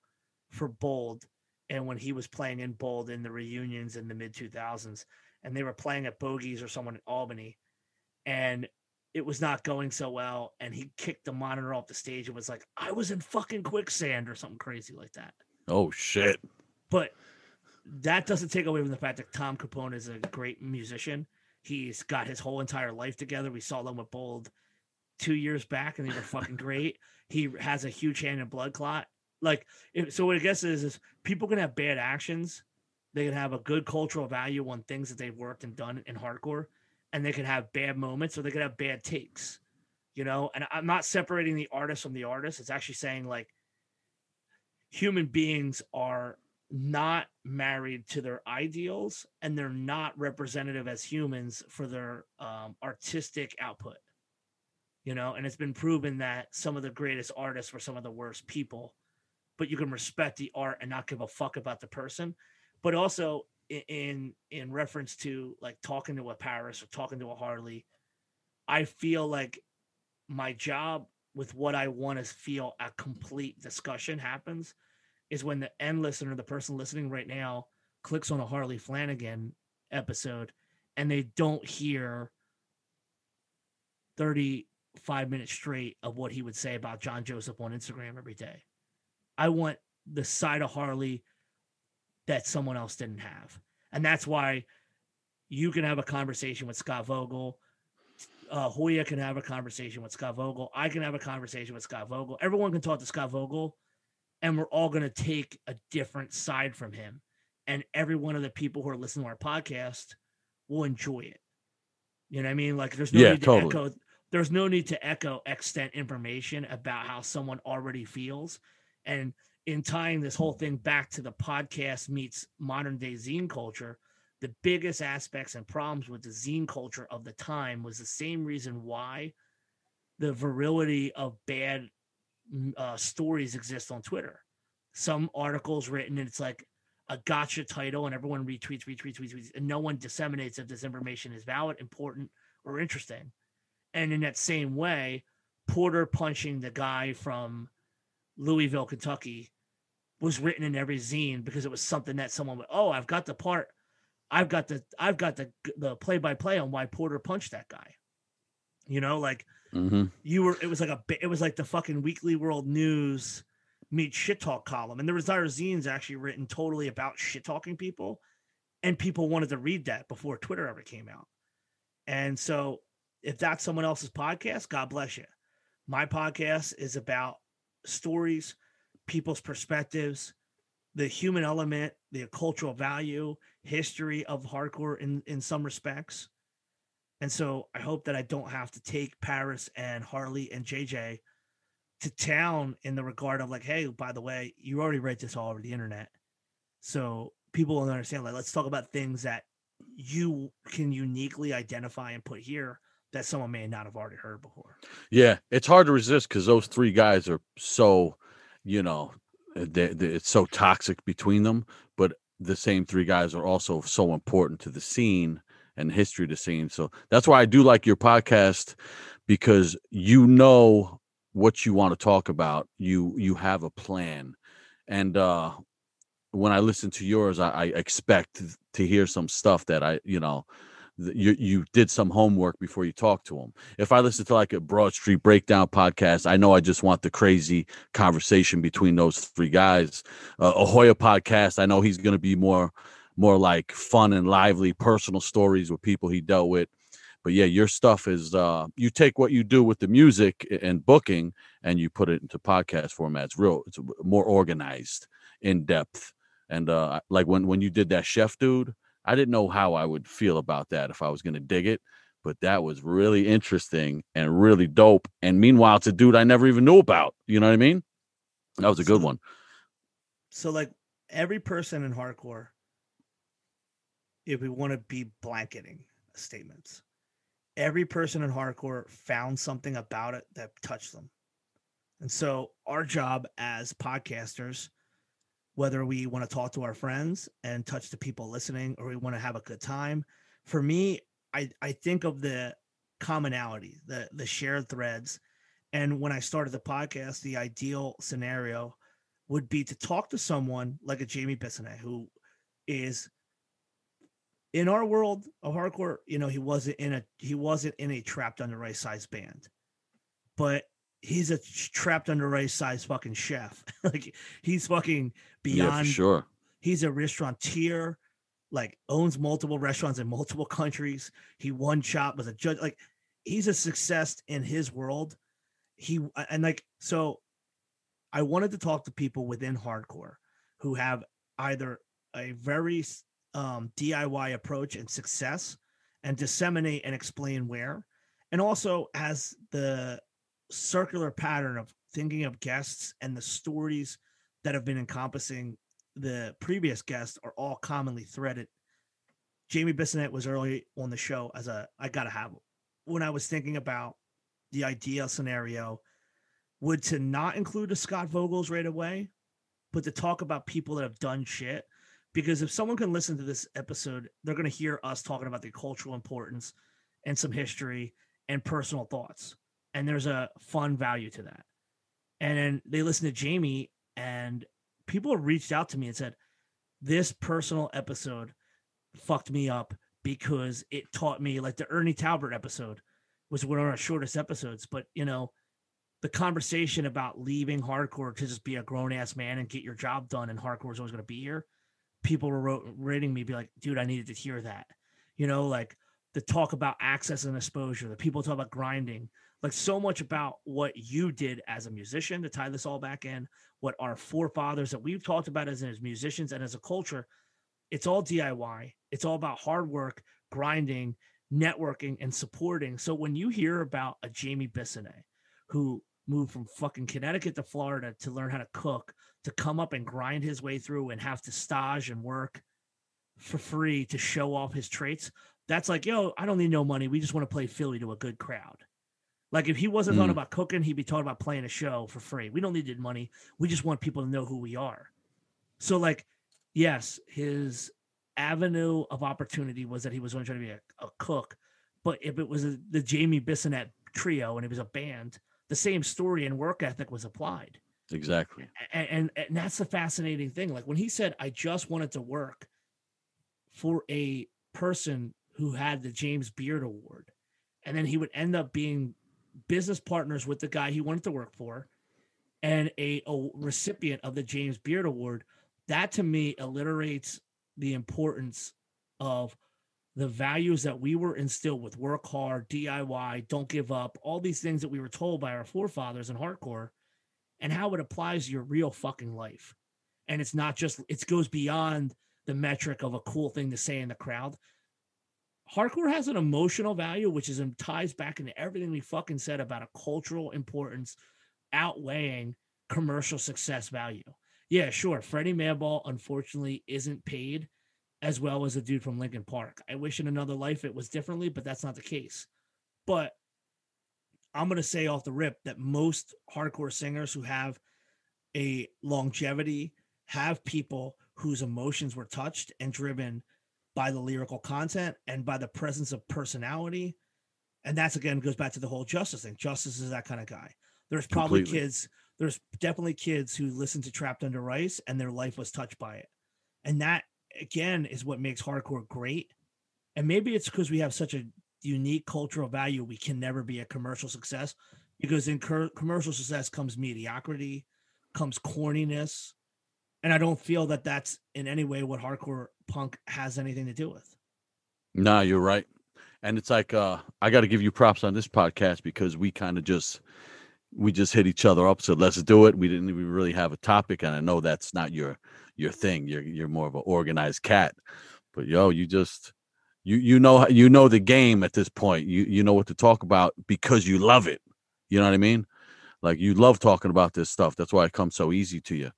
for Bold, and when he was playing in Bold in the reunions in the mid 2000s, and they were playing at Bogies or someone in Albany, and it was not going so well. And he kicked the monitor off the stage and was like, I was in fucking quicksand or something crazy like that.
Oh shit!
But that doesn't take away from the fact that Tom Capone is a great musician. He's got his whole entire life together. We saw them with Bold two years back, and they were fucking great. He has a huge hand in Bloodclot. Like, if, so what I guess is, is people can have bad actions. They can have a good cultural value on things that they've worked and done in hardcore, and they can have bad moments or they can have bad takes. You know, and I'm not separating the artist from the artist. It's actually saying like human beings are not married to their ideals and they're not representative as humans for their um, artistic output you know and it's been proven that some of the greatest artists were some of the worst people but you can respect the art and not give a fuck about the person. But also in in reference to like talking to a paris or talking to a harley i feel like my job with what i want to feel a complete discussion happens is when the end listener, the person listening right now, clicks on a Harley Flanagan episode and they don't hear 35 minutes straight of what he would say about John Joseph on Instagram every day. I want the side of Harley that someone else didn't have. And that's why you can have a conversation with Scott Vogel. Uh, Hoya can have a conversation with Scott Vogel. I can have a conversation with Scott Vogel. Everyone can talk to Scott Vogel and we're all going to take a different side from him and every one of the people who are listening to our podcast will enjoy it you know what i mean like there's no
Yeah,
need to
totally.
echo there's no need to echo extent information about how someone already feels and in tying this whole thing back to the podcast meets modern day zine culture the biggest aspects and problems with the zine culture of the time was the same reason why the virility of bad uh, stories exist on Twitter. Some articles written and it's like a gotcha title, and everyone retweets, retweets, retweets, and no one disseminates if this information is valid, important, or interesting. And in that same way, Porter punching the guy from Louisville, Kentucky, was written in every zine because it was something that someone would. Oh, I've got the part. I've got the I've got the the play by play on why Porter punched that guy. You know, like
hmm
you were it was like a it was like the fucking weekly world news meet shit talk column and there was our zines actually written totally about shit talking people and people wanted to read that before twitter ever came out and so if that's someone else's podcast god bless you. My podcast is about stories people's perspectives the human element the cultural value history of hardcore in in some respects. And so I hope that I don't have to take Paris and Harley and JJ to town in the regard of like, hey, by the way, you already read this all over the internet. So people will understand, like, let's talk about things that you can uniquely identify and put here that someone may not have already heard before.
Yeah, it's hard to resist because those three guys are so, you know, they, they, it's so toxic between them. But the same three guys are also so important to the scene and history of the scene. So that's why I do like your podcast because you know what you want to talk about. You you have a plan. And uh when I listen to yours, I, I expect to hear some stuff that I, you know, you you did some homework before you talk to them. If I listen to like a Broad Street Breakdown podcast, I know I just want the crazy conversation between those three guys. Uh, a Hoya podcast, I know he's going to be more more like fun and lively personal stories with people he dealt with. But yeah, your stuff is uh you take what you do with the music and booking and you put it into podcast format. It's real, it's more organized, in depth. And uh like when when you did that chef dude, I didn't know how I would feel about that if I was going to dig it, but that was really interesting and really dope. And meanwhile, it's a dude I never even knew about. You know what I mean? That was a good
So-
one.
So like every person in hardcore, if we want to be blanketing statements, every person in hardcore found something about it that touched them. And so our job as podcasters, whether we want to talk to our friends and touch the people listening or we want to have a good time, for me, I, I think of the commonality, the the shared threads. And when I started the podcast, the ideal scenario would be to talk to someone like a Jamie Bissonnette who is in our world of hardcore, you know, he wasn't in a he wasn't in a Trapped Under Ice band. But he's a Trapped Under Ice fucking chef. like he's fucking beyond Yeah,
sure.
he's a restaurateur, like owns multiple restaurants in multiple countries. He won chop was a judge. Like he's a success in his world. He and like so I wanted to talk to people within hardcore who have either a very um, DIY approach and success and disseminate and explain where, and also as the circular pattern of thinking of guests and the stories that have been encompassing the previous guests are all commonly threaded. Jamie Bissonnette was early on the show as a I gotta have. When I was thinking about the ideal scenario, would to not include the Scott Vogels right away, but to talk about people that have done shit. Because if someone can listen to this episode, they're gonna hear us talking about the cultural importance and some history and personal thoughts. And there's a fun value to that. And then they listen to Jamie, and people reached out to me and said, This personal episode fucked me up because it taught me, like the Ernie Talbert episode was one of our shortest episodes, but you know, the conversation about leaving hardcore to just be a grown ass man and get your job done, and hardcore is always going to be here. People were rating me, be like, dude, I needed to hear that. You know, like the talk about access and exposure, the people talk about grinding, like so much about what you did as a musician to tie this all back in, what our forefathers that we've talked about as, as musicians and as a culture. It's all DIY. It's all about hard work, grinding, networking, and supporting. So when you hear about a Jamie Bissonnette who moved from fucking Connecticut to Florida to learn how to cook, to come up and grind his way through and have to stage and work for free to show off his traits. That's like, yo, I don't need no money. We just want to play Philly to a good crowd. Like if he wasn't talking
Mm.
about cooking, he'd be talking about playing a show for free. We don't need the money. We just want people to know who we are. So like, yes, his avenue of opportunity was that he was going to try to be a, a cook, but if it was a, the Jamie Bissonnette trio and it was a band, the same story and work ethic was applied
Exactly.
and, and and that's the fascinating thing like when he said i just wanted to work for a person who had the james beard award and then he would end up being business partners with the guy he wanted to work for and a, a recipient of the james beard award that to me alliterates the importance of the values that we were instilled with work hard diy don't give up all these things that we were told by our forefathers in hardcore and how it applies to your real fucking life. And it's not just it goes beyond the metric of a cool thing to say in the crowd. Hardcore has an emotional value, which is um, ties back into everything we fucking said about a cultural importance outweighing commercial success value. Yeah, sure. Freddie Madball unfortunately isn't paid as well as a dude from Linkin Park. I wish in another life it was differently, but that's not the case. But I'm to say off the rip that most hardcore singers who have a longevity have people whose emotions were touched and driven by the lyrical content and by the presence of personality. And that's again goes back to the whole justice thing. Justice is that kind of guy. There's probably
Completely.
kids, there's definitely kids who listen to Trapped Under Ice and their life was touched by it. And that again is what makes hardcore great. And maybe it's because we have such a unique cultural value, we can never be a commercial success because in cur- commercial success comes mediocrity, comes corniness. And I don't feel that that's in any way what hardcore punk has anything to do with.
Nah, you're right. And it's like uh I got to give you props on this podcast because we kind of just we just hit each other up said let's do it. We didn't even really have a topic and I know that's not your your thing. You're you're more of an organized cat. But yo, you just you you know you know the game at this point. You you know what to talk about because you love it. You know what I mean? Like you love talking about this stuff. That's why it comes so easy to you.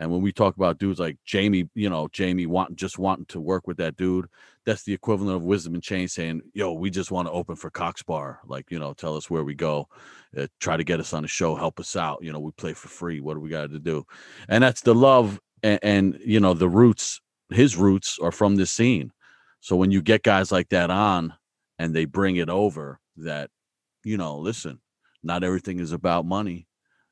And when we talk about dudes like Jamie, you know, Jamie want just wanting to work with that dude, that's the equivalent of Wisdom in Chain saying, "Yo, we just want to open for Cock Sparrer. Like, you know, tell us where we go, uh, try to get us on the show, help us out. You know, we play for free. What do we got to do?" And that's the love and, and you know the roots. His roots are from this scene. So when you get guys like that on and they bring it over, that you know, listen, not everything is about money.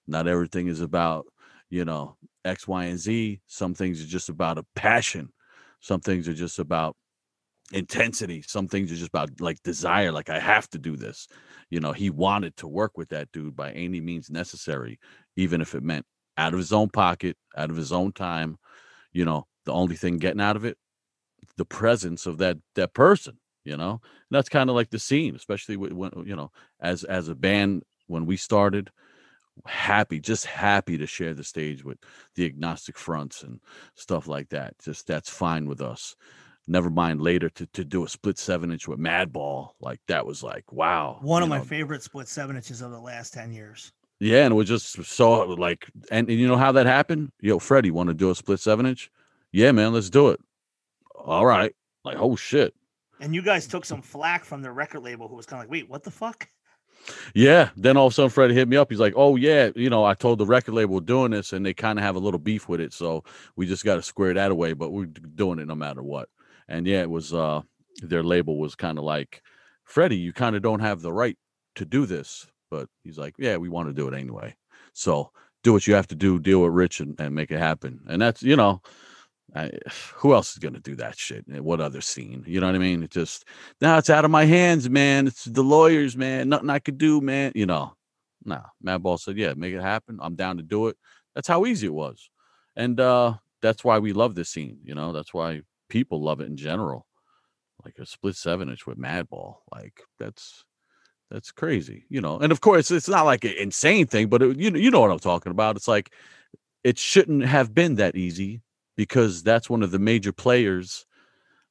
Not everything is about you know X, Y, and Z. Some things are just about a passion. Some things are just about intensity. Some things are just about like desire. Like I have to do this. You know, he wanted to work with that dude by any means necessary, even if it meant out of his own pocket, out of his own time. You know, the only thing getting out of it, the presence of that that person. You know, and that's kind of like the scene, especially when you know, as as a band when we started happy, just happy to share the stage with the agnostic fronts and stuff like that. Just that's fine with us. Never mind later to, to do a split seven inch with Madball. Like that was like, wow.
One of my favorite split seven inches of the last 10 years.
Yeah, and we just so like and, and you know how that happened? Yo, Freddie, want to do a split seven inch? Yeah, man, let's do it. All right. Like, oh shit.
And you guys took some flack from the record label who was kind of like, wait, what the fuck?
Yeah. Then all of a sudden Freddie hit me up. He's like, Oh yeah, you know, I told the record label we're doing this and they kind of have a little beef with it. So we just got to square that away, but we're doing it no matter what. And yeah, it was uh their label was kind of like, Freddie, you kind of don't have the right to do this. But he's like, Yeah, we want to do it anyway. So do what you have to do, deal with Rich and, and make it happen. And that's, you know, I, who else is going to do that shit? What other scene? You know what I mean? It just now it's out of my hands, man. It's the lawyers, man. Nothing I could do, man. You know, no. Madball said, "Yeah, make it happen. I'm down to do it." That's how easy it was, and uh that's why we love this scene. You know, that's why people love it in general. Like a split seven inch with Madball, like that's that's crazy. You know, and of course it's not like an insane thing, but it, you you know what I'm talking about. It's like it shouldn't have been that easy because that's one of the major players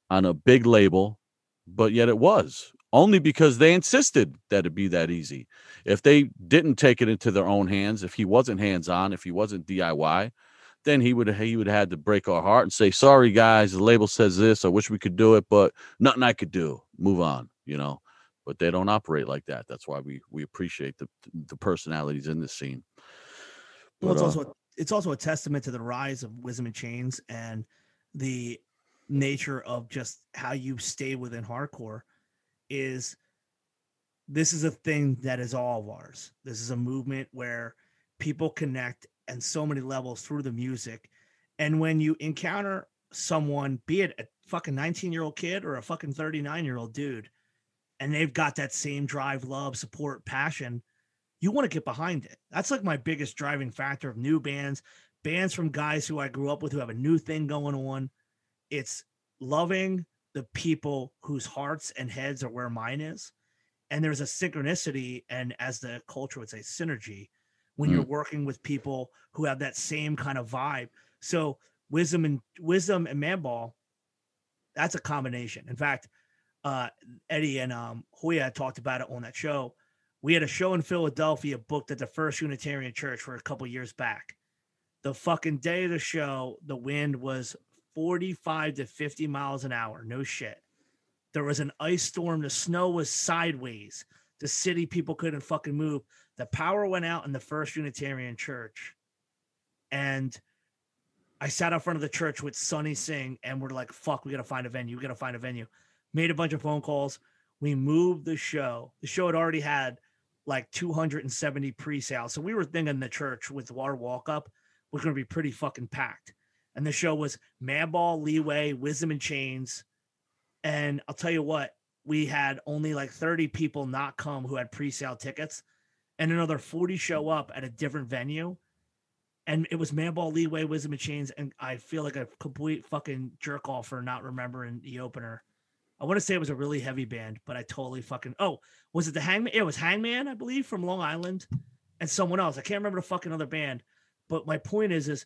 on a big label, but yet it was only because they insisted that it be that easy. If they didn't take it into their own hands, if he wasn't hands on, if he wasn't DIY, then he would he would have had to break our heart and say, "Sorry guys, the label says this. I wish we could do it, but nothing I could do. Move on." You know, but they don't operate like that. That's why we we appreciate the the personalities in this scene.
Well, it's
But, uh,
also it's also a testament to the rise of Wisdom in Chains and the nature of just how you stay within hardcore is this is a thing that is all of ours. This is a movement where people connect and so many levels through the music. And when you encounter someone, be it a fucking 19 year old kid or a fucking 39 year old dude, and they've got that same drive, love, support, passion, you want to get behind it. That's like my biggest driving factor of new bands, bands from guys who I grew up with who have a new thing going on. It's loving the people whose hearts and heads are where mine is. And there's a synchronicity and as the culture would say, synergy when you're working with people who have that same kind of vibe. So wisdom and wisdom and Madball, that's a combination. In fact, uh, Eddie and um, Hoya talked about it on that show. We had a show in Philadelphia booked at the First Unitarian Church for a couple years back. The fucking day of the show, the wind was 45 to 50 miles an hour. No shit. There was an ice storm. The snow was sideways. The city people couldn't fucking move. The power went out in the First Unitarian Church. And I sat out front of the church with Sonny Singh, and we're like, "Fuck, we gotta find a venue. We gotta find a venue." Made a bunch of phone calls. We moved the show. The show had already had like 270 pre-sales, so we were thinking the church with our walk up was going to be pretty fucking packed. And the show was Madball, Leeway, Wisdom in Chains, and I'll tell you what, we had only like 30 people not come who had pre-sale tickets, and another 40 show up at a different venue and it was Madball Leeway, Wisdom in Chains, and I feel like a complete fucking jerk off for not remembering the opener. I want to say it was a really heavy band, but I totally fucking oh, was it the Hangman? It was Hangman, I believe, from Long Island, and someone else. I can't remember the fucking other band. But my point is, is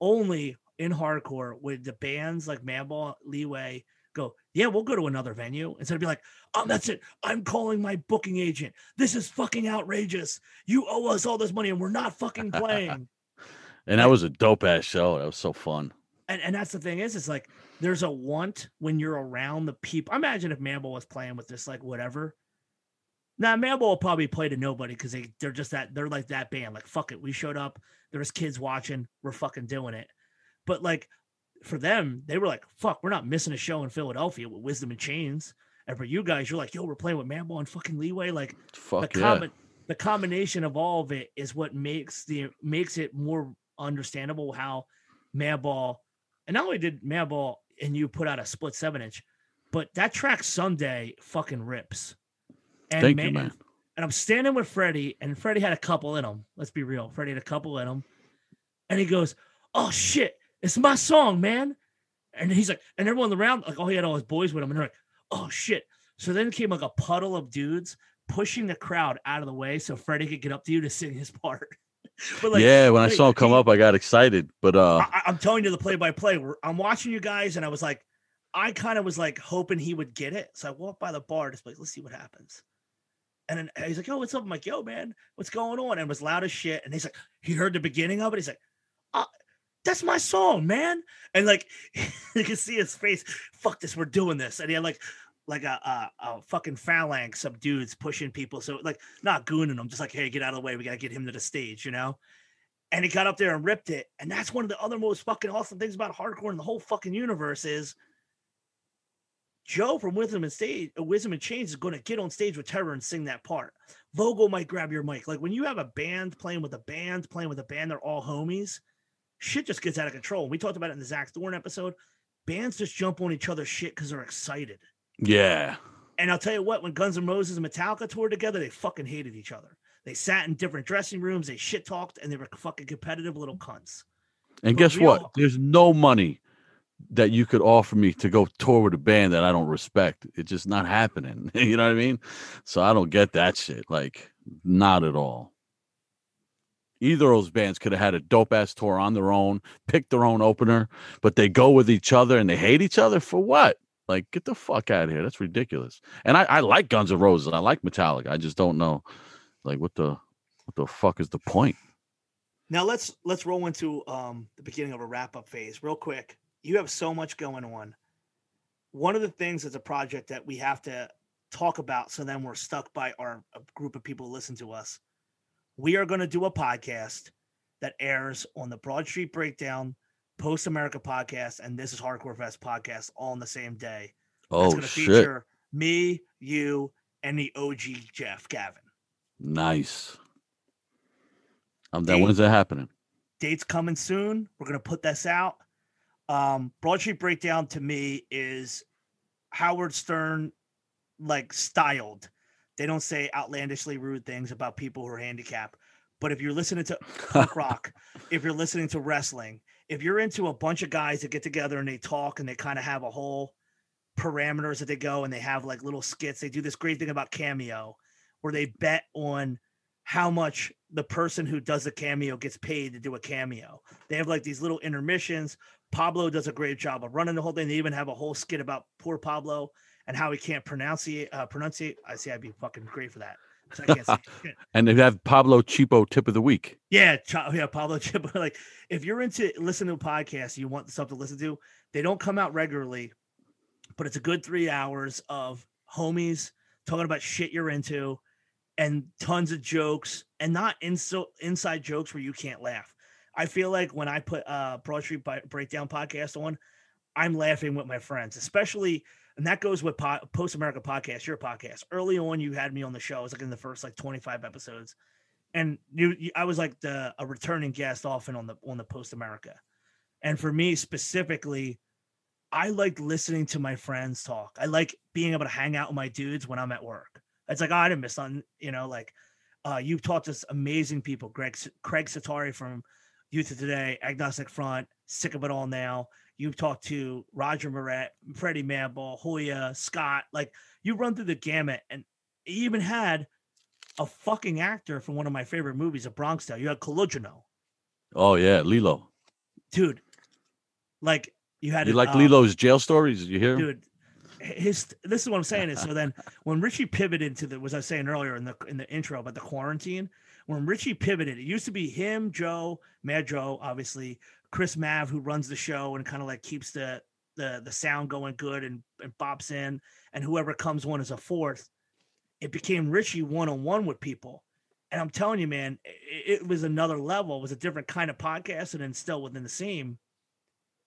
only in hardcore would the bands like Madball Leeway go, yeah, we'll go to another venue instead of be like, oh, that's it. I'm calling my booking agent. This is fucking outrageous. You owe us all this money and we're not fucking playing.
And that was a dope ass show. That was so fun.
And, and that's the thing is, it's like there's a want when you're around the people. Imagine if Madball was playing with this, like whatever. Now Madball will probably play to nobody because they they're just that they're like that band. Like fuck it, we showed up. There's kids watching. We're fucking doing it. But like for them, they were like, fuck, we're not missing a show in Philadelphia with Wisdom in Chains. And for you guys, you're like, yo, we're playing with Madball and fucking Leeway. Like
Fuck
the
yeah.
combi- the combination of all of it is what makes the makes it more understandable how Madball and not only did Madball and you put out a split seven inch, but that track Sunday fucking rips. And
Thank you, man.
And I'm standing with Freddie, and Freddie had a couple in him. Let's be real. Freddie had a couple in him. And he goes, Oh shit, it's my song, man. And he's like, and everyone around, like, oh, he had all his boys with him. And they're like, oh shit. So then came like a puddle of dudes pushing the crowd out of the way so Freddie could get up to you to sing his part. but like,
yeah, when I saw him come up, I got excited. But uh
I, I'm telling you the play by play. I'm watching you guys, and I was like, I kind of was like hoping he would get it. So I walked by the bar, just like, let's see what happens. And then he's like, "Oh, what's up?" I'm like, "Yo, man, what's going on?" And it was loud as shit. And he's like, he heard the beginning of it. He's like, uh, "That's my song, man." And like, you can see his face. Fuck this, we're doing this. And he had like, like a, a, a fucking phalanx of dudes pushing people. So like, not gooning them, just like, "Hey, get out of the way. We gotta get him to the stage," you know and he got up there and ripped it. And that's one of the other most fucking awesome things about hardcore in the whole fucking universe is Joe from Wisdom and Stage, Wisdom in Chains is to get on stage with Terror and sing that part. Vogel might grab your mic. Like when you have a band playing with a band, playing with a band, they're all homies. Shit just gets out of control. We talked about it in the Zach Thorne episode. Bands just jump on each other's shit because they're excited.
Yeah.
And I'll tell you what, when Guns N' Roses and Metallica toured together, they fucking hated each other. They sat in different dressing rooms, they shit talked, and they were fucking competitive little cunts.
And
For
guess
real.
what? There's no money that you could offer me to go tour with a band that I don't respect. It's just not happening. you know what I mean? So I don't get that shit. Like, not at all. Either of those bands could have had a dope ass tour on their own, pick their own opener, but they go with each other and they hate each other for what? Like, get the fuck out of here. That's ridiculous. And I, I like Guns N' Roses. I like Metallica. I just don't know, like, what the what the fuck is the point?
Now let's let's roll into um the beginning of a wrap up phase real quick. You have so much going on. One of the things as a project that we have to talk about, so then we're stuck by our group of people who listen to us. We are going to do a podcast that airs on the Broad Street Breakdown, Post America podcast, and This is Hardcore Fest podcast all on the same day. That's
Oh
going to
shit!
feature me, you, and the OG Jeff Gavin.
Nice. Um, that
Date-
when's that happening?
dates coming soon. We're gonna put this out. Um, Broad Street Breakdown to me is Howard Stern like styled. They don't say outlandishly rude things about people who are handicapped. But if you're listening to rock, if you're listening to wrestling, if you're into a bunch of guys that get together and they talk and they kind of have a whole parameters that they go and they have like little skits, they do this great thing about cameo where they bet on how much the person who does a cameo gets paid to do a cameo. They have like these little intermissions. Pablo does a great job of running the whole thing. They even have a whole skit about poor Pablo and how he can't pronunciate uh pronunciate. I see I'd be fucking great for that. 'Cause I can't say shit.
And they have Pablo Chipo tip of the week.
Yeah, Ch- yeah, Pablo Chip. Like, if you're into listening to podcasts, you want stuff to listen to. They don't come out regularly, but it's a good three hours of homies talking about shit you're into, and tons of jokes, and not inso- inside jokes where you can't laugh. I feel like when I put uh Broad Street Breakdown podcast on, I'm laughing with my friends, especially, and that goes with po- Post America podcast, your podcast. Early on, you had me on the show. It was like in the first like 25 episodes, and you, you I was like the a returning guest often on the on the Post America, and for me specifically, I like listening to my friends talk. I like being able to hang out with my dudes when I'm at work. It's like oh, I didn't miss on you know like uh, you've taught us amazing people, Greg Craig Setari from Youth of Today, Agnostic Front, Sick of It All Now. You've talked to Roger Miret, Freddie Madball, Hoya, Scott. Like you run through the gamut, and even had a fucking actor from one of my favorite movies, A Bronx Tale. You had Calogero.
Oh yeah, Lillo.
Dude, like you had
you like um, Lillo's jail stories? Did you hear?
Dude, his this is what I'm saying is so then when Richie pivoted to the was I saying earlier in the in the intro about the quarantine when Richie pivoted it used to be him Joe Mad Joe obviously Chris Mav who runs the show and kind of like keeps the the the sound going good and and bops in and whoever comes on as a fourth it became Richie one on one with people. And I'm telling you man it, it was another level. It was a different kind of podcast and then still within the same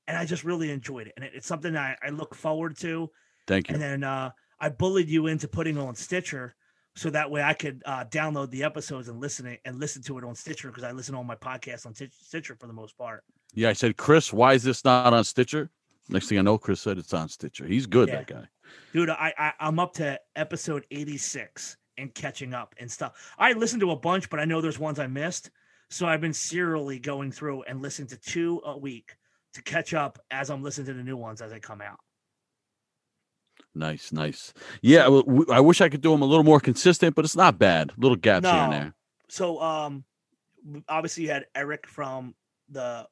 and I just really enjoyed it. And it, it's something I, I look forward to.
Thank you.
And then uh, I bullied you into putting on Stitcher so that way I could uh, download the episodes and listen it and listen to it on Stitcher because I listen to all my podcasts on Stitcher for the most part.
Yeah, I said, Chris, why is this not on Stitcher? Next thing I know, Chris said it's on Stitcher. He's good, yeah. that guy.
Dude, I, I I'm up to episode 86 and catching up and stuff. I listened to a bunch, but I know there's ones I missed. So I've been serially going through and listening to two a week to catch up as I'm listening to the new ones as they come out.
Nice, nice. Yeah, I wish I could do them a little more consistent, but it's not bad. Little gaps no. here and there.
So, um, obviously you had Eric from the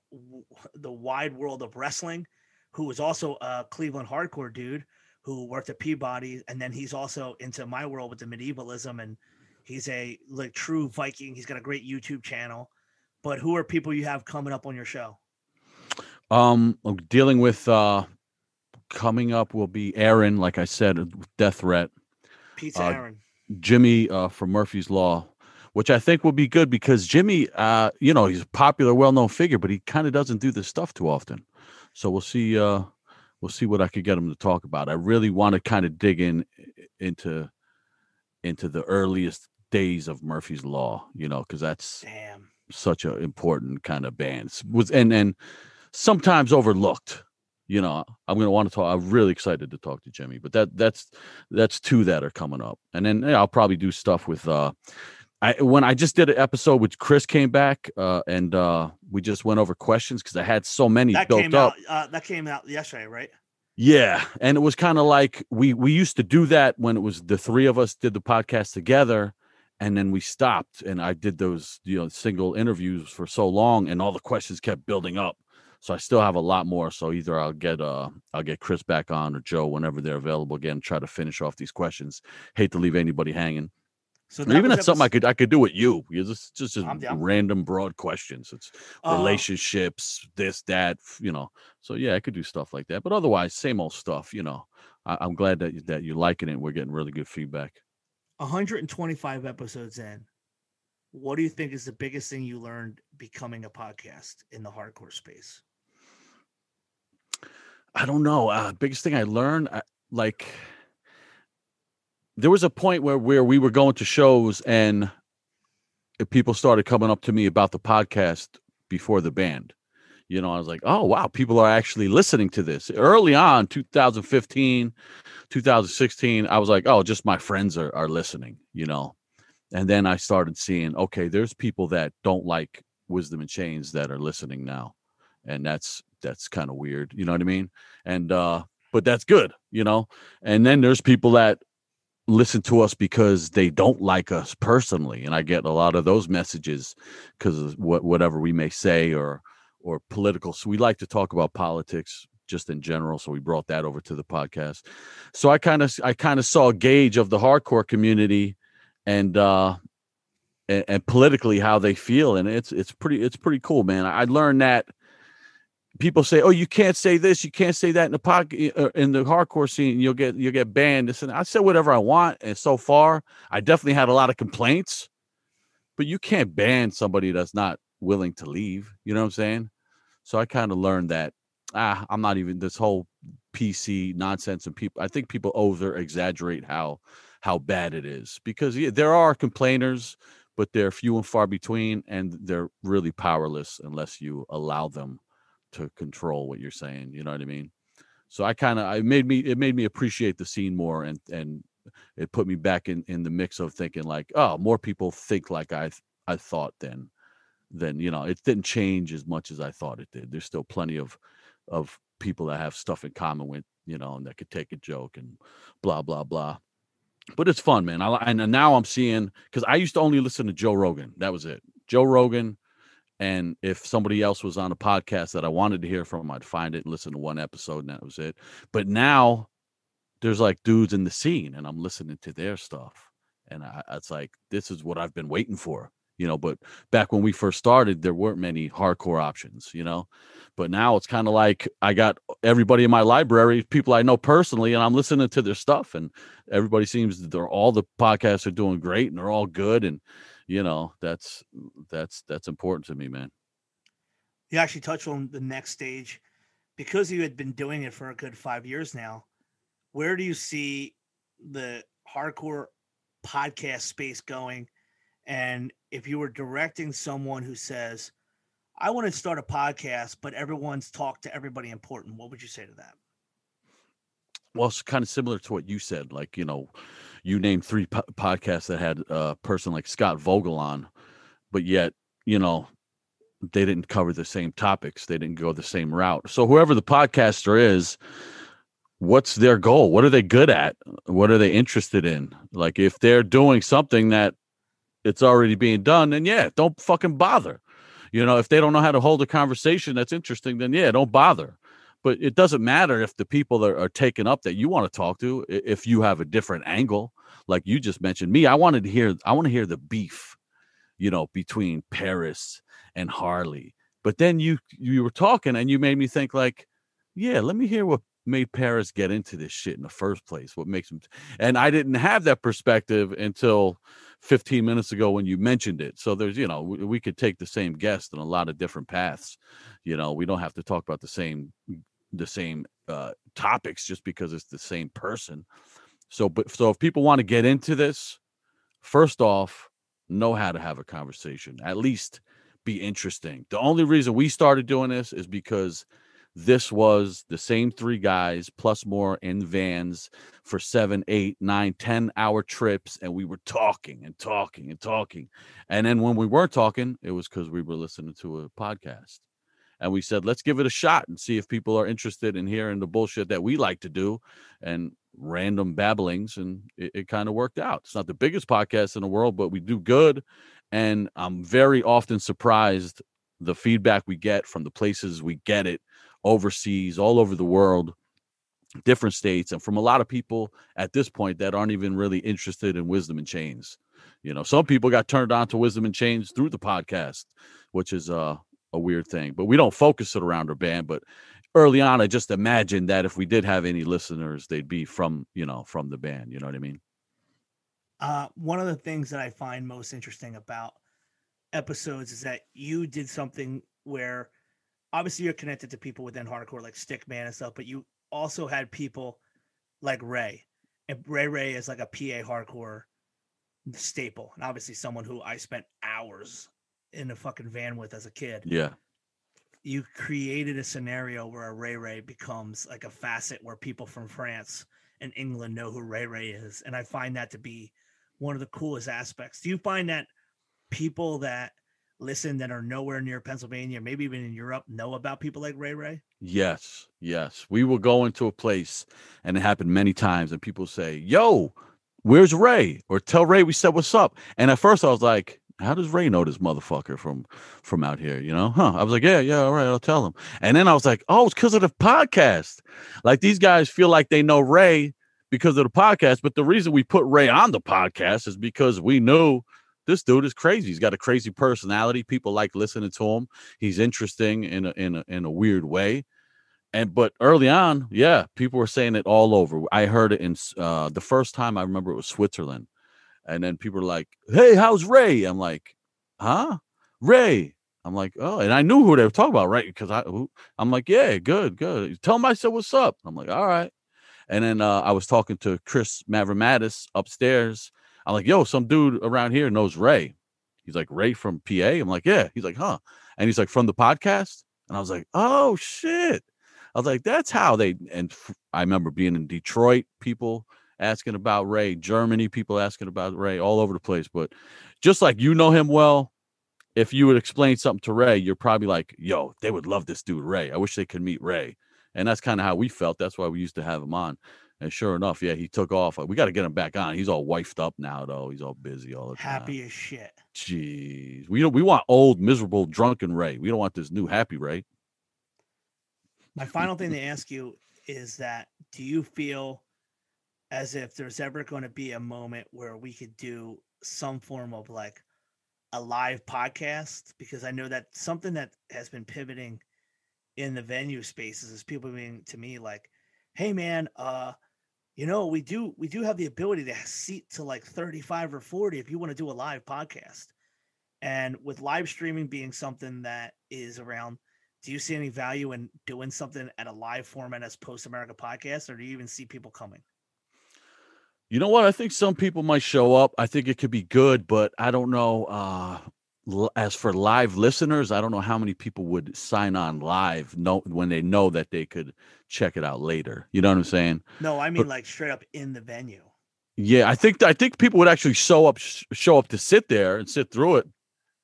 the wide world of wrestling, who was also a Cleveland hardcore dude who worked at Peabody, and then he's also into my world with the medievalism, and he's a like true Viking. He's got a great YouTube channel. But who are people you have coming up on your show?
Um, I'm dealing with uh coming up will be Aaron, like I said, death threat.
Pizza uh, Aaron.
Jimmy uh, from Murphy's Law, which I think will be good because Jimmy, uh, you know, he's a popular, well-known figure, but he kind of doesn't do this stuff too often. So we'll see. Uh, we'll see what I could get him to talk about. I really want to kind of dig in into into the earliest days of Murphy's Law, you know, because that's
Damn.
such an important kind of band. Was and and sometimes overlooked you know, I'm going to want to talk. I'm really excited to talk to Jimmy, but that that's that's two that are coming up, and then yeah, I'll probably do stuff with. uh I when I just did an episode with Chris came back, uh, and uh we just went over questions because I had so many
that
built
came
up.
Out, uh, that came out yesterday, right?
Yeah, and it was kind of like we we used to do that when it was the three of us did the podcast together, and then we stopped, and I did those you know single interviews for so long, and all the questions kept building up. So I still have a lot more. So either I'll get uh I'll get Chris back on or Joe whenever they're available again. Try to finish off these questions. Hate to leave anybody hanging. So that even that's something I could I could do with you. Because it's just, just random broad questions. It's uh, relationships, this, that, you know. So yeah, I could do stuff like that. But otherwise, same old stuff, you know. I, am glad that that you're liking it. We're getting really good feedback.
125 episodes in. What do you think is the biggest thing you learned becoming a podcast in the hardcore space?
I don't know. Uh, biggest thing I learned, I, like, there was a point where where we were going to shows and people started coming up to me about the podcast before the band. You know, I was like, oh wow, people are actually listening to this. Early on, 2015, 2016, I was like, oh, just my friends are are listening. You know, and then I started seeing, okay, there's people that don't like Wisdom in Chains that are listening now, and that's that's kind of weird you know what i mean and uh but that's good you know and then there's people that listen to us because they don't like us personally and i get a lot of those messages because whatever we may say or or political so we like to talk about politics just in general so we brought that over to the podcast. So i kind of i kind of saw a gauge of the hardcore community and uh and, and, politically how they feel and it's it's pretty it's pretty cool man. I learned that people say, "Oh, you can't say this, you can't say that in the pocket uh, in the hardcore scene. You'll get you'll get banned." And I said whatever I want, and so far, I definitely had a lot of complaints. But you can't ban somebody that's not willing to leave. You know what I'm saying? So I kind of learned that ah, I'm not even this whole PC nonsense and people. I think people over exaggerate how how bad it is because yeah, there are complainers, but they're few and far between, and they're really powerless unless you allow them to control what you're saying. You know what I mean? So I kind of I made me it made me appreciate the scene more and and it put me back in in the mix of thinking like oh more people think like I I thought then then you know it didn't change as much as I thought it did. There's still plenty of of people that have stuff in common with you know and that could take a joke and blah blah blah. But it's fun, man. I and now I'm seeing because I used to only listen to Joe Rogan. That was it. Joe Rogan, and if somebody else was on a podcast that I wanted to hear from, I'd find it and listen to one episode, and that was it. But now there's like dudes in the scene, and I'm listening to their stuff, and I, it's like this is what I've been waiting for, you know. But back when we first started, there weren't many hardcore options, you know. But now it's kind of like I got everybody in my library, people I know personally, and I'm listening to their stuff, and everybody seems they're all the podcasts are doing great, and they're all good, and you know that's that's that's important to me man.
You actually touched on the next stage. Because you had been doing it for a good five years now where do you see the hardcore podcast space going? And if you were directing someone who says i want to start a podcast but everyone's talked to everybody important what would you say to that?
Well it's kind of similar to what you said like you know you named three po- podcasts that had a person like Scott Vogel on, but yet, you know, they didn't cover the same topics. They didn't go the same route. So whoever the podcaster is, what's their goal? What are they good at? What are they interested in? Like if they're doing something that it's already being done, then yeah, don't fucking bother. You know, if they don't know how to hold a conversation that's interesting, then yeah, don't bother but it doesn't matter if the people that are taken up that you want to talk to if you have a different angle. Like you just mentioned me i wanted to hear i want to hear the beef you know between paris and harley. But then you you were talking and you made me think like yeah let me hear what made paris get into this shit in the first place what makes him and i didn't have that perspective until 15 minutes ago when you mentioned it. So there's you know we, we could take the same guest in a lot of different paths you know we don't have to talk about the same the same uh, topics just because it's the same person. So, but so if people want to get into this, first off, know how to have a conversation. At least be interesting. The only reason we started doing this is because this was the same three guys plus more in vans for seven, eight, nine, ten hour trips, and we were talking and talking and talking. And then when we weren't talking, it was because we were listening to a podcast and we said let's give it a shot and see if people are interested in hearing the bullshit that we like to do and random babblings and it, it kind of worked out. It's not the biggest podcast in the world but we do good and i'm very often surprised the feedback we get from the places we get it overseas all over the world different states and from a lot of people at this point that aren't even really interested in wisdom in chains. You know some people got turned on to wisdom in chains through the podcast which is uh a weird thing. But we don't focus it around our band. But early on, I just imagined that if we did have any listeners, they'd be from you know from the band. You know what I mean?
Uh, one of the things that I find most interesting about episodes is that you did something where obviously you're connected to people within hardcore like Stickman and stuff, but you also had people like Ray. And Ray Ray is like a PA hardcore staple, and obviously someone who I spent hours in a fucking van with as a kid.
Yeah.
You created a scenario where a Ray Ray becomes like a facet where people from France and England know who Ray Ray is. And I find that to be one of the coolest aspects. Do you find that people that listen that are nowhere near Pennsylvania, maybe even in Europe, know about people like Ray Ray?
Yes, yes. We will go into a place, and it happened many times, and people say, "Yo, where's Ray?" or "Tell Ray we said what's up." And at first, I was like, how does Ray know this motherfucker from from out here? You know, huh? I was like, yeah, yeah, all right, I'll tell him. And then I was like, oh, it's because of the podcast. Like these guys feel like they know Ray because of the podcast, but the reason we put Ray on the podcast is because we know this dude is crazy. He's got a crazy personality. People like listening to him. He's interesting in a, in a, in a weird way. And but early on, yeah, people were saying it all over. I heard it in uh, the first time I remember it was Switzerland and then people are like, "Hey, how's Ray?" I'm like, "Huh? Ray? I'm like, oh, and I knew who they were talking about, right? Because I, I'm like, yeah, good, good. Tell him I said what's up. I'm like, all right. And then uh, I was talking to Chris Mavromatis upstairs. I'm like, yo, some dude around here knows Ray. He's like, Ray from PA. I'm like, yeah. He's like, huh? And he's like, from the podcast. And I was like, oh shit. I was like, that's how they. And I remember being in Detroit, people asking about Ray, Germany, people asking about Ray, all over the place. But just like you know him well, if you would explain something to Ray, you're probably like, yo, they would love this dude, Ray. I wish they could meet Ray. And that's kind of how we felt. That's why we used to have him on. And sure enough, yeah, he took off. We got to get him back on. He's all wifed up now, though. He's all busy all the
time. Happy as shit.
Jeez, we don't. We want old, miserable, drunken Ray. We don't want this new happy Ray.
My final thing to ask you is that: Do you feel as if there's ever going to be a moment where we could do some form of like a live podcast? Because I know that something that has been pivoting in the venue spaces is people being to me like, "Hey, man, uh." you know, we do we do have the ability to seat to like 35 or 40 if you want to do a live podcast. And with live streaming being something that is around, do you see any value in doing something at a live format as Post America podcast, or do you even see people coming?
You know what? I think some people might show up. I think it could be good, but I don't know. Uh, as for live listeners, I don't know how many people would sign on live know when they know that they could check it out later. You know what I'm saying?
No, I mean but, like straight up in the venue.
Yeah, I think I think people would actually show up show up to sit there and sit through it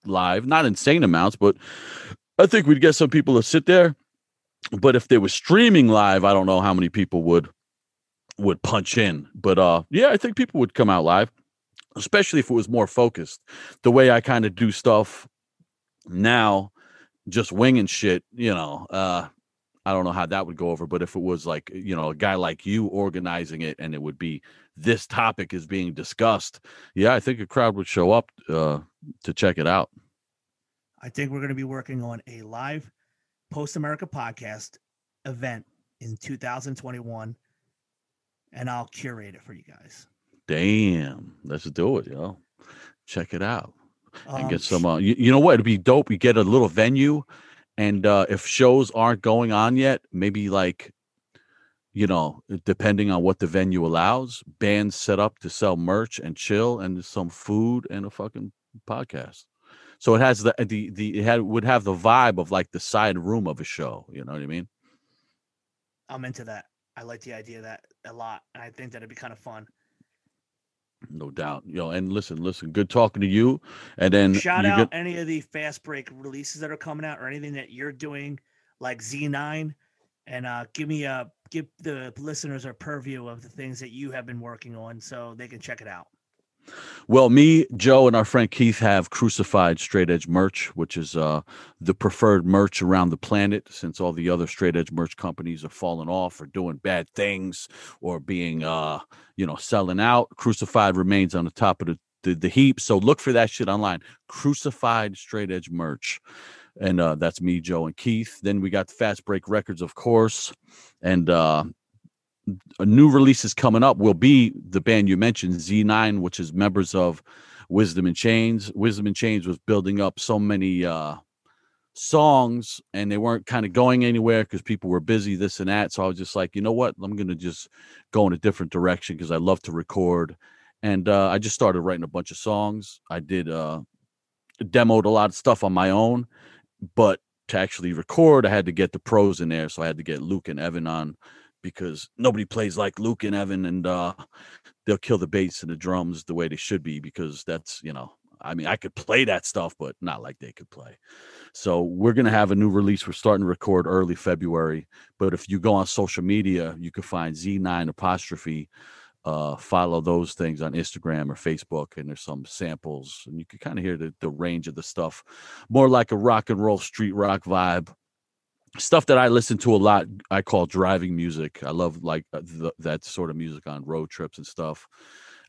live. Not insane amounts, but I think we'd get some people to sit there. But if they were streaming live, I don't know how many people would would punch in. But uh yeah, I think people would come out live especially if it was more focused. The way I kind of do stuff now, just winging shit, you know, uh, I don't know how that would go over, but if it was like, you know, a guy like you organizing it and it would be this topic is being discussed, yeah, I think a crowd would show up uh, to check it out.
I think we're going to be working on a live Post America podcast event in 2021, and I'll curate it for you guys.
Damn, let's do it, yo. Check it out and um, get some. Uh, you, you know what? It'd be dope. You get a little venue, and uh, if shows aren't going on yet, maybe like, you know, depending on what the venue allows, bands set up to sell merch and chill, and some food and a fucking podcast. So it has the the the it had would have the vibe of like the side room of a show. You know what I mean?
I'm into that. I like the idea of that a lot. And I think that'd be kind of fun.
No doubt. You know, and listen, listen, good talking to you. And then
shout out get... any of the fast break releases that are coming out or anything that you're doing like Z9 and uh give me a give the listeners a purview of the things that you have been working on so they can check it out.
Well, me, Joe, and our friend Keith have crucified straight edge merch, which is uh, the preferred merch around the planet since all the other straight edge merch companies are falling off or doing bad things or being, uh, you know, selling out. Crucified remains on the top of the, the, the heap. So look for that shit online. Crucified straight edge merch. And uh, that's me, Joe, and Keith. Then we got Fast Break Records, of course. And uh, new releases coming up will be the band you mentioned, Z9, which is members of Wisdom in Chains. Wisdom in Chains was building up so many uh, songs and they weren't kind of going anywhere because people were busy, this and that. So I was just like, you know what? I'm going to just go in a different direction because I love to record. And uh, I just started writing a bunch of songs. I did, uh, demoed a lot of stuff on my own, but to actually record, I had to get the pros in there. So I had to get Luke and Evan on because nobody plays like Luke and Evan, and uh, they'll kill the bass and the drums the way they should be because that's you know. I mean, I could play that stuff, but not like they could play. So we're gonna have a new release. We're starting to record early February. But if you go on social media, you can find Z9 apostrophe. Uh, follow those things on Instagram or Facebook, and there's some samples, and you can kind of hear the, the range of the stuff, more like a rock and roll street rock vibe stuff that I listen to a lot. I call driving music. I love like uh, the, that sort of music on road trips and stuff.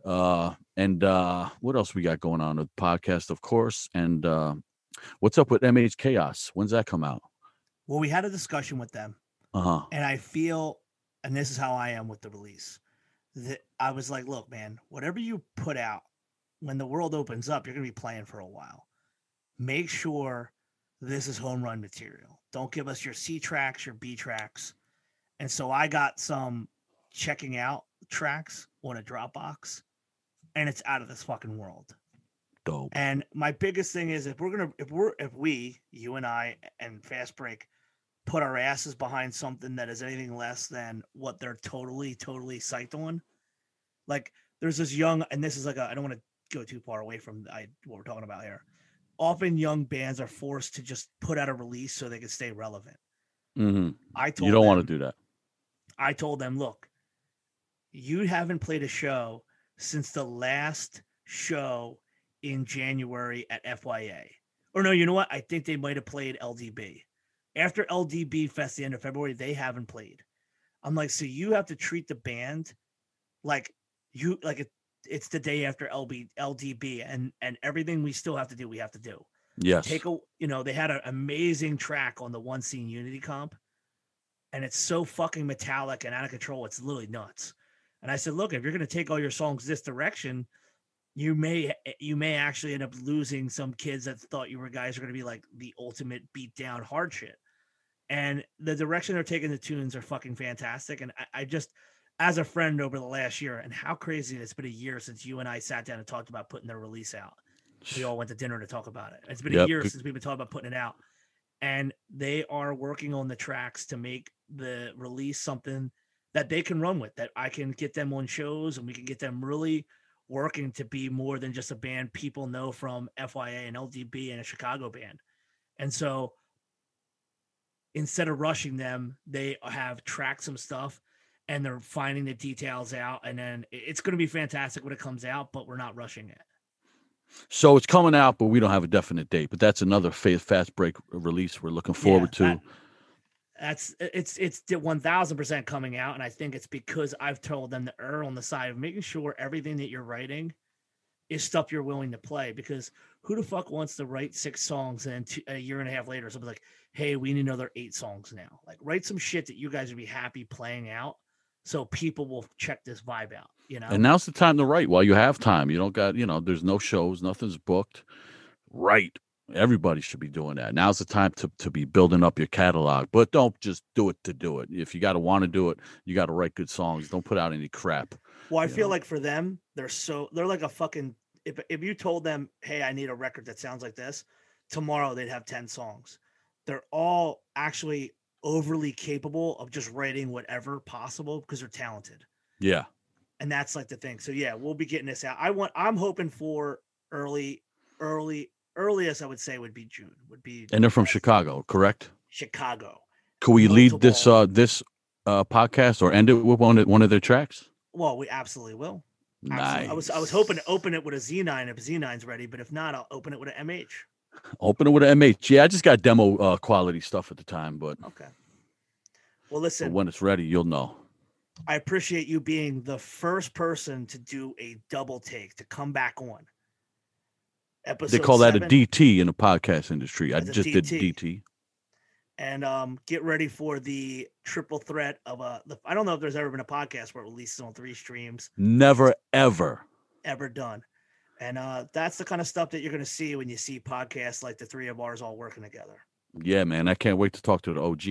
Uh, and uh, what else we got going on? With podcast, of course. And uh, what's up with MH Chaos? When's that come out?
Well, we had a discussion with them,
uh-huh.
and I feel, and this is how I am with the release. That I was like, look, man, whatever you put out, when the world opens up, you're gonna be playing for a while. Make sure this is home run material. Don't give us your C tracks, your B tracks. And so I got some checking out tracks on a Dropbox, and it's out of this fucking world.
Dope.
And my biggest thing is if we're gonna if we're if we, you and I and Fast Break put our asses behind something that is anything less than what they're totally, totally psyched on. Like there's this young, and this is like a I don't want to go too far away from I, what we're talking about here. Often young bands are forced to just put out a release so they can stay relevant.
hmm
I told
You don't want to do that.
I told them, look, you haven't played a show since the last show in January at FYA. Or no, you know what? I think they might have played LDB. After LDB Fest, the end of February, they haven't played. I'm like, so you have to treat the band like you like it, it's the day after LB LDB and and everything we still have to do, we have to do.
Yes.
take a you know they had an amazing track on the one scene unity comp and it's so fucking metallic and out of control it's literally nuts. And i said look if you're going to take all your songs this direction you may you may actually end up losing some kids that thought you were guys are going to be like the ultimate beat down hard shit. And the direction they're taking the tunes are fucking fantastic and I, I just as a friend over the last year and how crazy it's been a year since you and i sat down and talked about putting their release out we all went to dinner to talk about it. It's been a year since we've been talking about putting it out. And they are working on the tracks to make the release something that they can run with, that I can get them on shows and we can get them really working to be more than just a band people know from FYA and LDB and a Chicago band. And so instead of rushing them, they have tracked some stuff and they're finding the details out. And then it's going to be fantastic when it comes out, but we're not rushing it.
So it's coming out, but we don't have a definite date. But that's another fast break release we're looking forward to.
that- That's it's it's one thousand percent coming out, and I think it's because I've told them to err on the side of making sure everything that you're writing is stuff you're willing to play. Because who the fuck wants to write six songs and then two, a year and a half later, somebody's like, "Hey, we need another eight songs now." Like, write some shit that you guys would be happy playing out, so people will check this vibe out. You know,
And now's the time to write while you have time. You don't got, you know, there's no shows, nothing's booked. Write. Everybody should be doing that. Now's the time to, to be building up your catalog, but don't just do it to do it. If you got to want to do it, you got to write good songs. Don't put out any crap.
Well, I feel
know?
like for them, they're so they're like a fucking if if you told them, "Hey, I need a record that sounds like this," tomorrow they'd have 10 songs. They're all actually overly capable of just writing whatever possible because they're talented.
Yeah.
And that's like the thing. So yeah, we'll be getting this out. I want I'm hoping for early early earliest I would say would be June. Would be
And they're from Chicago, correct?
Chicago.
Could we lead this uh this uh podcast or end it with one of, one of their tracks?
Well, we absolutely will. Absolutely.
Nice.
I was I was hoping to open it with a Z9 if Z9's ready, but if not, I'll open it with an MH.
Open it with an MH. Yeah, I just got demo uh, quality stuff at the time, but,
Okay. Well, listen,
when it's ready, you'll know.
I appreciate you being the first person to do a double take to come back on. Episode
They call that a DT in the podcast industry. I
That's a
just did
DT.
DT.
and um, get ready for the triple threat of a. The, I don't know if there's ever been a podcast where it releases on three streams
Never ever.
ever done, and uh, that's the kind of stuff that you're going to see when you see podcasts like the three of ours all working together.
Yeah, man. I can't wait to talk to the OG.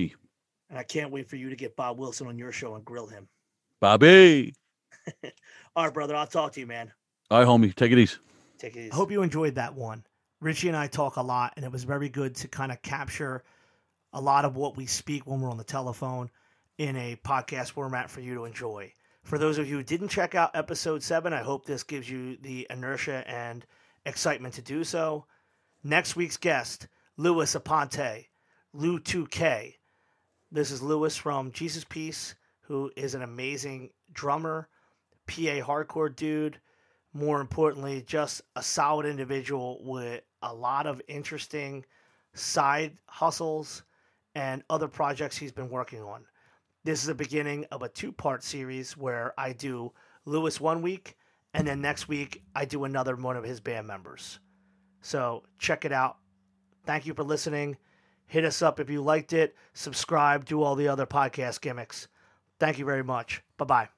And I can't wait for you to get Bob Wilson on your show and grill him.
Bobby.
All right, brother. I'll talk to you, man.
All right, homie. Take it easy.
Take it easy.
I hope you enjoyed that one. Richie and I talk a lot, and it was very good to kind of capture a lot of what we speak when we're on the telephone in a podcast format for you to enjoy. For those of you who didn't check out episode seven, I hope this gives you the inertia and excitement to do so. Next week's guest, Louis Aponte, Lou 2K. This is Louis from Jesus Piece, who is an amazing drummer, PA hardcore dude more importantly, just a solid individual with a lot of interesting side hustles and other projects he's been working on. This is the beginning of a two part series where I do Lewis one week, and then next week I do another one of his band members. So check it out. Thank you for listening. Hit us up if you liked it, subscribe, do all the other podcast gimmicks. Thank you very much. Bye bye.